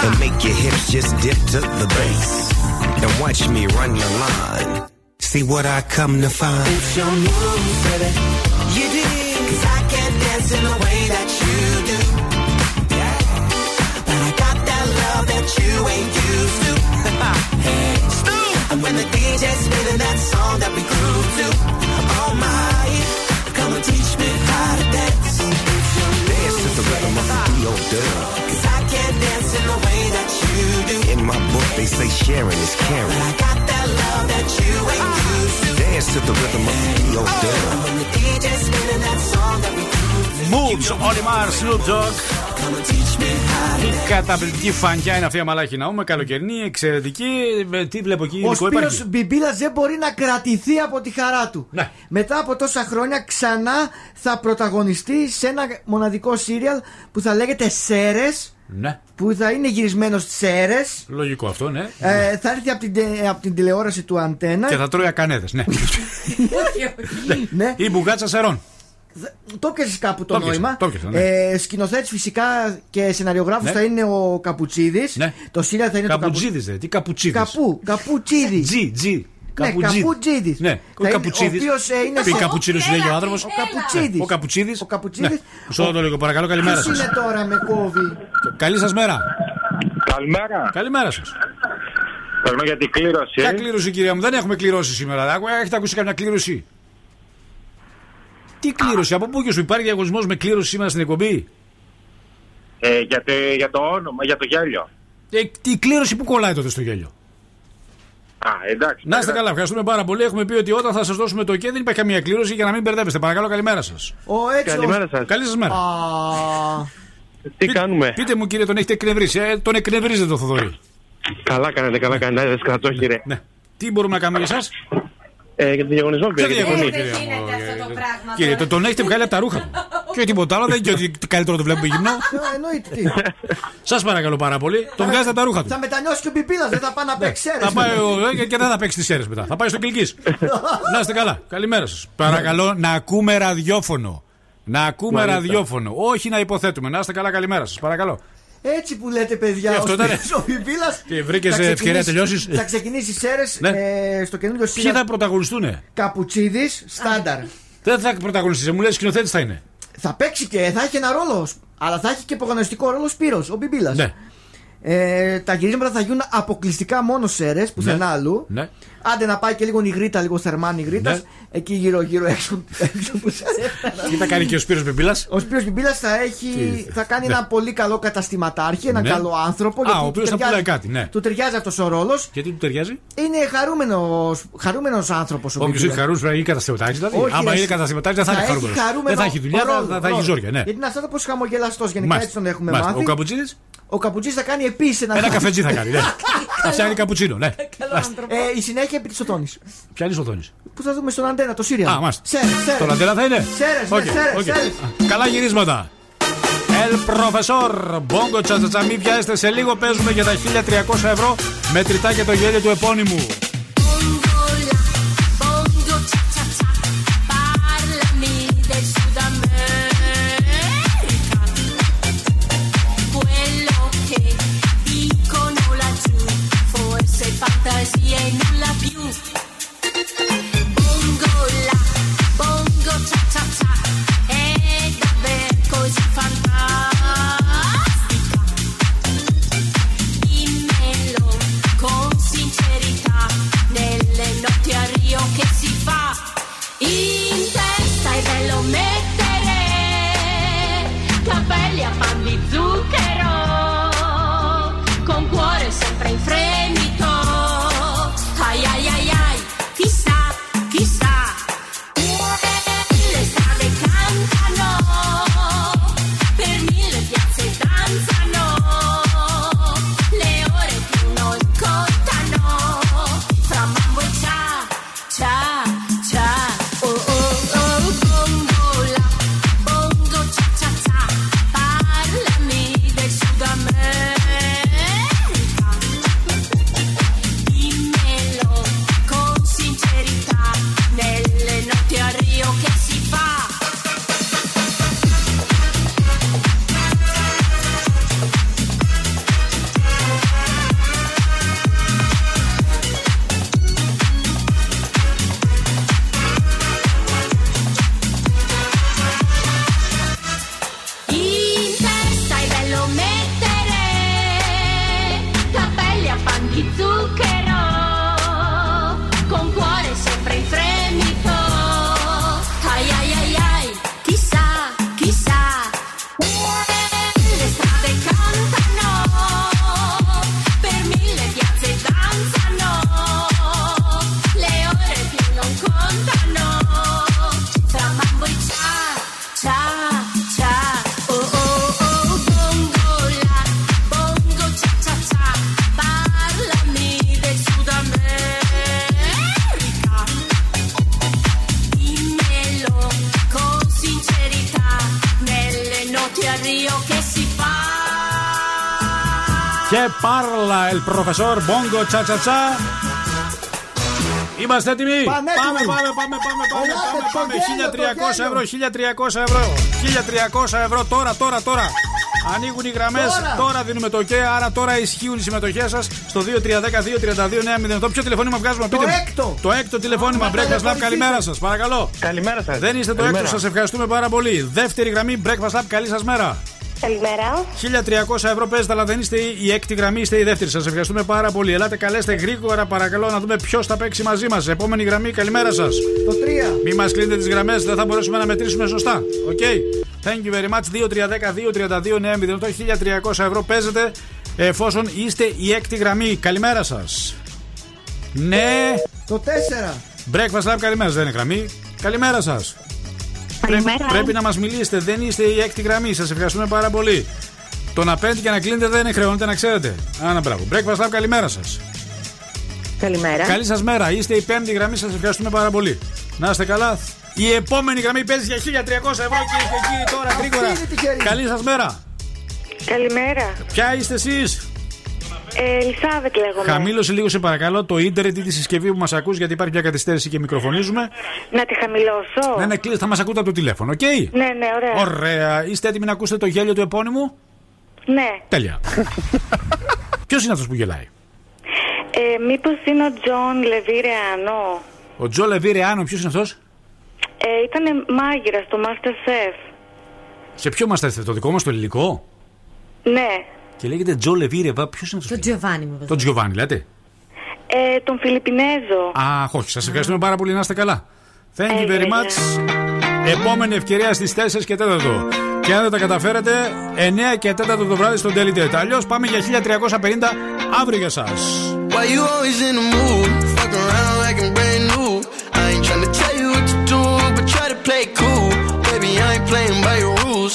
Speaker 27: And make your hips just dip to the bass. And watch me run your line. See what I come to find.
Speaker 26: It's your moves, baby. You did. Cause I can't dance in the way that you do. Yeah. But I got that love that you ain't used to. hey. And when the DJ's spinning that song that we grew to, oh my, come and teach me how to dance.
Speaker 27: Dance to the rhythm of the D.O. Dub. They say sharing is caring.
Speaker 26: I got that love that you ain't used to.
Speaker 27: Dance to the rhythm of the D.O. Dub.
Speaker 26: When the DJ's spinning that song that we grew to,
Speaker 3: Moves, Olimar, Snoop Dogg.
Speaker 26: come and teach me how to
Speaker 3: Τι καταπληκτική φανκιά είναι αυτή η αμαλάχη να πούμε. Καλοκαιρινή, εξαιρετική. Με τι βλέπω εκεί,
Speaker 4: Ο
Speaker 3: υλικό
Speaker 4: Σπύρος
Speaker 3: υπάρχει.
Speaker 4: Μπιμπίλας δεν μπορεί να κρατηθεί από τη χαρά του.
Speaker 3: Ναι.
Speaker 4: Μετά από τόσα χρόνια ξανά θα πρωταγωνιστεί σε ένα μοναδικό σύριαλ που θα λέγεται Σέρες
Speaker 3: Ναι,
Speaker 4: που θα είναι γυρισμένο στις Σέρες
Speaker 3: λογικό αυτό, ναι.
Speaker 4: ε, θα έρθει από την, τε- από την τηλεόραση του Αντένα
Speaker 3: Και θα τρώει ακανέδες, ναι.
Speaker 4: ναι.
Speaker 3: Ή μπουγάτσα σερών.
Speaker 4: Το πιασε κάπου το,
Speaker 3: Το πιάσα,
Speaker 4: νόημα.
Speaker 3: το πιάσα, ναι.
Speaker 4: ε, Σκηνοθέτης φυσικά και σεναριογράφος
Speaker 3: Ναι.
Speaker 4: θα είναι ο Καπουτσίδη.
Speaker 3: Ναι.
Speaker 4: Το σύριαλ θα είναι το
Speaker 3: Καπουτζίδης, δε. Τι καπουτζίδης.
Speaker 4: Καπού, Καπουτσίδη.
Speaker 3: Τζι, τζι.
Speaker 4: Ναι, Καπουτσίδη.
Speaker 3: Ναι, ο Καπουτσίδης.
Speaker 4: Ο οποίος είναι.
Speaker 3: Πει καπουτσίδης, λέγει ο άνθρωπος.
Speaker 4: Ο Καπουτσίδης.
Speaker 3: Ο Καπουτσίδης.
Speaker 4: Ο Καπουτσίδης.
Speaker 3: Μισό λεπτό λίγο, παρακαλώ, καλημέρα
Speaker 4: Ποιος
Speaker 3: σας.
Speaker 4: είναι τώρα με κόβει;
Speaker 3: Καλή σας μέρα.
Speaker 8: Καλημέρα.
Speaker 3: Καλημέρα σας.
Speaker 8: Παίρνω για την κλήρωση.
Speaker 3: Ποια κλήρωση, κυρία μου, δεν έχουμε κληρώσει σήμερα. Άκου, Έχετε ακούσει καμιά κλήρωση; Τι κλήρωση, από πού και σου υπάρχει διαγωνισμός με κλήρωση σήμερα στην εκπομπή;
Speaker 8: Ε, για, το, για το όνομα, για το γέλιο.
Speaker 3: Ε, τι κλήρωση που κολλάει τότε στο γέλιο;
Speaker 8: Α, εντάξει.
Speaker 3: Να είστε καλά, ευχαριστούμε πάρα πολύ. Έχουμε πει ότι όταν θα σας δώσουμε το OK δεν υπάρχει καμία κλήρωση για να μην μπερδεύεστε. Παρακαλώ, καλημέρα σας.
Speaker 4: Ο έξω.
Speaker 8: Καλημέρα σας.
Speaker 3: Καλή σας μέρα.
Speaker 8: Τι κάνουμε;
Speaker 3: Πείτε μου, κύριε, τον έχετε εκνευρίσει. Ε, τον εκνευρίζετε το Θοδωρή.
Speaker 8: Καλά κάνετε, καλά κάνετε. Δεν κρατώ, χειρέ.
Speaker 3: Ναι. Τι μπορούμε να κάνουμε για εσάς;
Speaker 8: Ε, για τον διαγωνισμό
Speaker 3: Ποιο
Speaker 8: πήρα. για τη
Speaker 3: διαγωνισμό,
Speaker 8: φωνή.
Speaker 3: κυρία μου.
Speaker 5: αυτό το πράγμα.
Speaker 3: Κύριε, το- τον έχετε βγάλει από τα ρούχα του.
Speaker 14: Και τίποτα άλλο, δεν είναι και ότι καλύτερο το βλέπουμε γυμνό.
Speaker 4: Ε, Εννοείται τι.
Speaker 14: Σας παρακαλώ πάρα πολύ. Τον βγάζετε από τα ρούχα του.
Speaker 4: Θα μετανιώσει και ο Πιπίλας, δεν θα πάει να παίξει αίρες.
Speaker 14: Θα πάει ο- ε, και δεν θα παίξει τις αίρε μετά. Θα πάει στο Κυλκής. να είστε καλά. Καλημέρα σας. Παρακαλώ να ακούμε ραδιόφωνο. Να ακούμε
Speaker 4: Μάλιστα.
Speaker 14: ραδιόφωνο. Όχι να υποθέτουμε. Να είστε καλά. Καλημέρα σας. Παρακαλώ.
Speaker 4: Έτσι που λέτε, παιδιά,
Speaker 14: Και αυτό
Speaker 4: ο
Speaker 14: ήταν.
Speaker 4: Σπύρος ο Πιπίλας
Speaker 14: Και βρήκες,
Speaker 4: θα
Speaker 14: ε,
Speaker 4: ξεκινήσει-
Speaker 14: ευκαιρία τελειώσεις.
Speaker 4: Θα ξεκινήσεις σέρες
Speaker 14: Ναι.
Speaker 4: ε, στο καινούριο
Speaker 14: Ποιοι
Speaker 4: σύλλογο
Speaker 14: θα πρωταγωνιστούν.
Speaker 4: Καπουτσίδης, στάνταρ.
Speaker 14: Δεν θα πρωταγωνιστήσει. Μου λέει σκηνοθέτης θα είναι.
Speaker 4: Θα παίξει και θα έχει ένα ρόλο. Αλλά θα έχει και προγωνιστικό ρόλο Σπύρος, ο Πιπίλα.
Speaker 14: Ναι.
Speaker 4: Ε, τα γυρίσματα θα γίνουν αποκλειστικά μόνο σε αίρες, πουθενά αλλού.
Speaker 14: Ναι.
Speaker 4: Άντε να πάει και λίγο νιγρήτα, λίγο θερμά νιγρήτας.
Speaker 14: Ναι.
Speaker 4: Εκεί γύρω-γύρω έξω, έξω που σας έφερα.
Speaker 14: Τι θα κάνει και ο Σπύρος Πεμπίλα.
Speaker 4: Ο Σπύρος Πιμπίλας θα, έχει,
Speaker 14: Τι-
Speaker 4: θα κάνει
Speaker 14: ναι.
Speaker 4: ένα πολύ καλό καταστηματάρχη, ένα
Speaker 14: Ναι.
Speaker 4: καλό άνθρωπο.
Speaker 14: Α,
Speaker 4: γιατί
Speaker 14: ο
Speaker 4: του
Speaker 14: οποίος θα
Speaker 4: ταιριάζει-
Speaker 14: πουλάει κάτι, ναι.
Speaker 4: Του ταιριάζει αυτός ο ρόλος.
Speaker 14: Γιατί του ταιριάζει;
Speaker 4: Είναι χαρούμενος, χαρούμενος άνθρωπος ο
Speaker 14: Όποιος
Speaker 4: Πιμπίλας.
Speaker 14: είναι χαρούμενος πρέπει να είναι καταστηματάρχης. Δηλαδή.
Speaker 4: Όχι,
Speaker 14: Άμα
Speaker 4: ρε,
Speaker 14: είναι καταστηματάρχης δεν θα είναι
Speaker 4: έχει
Speaker 14: χαρούμενος.
Speaker 4: χαρούμενο
Speaker 14: Δεν θα έχει δουλειά, θα-
Speaker 4: ρόλο,
Speaker 14: θα, θα έχει
Speaker 4: ρόλο.
Speaker 14: ζόρια. Ναι.
Speaker 4: Γιατί είναι αυτός όπω χαμογελαστός, γενικά
Speaker 14: Μάλιστα.
Speaker 4: έτσι τον έχουμε
Speaker 14: Μάλιστα.
Speaker 4: μάθει.
Speaker 14: Ο Καπουτσίνη
Speaker 4: Ο Καπουτσίνης θα κάνει επίσης ένα.
Speaker 14: ένα καφετζί θα κάνει. Ναι. Θα φτιάχνει καπουτσίνο. Ναι.
Speaker 4: Ε, η συνέχεια επί της οθόνη.
Speaker 14: Ποια είναι η οθόνη.
Speaker 4: Που θα δούμε στον αντένα, το Σύριαλ.
Speaker 14: Α, μάλιστα.
Speaker 4: Σέρες, σέρες.
Speaker 14: Το λαντέλα θα είναι;
Speaker 4: Σέρες, ναι,
Speaker 14: Οκ,
Speaker 4: σέρες,
Speaker 14: οκ.
Speaker 4: σέρες.
Speaker 14: Α, Καλά γυρίσματα. El Profesor, μπόγκο τσατσατσά, μην πιάσετε σε λίγο παίζουμε για τα 1300 ευρώ μετρητά και το γέλιο του επώνυμου. Πάρλα, el profesor, bongo, τσα τσα τσα. Είμαστε έτοιμοι;
Speaker 4: Πάμε,
Speaker 14: πάμε,
Speaker 4: έτοιμοι.
Speaker 14: πάμε, πάμε, πάμε, πάμε,
Speaker 4: Ελάτε,
Speaker 14: πάμε,
Speaker 4: το
Speaker 14: πάμε.
Speaker 4: γέλιο,
Speaker 14: 1300
Speaker 4: το
Speaker 14: ευρώ, 1300 ευρώ. 1300 ευρώ τώρα, τώρα, τώρα. Ανοίγουν οι γραμμές.
Speaker 4: Τώρα.
Speaker 14: Τώρα δίνουμε το και, άρα τώρα ισχύουν οι συμμετοχές σας στο 2310-232-908. Ποιο τηλεφώνημα βγάζουμε,
Speaker 4: Το
Speaker 14: πείτε μου.
Speaker 4: έκτο.
Speaker 14: Το έκτο τηλεφώνημα.
Speaker 4: Α,
Speaker 14: Breakfast Lab,
Speaker 4: τηλεφωνηθείτε.
Speaker 14: καλημέρα σας. Παρακαλώ.
Speaker 11: Καλημέρα σας.
Speaker 14: Δεν είστε το έκτο, σας ευχαριστούμε πάρα πολύ. Δεύτερη γραμμή, Breakfast Lab, καλή σας μέρα.
Speaker 3: Καλημέρα.
Speaker 14: 1300 ευρώ παίζετε, αλλά δεν είστε η έκτη γραμμή, είστε η δεύτερη. Σας ευχαριστούμε πάρα πολύ. Ελάτε, καλέστε γρήγορα, παρακαλώ, να δούμε ποιος θα παίξει μαζί μας. Επόμενη γραμμή, καλημέρα σας.
Speaker 4: Το 3.
Speaker 14: Μην μας κλείνετε τις γραμμές, δεν θα μπορέσουμε να μετρήσουμε σωστά. OK. Thank you very much. 2310-232-908. 1300 ευρώ παίζετε εφόσον είστε η έκτη γραμμή. Καλημέρα σας. Ναι.
Speaker 4: Το 4.
Speaker 14: Breakfast Club, καλημέρα. Δεν είναι γραμμή. Καλημέρα σας.
Speaker 3: Καλημέρα.
Speaker 14: Πρέπει να μας μιλήσετε. Δεν είστε η έκτη γραμμή. Σας ευχαριστούμε πάρα πολύ. Το να παίρνετε και να κλείνετε δεν είναι χρεώνεται να ξέρετε. Άνα μπράβο. Breakfast Lab, καλημέρα σας.
Speaker 3: Καλημέρα.
Speaker 14: Καλή σας μέρα. Είστε η πέμπτη γραμμή. Σας ευχαριστούμε πάρα πολύ. Να είστε καλά.
Speaker 3: Η επόμενη γραμμή παίζει για 1300 ευρώ κυρίε και κύριοι τώρα γρήγορα.
Speaker 4: είναι τυχερή.
Speaker 3: Καλή σας μέρα.
Speaker 12: Καλημέρα.
Speaker 3: Ποια είστε εσείς,
Speaker 12: Ε, Ελισάβετ λέγομαι.
Speaker 3: Χαμήλωσε λίγο σε παρακαλώ το ίντερνετ ή τη συσκευή που μας ακούς γιατί υπάρχει μια καθυστέρηση και μικροφωνίζουμε.
Speaker 12: Να τη χαμηλώσω.
Speaker 3: Ναι, ναι, κλείστε, θα μας ακούτε από το τηλέφωνο, οκ;
Speaker 12: Ναι, ναι, ωραία.
Speaker 3: Ωραία. Είστε έτοιμοι να ακούσετε το γέλιο του επώνυμου;
Speaker 12: Ναι.
Speaker 3: Τέλεια. Ποιος είναι αυτός που γελάει,
Speaker 12: Ε, μήπως είναι ο Τζον Λεβίρεανό.
Speaker 3: Ο Τζο Λεβί Ρεάνο, ποιος είναι αυτός;
Speaker 12: Ε, ήταν μάγειρας στο Masterchef.
Speaker 3: Σε ποιο Masterchef, το δικό μας το ελληνικό;
Speaker 12: Ναι.
Speaker 3: Και λέγεται Τζο Λεβί Ρεβά, ποιος είναι αυτός.
Speaker 5: Το Τζιοβάνι μου.
Speaker 3: Τον Τζιοβάνι, λέτε.
Speaker 12: Ε, τον Φιλιππινέζο.
Speaker 3: Αχ, όχι, σας ευχαριστούμε πάρα πολύ να είστε καλά. Thank you very much. Επόμενη ευκαιρία στις 4 και 4. Και αν δεν τα καταφέρετε, 9 και 4 το βράδυ στο Daily Date. Αλλιώς πάμε για 1350 αύριο για εσά.
Speaker 10: Why you always in the mood? Fuck around like I'm brand new. I ain't tryna tell you what to do, but try to play cool. Baby, I ain't playing by your rules.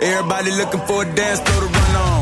Speaker 28: Everybody looking for a dance floor to run
Speaker 18: on.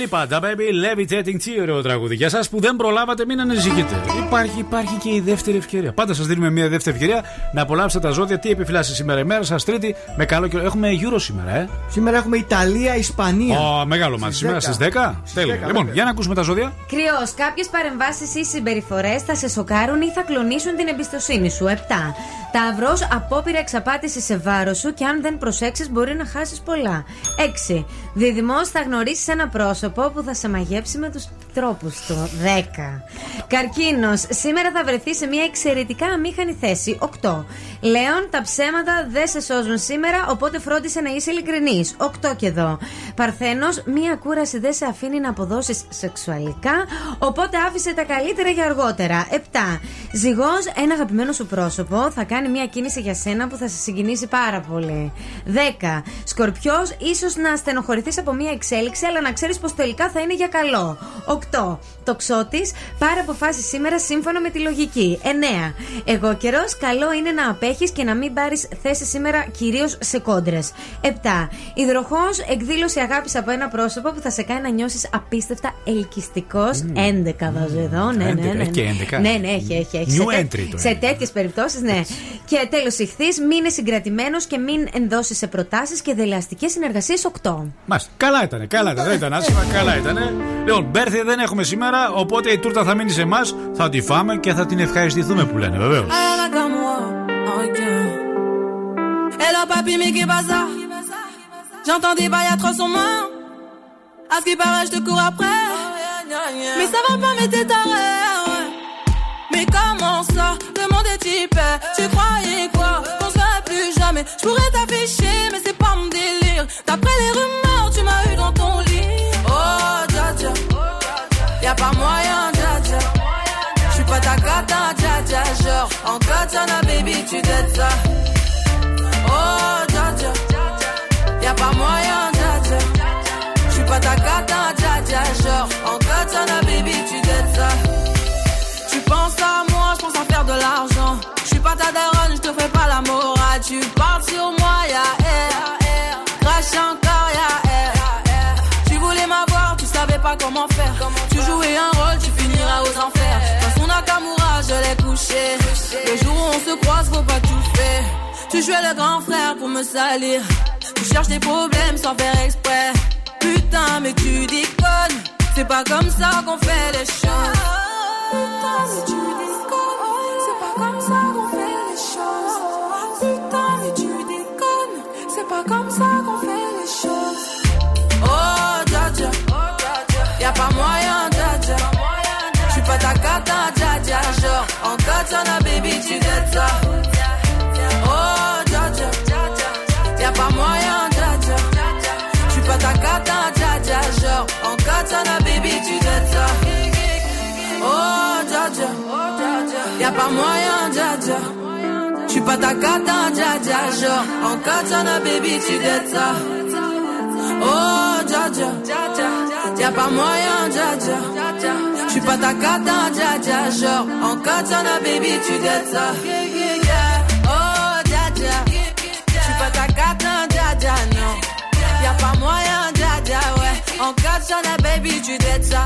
Speaker 3: Lipa, τα baby levitating, τι ωραίο τραγούδι. Για εσά που δεν προλάβατε, μην ανησυχείτε. Υπάρχει, υπάρχει και η δεύτερη ευκαιρία. Πάντα σας δίνουμε μια δεύτερη ευκαιρία να απολαύσετε τα ζώδια. Τι επιφυλάσσει σήμερα η μέρα σας, Τρίτη, με καλό καιρό. Έχουμε Euro σήμερα, ε.
Speaker 4: Σήμερα έχουμε Ιταλία, Ισπανία.
Speaker 3: Ω, μεγάλο μάτι. Σήμερα στις 10. Τέλεια.
Speaker 4: 10,
Speaker 3: Λοιπόν,
Speaker 4: βέβαια.
Speaker 3: για να ακούσουμε τα ζώδια.
Speaker 5: Κρυός, κάποιες παρεμβάσεις ή συμπεριφορές θα σε σοκάρουν ή θα κλονίσουν την εμπιστοσύνη σου. 7. Ταυρό, απόπειρα εξαπάτησης σε βάρος σου και αν δεν προσέξεις μπορεί να χάσεις πολλά. 6. Διδυμό, θα γνωρίσεις ένα πρόσωπο που θα σε μαγέψει με τους τρόπους του. 10. Καρκίνος, σήμερα θα βρεθεί σε μια εξαιρετικά αμήχανη θέση. 8. Λέων, τα ψέματα δεν σε σώζουν σήμερα, οπότε φρόντισε να είσαι ειλικρινής. 8 και εδώ. Παρθένος, μία κούραση δεν σε αφήνει να αποδώσεις σεξουαλικά, οπότε άφησε τα καλύτερα για αργότερα. 7. Ζυγός, ένα αγαπημένο σου πρόσωπο θα κάνει μία κίνηση για σένα που θα σε συγκινήσει πάρα πολύ. 10. Σκορπιός, ίσως να στενοχωρηθείς από μία εξέλιξη, αλλά να ξέρεις πως τελικά θα είναι για καλό. 8. Τοξότη, πάρε αποφάσεις σήμερα σύμφωνα με τη λογική. 9. Εγώ καιρός, καλό είναι να απέχεις και να μην πάρεις θέση σήμερα κυρίως σε κόντρες. 7. Υδροχός, εκδήλωση αγάπης από ένα πρόσωπο που θα σε κάνει να νιώσεις απίστευτα ελκυστικός. 11 βάζω εδώ. Ναι, ναι,
Speaker 3: 11,
Speaker 5: ναι.
Speaker 3: έχει και 11.
Speaker 5: Ναι, ναι, έχει, έχει. έχει.
Speaker 3: New
Speaker 5: σε, τε-
Speaker 3: entry το
Speaker 5: σε
Speaker 3: 11.
Speaker 5: τέτοιες περιπτώσεις, ναι. Και τέλος, ηχθείς, μείνε συγκρατημένος και μην ενδώσεις σε προτάσεις και δελεαστικές συνεργασίες 8.
Speaker 3: Μάλιστα. Καλά ήταν, καλά ήταν. Δεν ήταν άσχημα, καλά ήταν. Λοιπόν, μπέρθη δεν έχουμε σήμερα, οπότε η τούρτα θα μείνει σε εμά. Θα τη φάμε και θα την ευχαριστηθούμε που λένε, βεβαίω.
Speaker 29: Elle a comme moi, ok. Elle a papi, mais qui bazar. J'entends des bails à 300 mains. À ce qui paraît, je te cours après. Mais ça va pas, mais t'es taré. ouais. Mais comment ça, le monde est type Tu croyais quoi Qu'on se verrait plus jamais. Je pourrais t'afficher, mais c'est pas mon délire. D'après les rumeurs, tu m'as eu dans ton lit. pas moyen, dja dja. J'suis pas ta cata, dja dja. Genre, en katana, baby, tu dettes ça. Oh, dja dja. Y'a pas moyen, dja dja. J'suis pas ta cata, dja. Genre, en katana, baby, tu dettes ça. Tu penses à moi, je à faire de l'argent. Je suis pas ta daronne, je fais pas la morale. Tu Tu jouais le grand frère pour me salir. Tu cherches des problèmes sans faire exprès. Putain, mais tu déconnes. C'est pas comme ça qu'on fait les choses. Putain, mais tu déconnes. C'est pas comme ça qu'on fait les choses. Putain, mais tu déconnes. C'est pas comme ça qu'on fait les choses. Oh, dja dja. Y'a pas moyen, dja dja. J'suis pas ta cata, dja dja. Genre, en katana, baby, tu dettes ça. Pas moyen, dja dja. Pas ta cata, dja dja. Genre, en katana, baby, tu dettes ça. Oh, dja dja. Y'a pas moyen, dja dja. J'suis pas ta cata, dja dja. Genre, en katana, baby, tu dettes ça. Oh, dja dja. J'suis pas ta cata, dja dja, non. Y'a pas moyen, dja dja, ouais. En katana, baby, tu dettes ça.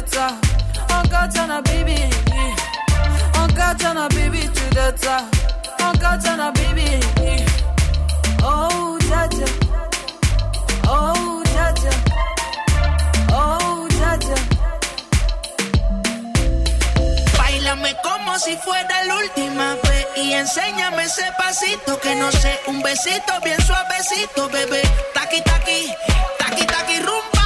Speaker 29: the top. Uncle Chana baby. Uncle Chana baby to the top. Oh, Jaja. Oh, Jaja. Oh, Jaja.
Speaker 30: Bailame como si fuera la última vez y enséñame ese pasito que no sé, un besito bien suavecito, bebé. Taqui taqui, taqui taqui rumbo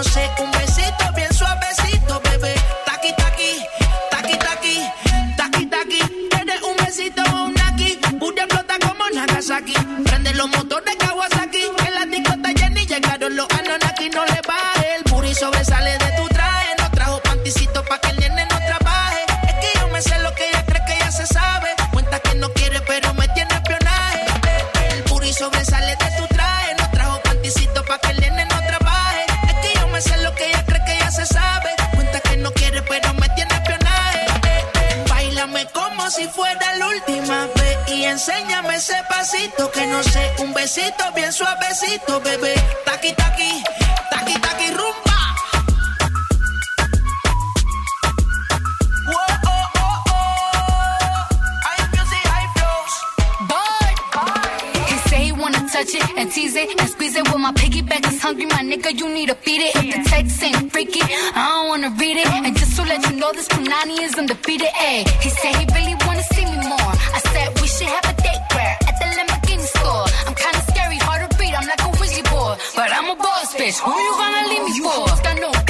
Speaker 30: un besito bien suavecito, bebé. Taqui taqui, taqui taqui, taqui taqui. Tienes un besito o un aquí, Booty explota como Nagasaki. Prende los motores Kawasaki, en la discota Jenny llegaron los Anonaki, no le baje. El booty sobresale enséñame ese pasito que no sé, un besito bien suavecito, bebé. Taqui taqui.
Speaker 31: It and tease it and squeeze it. Well, my piggyback is hungry, my nigga. You need to feed it. If the text ain't freaky, I don't wanna read it. And just to let you know, this Punani is undefeated. Ayy, he said he really wanna see me more. I said we should have a date where at the Lamborghini store. I'm kinda scary, hard to read. I'm like a Ouija board, but I'm a boss bitch. Who you gonna leave me for?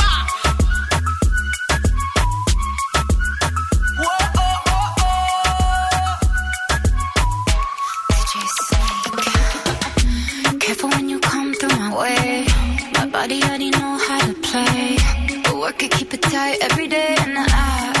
Speaker 31: Way. My body already know how to play. But work it, keep it tight every day. And I,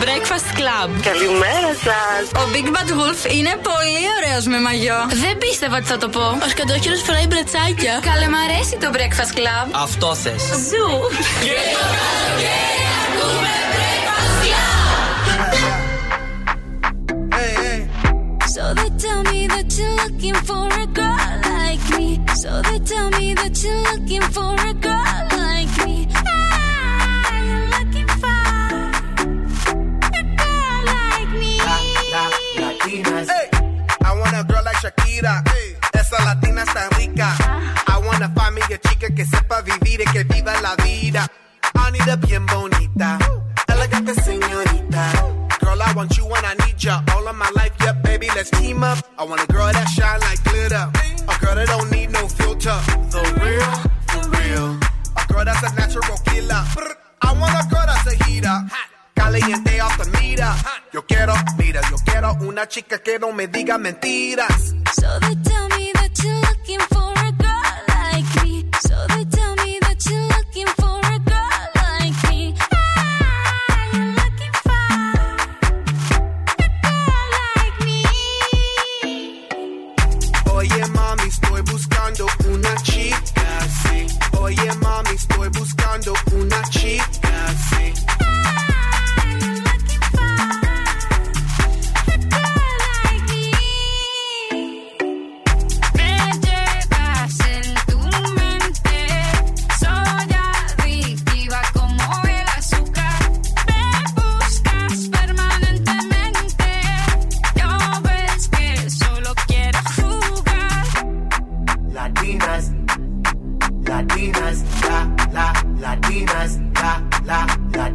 Speaker 6: Breakfast Club.
Speaker 32: Καλημέρα σας.
Speaker 6: Ο Big Bad Wolf είναι πολύ ωραίο με μαγιό. Δεν πίστευα ότι θα το πω. Ο σκατόχοιρος φοράει μπρατσάκια. Καλέ, μ' αρέσει το Breakfast Club.
Speaker 22: Αυτό θε.
Speaker 6: Ζου.
Speaker 31: So they tell me that you're looking for a girl like me. So they tell me that you're looking for a girl
Speaker 13: Shakira. Esa latina está rica. I wanna find me a chica que sepa vivir y que viva la vida. I need a bien bonita, elegante señorita. Girl, I want you when I need ya. All of my life, yeah, baby, let's team up. I want a girl that shine like Caliente off the meter. Yo quiero, mira, yo quiero una chica que no me diga mentiras.
Speaker 31: So they tell me that you're looking for a girl like me. So they tell me that you're looking for a girl like me. Ah, you're looking for a girl like me.
Speaker 13: Oye mami, estoy buscando una chica así. Oye mami, estoy buscando una chica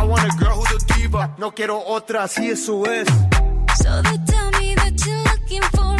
Speaker 13: I want a girl who's a diva. No quiero otra, así eso es.
Speaker 31: So they tell me that you're looking for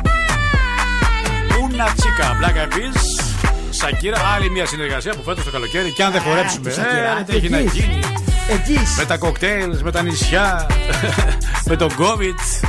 Speaker 3: Ούνα τσίκα, Black Eyed Peas. Σακύρα, άλλη μια συνεργασία που φέτος το καλοκαίρι. Και αν δεν χορέψουμε,
Speaker 4: τη Σακύρα,
Speaker 3: ε, τι έχει να
Speaker 4: εκείς.
Speaker 3: γίνει.
Speaker 4: Εκείς.
Speaker 3: Με τα κοκτέιλ, με τα νησιά, με τον COVID.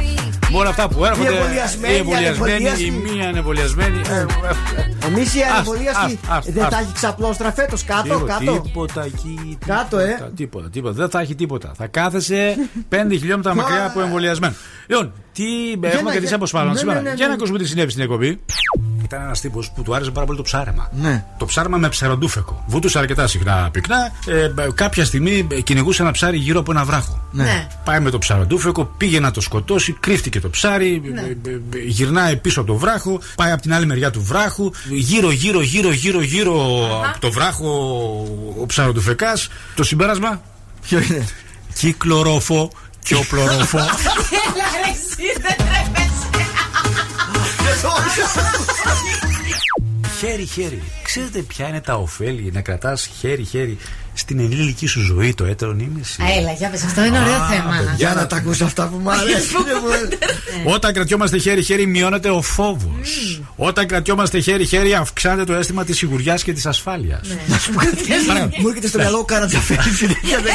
Speaker 3: Με όλα αυτά που έρχονται.
Speaker 4: Οι εμβολιασμένοι,
Speaker 3: οι εμβολιασμένοι,
Speaker 4: ανεμβολίαστοι.
Speaker 3: οι μη ανεμβολιασμένοι. Ε, ε,
Speaker 4: Εμείς οι
Speaker 3: Άστα,
Speaker 4: ανεμβολίαστοι
Speaker 3: άστα, άστα,
Speaker 4: δεν
Speaker 3: άστα.
Speaker 4: τα έχει ξαπλώστρα φέτος. Κάτω,
Speaker 3: Τίποτα,
Speaker 4: κάτω.
Speaker 3: Τίποτα εκεί.
Speaker 4: Κάτω, ε.
Speaker 3: τίποτα, Τίποτα, τίποτα. Δεν θα έχει τίποτα. Θα κάθεσαι 5 χιλιόμετρα μακριά από εμβολιασμένο. Λοιπόν, τι έχουμε
Speaker 4: να-
Speaker 3: κρατήσει από σπάλμα
Speaker 4: ναι,
Speaker 3: σήμερα.
Speaker 4: ναι, ναι,
Speaker 3: Για να
Speaker 4: ναι.
Speaker 3: ακούσουμε τι συνέβη στην εκπομπή. Ήταν ένας τύπος που του άρεσε πάρα πολύ το ψάρεμα.
Speaker 4: Ναι.
Speaker 3: Το ψάρεμα με ψαροντούφεκο. Βούτουσε αρκετά συχνά πυκνά. Ε, ε, κάποια στιγμή ε, κυνηγούσε ένα ψάρι γύρω από ένα βράχο.
Speaker 4: Ναι.
Speaker 3: Πάει με το ψαροντούφεκο, πήγε να το σκοτώσει, κρύφτηκε το ψάρι,
Speaker 4: Ναι.
Speaker 3: ε, ε, ε, γυρνάει πίσω από το βράχο, πάει από την άλλη μεριά του βράχου, γύρω, γύρω, γύρω, γύρω, γύρω από το βράχο ο ψαροντουφεκά. Το συμπέρασμα;
Speaker 4: Ποιο είναι;
Speaker 3: Κυκλορόφο και ο πλωρόφο.
Speaker 5: Έλα, ρε, εσύ δεν τρέπεσαι.
Speaker 3: Χέρι-χέρι. Ξέρετε ποια είναι τα ωφέλη να κρατάς χέρι-χέρι στην ενήλικη σου ζωή το έτερο ήμιση.
Speaker 5: Α, Έλα, για πες, αυτό είναι ωραίο
Speaker 3: Α,
Speaker 5: θέμα.
Speaker 3: παιδιά.
Speaker 4: Για να τα ακούσω αυτά που μου αρέσουν.
Speaker 3: Όταν κρατιόμαστε χέρι-χέρι, μειώνεται ο φόβος. Όταν κρατιόμαστε χέρι-χέρι, αυξάνεται το αίσθημα της σιγουριάς και της ασφάλειας.
Speaker 4: Να σου πω κάτι. Μου έρχεται στο μυαλό ο Καρατζαφέρης συνέχεια. Δεν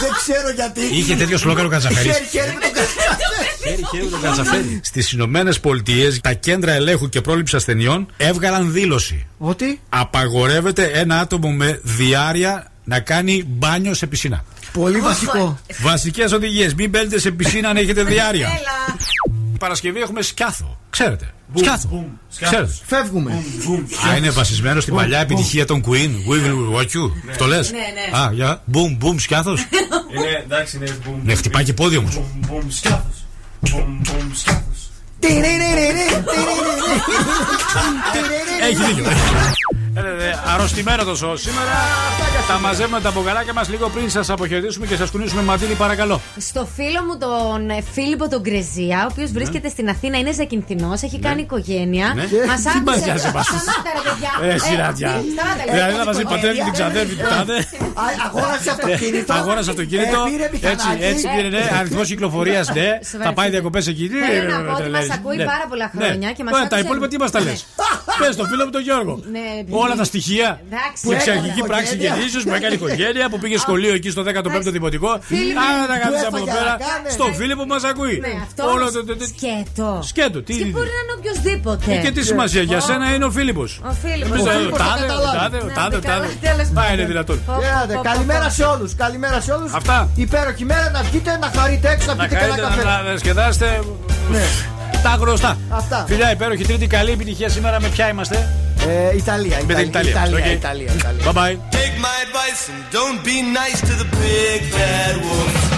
Speaker 4: δεν ξέρω γιατί.
Speaker 3: Είχε τέτοιο σλόγκαν ο Καρατζαφέρης.
Speaker 4: Χέρι-χέρι με τον Καρατζαφέρη.
Speaker 3: Χέρι-χέρι το Καρατζαφέρη. Στις Ηνωμένες Πολιτείες, τα κέντρα ελέγχου και πρόληψης ασθενειών έβγαλαν δήλωση.
Speaker 4: Ότι;
Speaker 3: Απαγορεύεται ένα άτομο με διάρροια να κάνει μπάνιο σε πισίνα.
Speaker 4: πολύ βασικό.
Speaker 3: Βασικές οδηγίες. Μην μπαίνετε σε πισίνα αν έχετε διάρροια. Παρασκευή έχουμε Σκιάθο. Ξέρετε. Σκιάθο. Ξέρετε.
Speaker 4: Φεύγουμε.
Speaker 3: Α, είναι βασισμένο στην παλιά επιτυχία των Queen. We will watch you. Το λες;
Speaker 5: Ναι, ναι.
Speaker 3: Α, για. Boom, boom, σκιάθος.
Speaker 33: Είναι εντάξει, είναι boom.
Speaker 3: Ναι, χτυπάει και πόδι όμως.
Speaker 33: Boom, boom, σκιάθος. Boom, boom, σκιάθος.
Speaker 3: Έχει δίκιο. Ε, ε, ε, Αρρωστημένο το σο σήμερα. Τα μαζεύουμε τα μπουκαλάκια μας λίγο πριν σας αποχαιρετήσουμε και σας κουνήσουμε μαντήλι, παρακαλώ.
Speaker 5: Στο φίλο μου τον ε, Φίλιππο τον Γκρεζία, ο οποίος βρίσκεται στην Αθήνα, είναι Ζακυνθινός, έχει κάνει οικογένεια.
Speaker 3: Ναι.
Speaker 5: Μας
Speaker 3: Τι
Speaker 5: άκουσε.
Speaker 3: μας νοιάζει εμάς.
Speaker 5: Σταμάτα, ρε παιδιά.
Speaker 3: Ε, σειράτια.
Speaker 5: Σταμάτα, ρε.
Speaker 3: Δηλαδή να μαζί
Speaker 5: Έκανε
Speaker 3: πατέρνει την
Speaker 5: οικογένεια.
Speaker 3: ξαδέρφη του τάδε.
Speaker 4: Αγόρασε αυτοκίνητο.
Speaker 3: Αγόρασε αυτοκίνητο.
Speaker 4: Ε, πήρε
Speaker 3: Έτσι,
Speaker 4: μηχανάκι.
Speaker 3: έτσι πήρε, ναι. Αριθμός κυκλοφορίας, ναι. Θα πάει διακοπές εκεί.
Speaker 5: Θέλω να πω ότι μας ακούει
Speaker 3: Ναι.
Speaker 5: πάρα πολλά
Speaker 3: Ναι.
Speaker 5: χρόνια και μας
Speaker 3: Ωραία, Τα
Speaker 5: άκουσε-
Speaker 3: υπόλοιπα τι μας τα λες; Πες το φίλο μου τον Γιώργο.
Speaker 5: Ναι,
Speaker 3: Όλα τα στοιχεία.
Speaker 5: Εντάξει.
Speaker 3: Η
Speaker 5: Που
Speaker 3: εξαρχική
Speaker 4: έκανε
Speaker 3: πράξη
Speaker 4: οικογένεια.
Speaker 3: γεννήσεω που έκανε οικογένεια, που πήγε σχολείο εκεί στο 15ο δημοτικό.
Speaker 5: Φίλοι μου,
Speaker 3: Άρα τα κάτσε
Speaker 4: του
Speaker 3: από εδώ
Speaker 4: έφαγε
Speaker 3: πέρα.
Speaker 4: να κάνε.
Speaker 3: Στο φίλο που μας ακούει.
Speaker 5: Ναι, αυτό
Speaker 3: Όλο
Speaker 5: όμως
Speaker 3: το- το- το-
Speaker 5: σκέτο.
Speaker 3: Σκέτο, τι
Speaker 5: Και
Speaker 3: είναι.
Speaker 5: μπορεί να είναι οποιοδήποτε.
Speaker 3: Ε, Και τι σημασία για σένα είναι ο Φίλιππος.
Speaker 5: Ο Φίλιππος.
Speaker 3: Εμείς,
Speaker 5: Ο
Speaker 3: ε,
Speaker 5: Φίλιππος,
Speaker 3: τάδε,
Speaker 5: το
Speaker 3: ο
Speaker 5: καταλάβει.
Speaker 3: τάδε, ο
Speaker 5: Να,
Speaker 3: τάδε, ο
Speaker 5: το
Speaker 3: τάδε.
Speaker 5: καταλάβει, τέλος
Speaker 3: Μα
Speaker 5: πάντων.
Speaker 3: είναι δυνατόν.
Speaker 5: Πω, πω,
Speaker 4: Έλατε,
Speaker 5: πω, πω,
Speaker 4: Καλημέρα
Speaker 5: πω.
Speaker 4: σε όλους. Καλημέρα σε όλους.
Speaker 3: Αυτά.
Speaker 4: Υπέροχη μέρα να βγείτε, να χαρείτε έξω, να
Speaker 3: Να
Speaker 4: πείτε και ένα
Speaker 3: κάνετε
Speaker 4: καφέ.
Speaker 3: να διασκεδάσετε. Τα γνωστά.
Speaker 4: Αυτά.
Speaker 3: Φιλιά, υπέροχη τρίτη. Καλή επιτυχία σήμερα. Με ποια είμαστε;
Speaker 4: Ε, Ιταλία,
Speaker 3: Με την Ιταλία.
Speaker 4: Ιταλία,
Speaker 3: Οκ.
Speaker 4: Ιταλία, Ιταλία.
Speaker 3: Bye bye.
Speaker 10: Take my advice and don't be nice to the big bad wolf.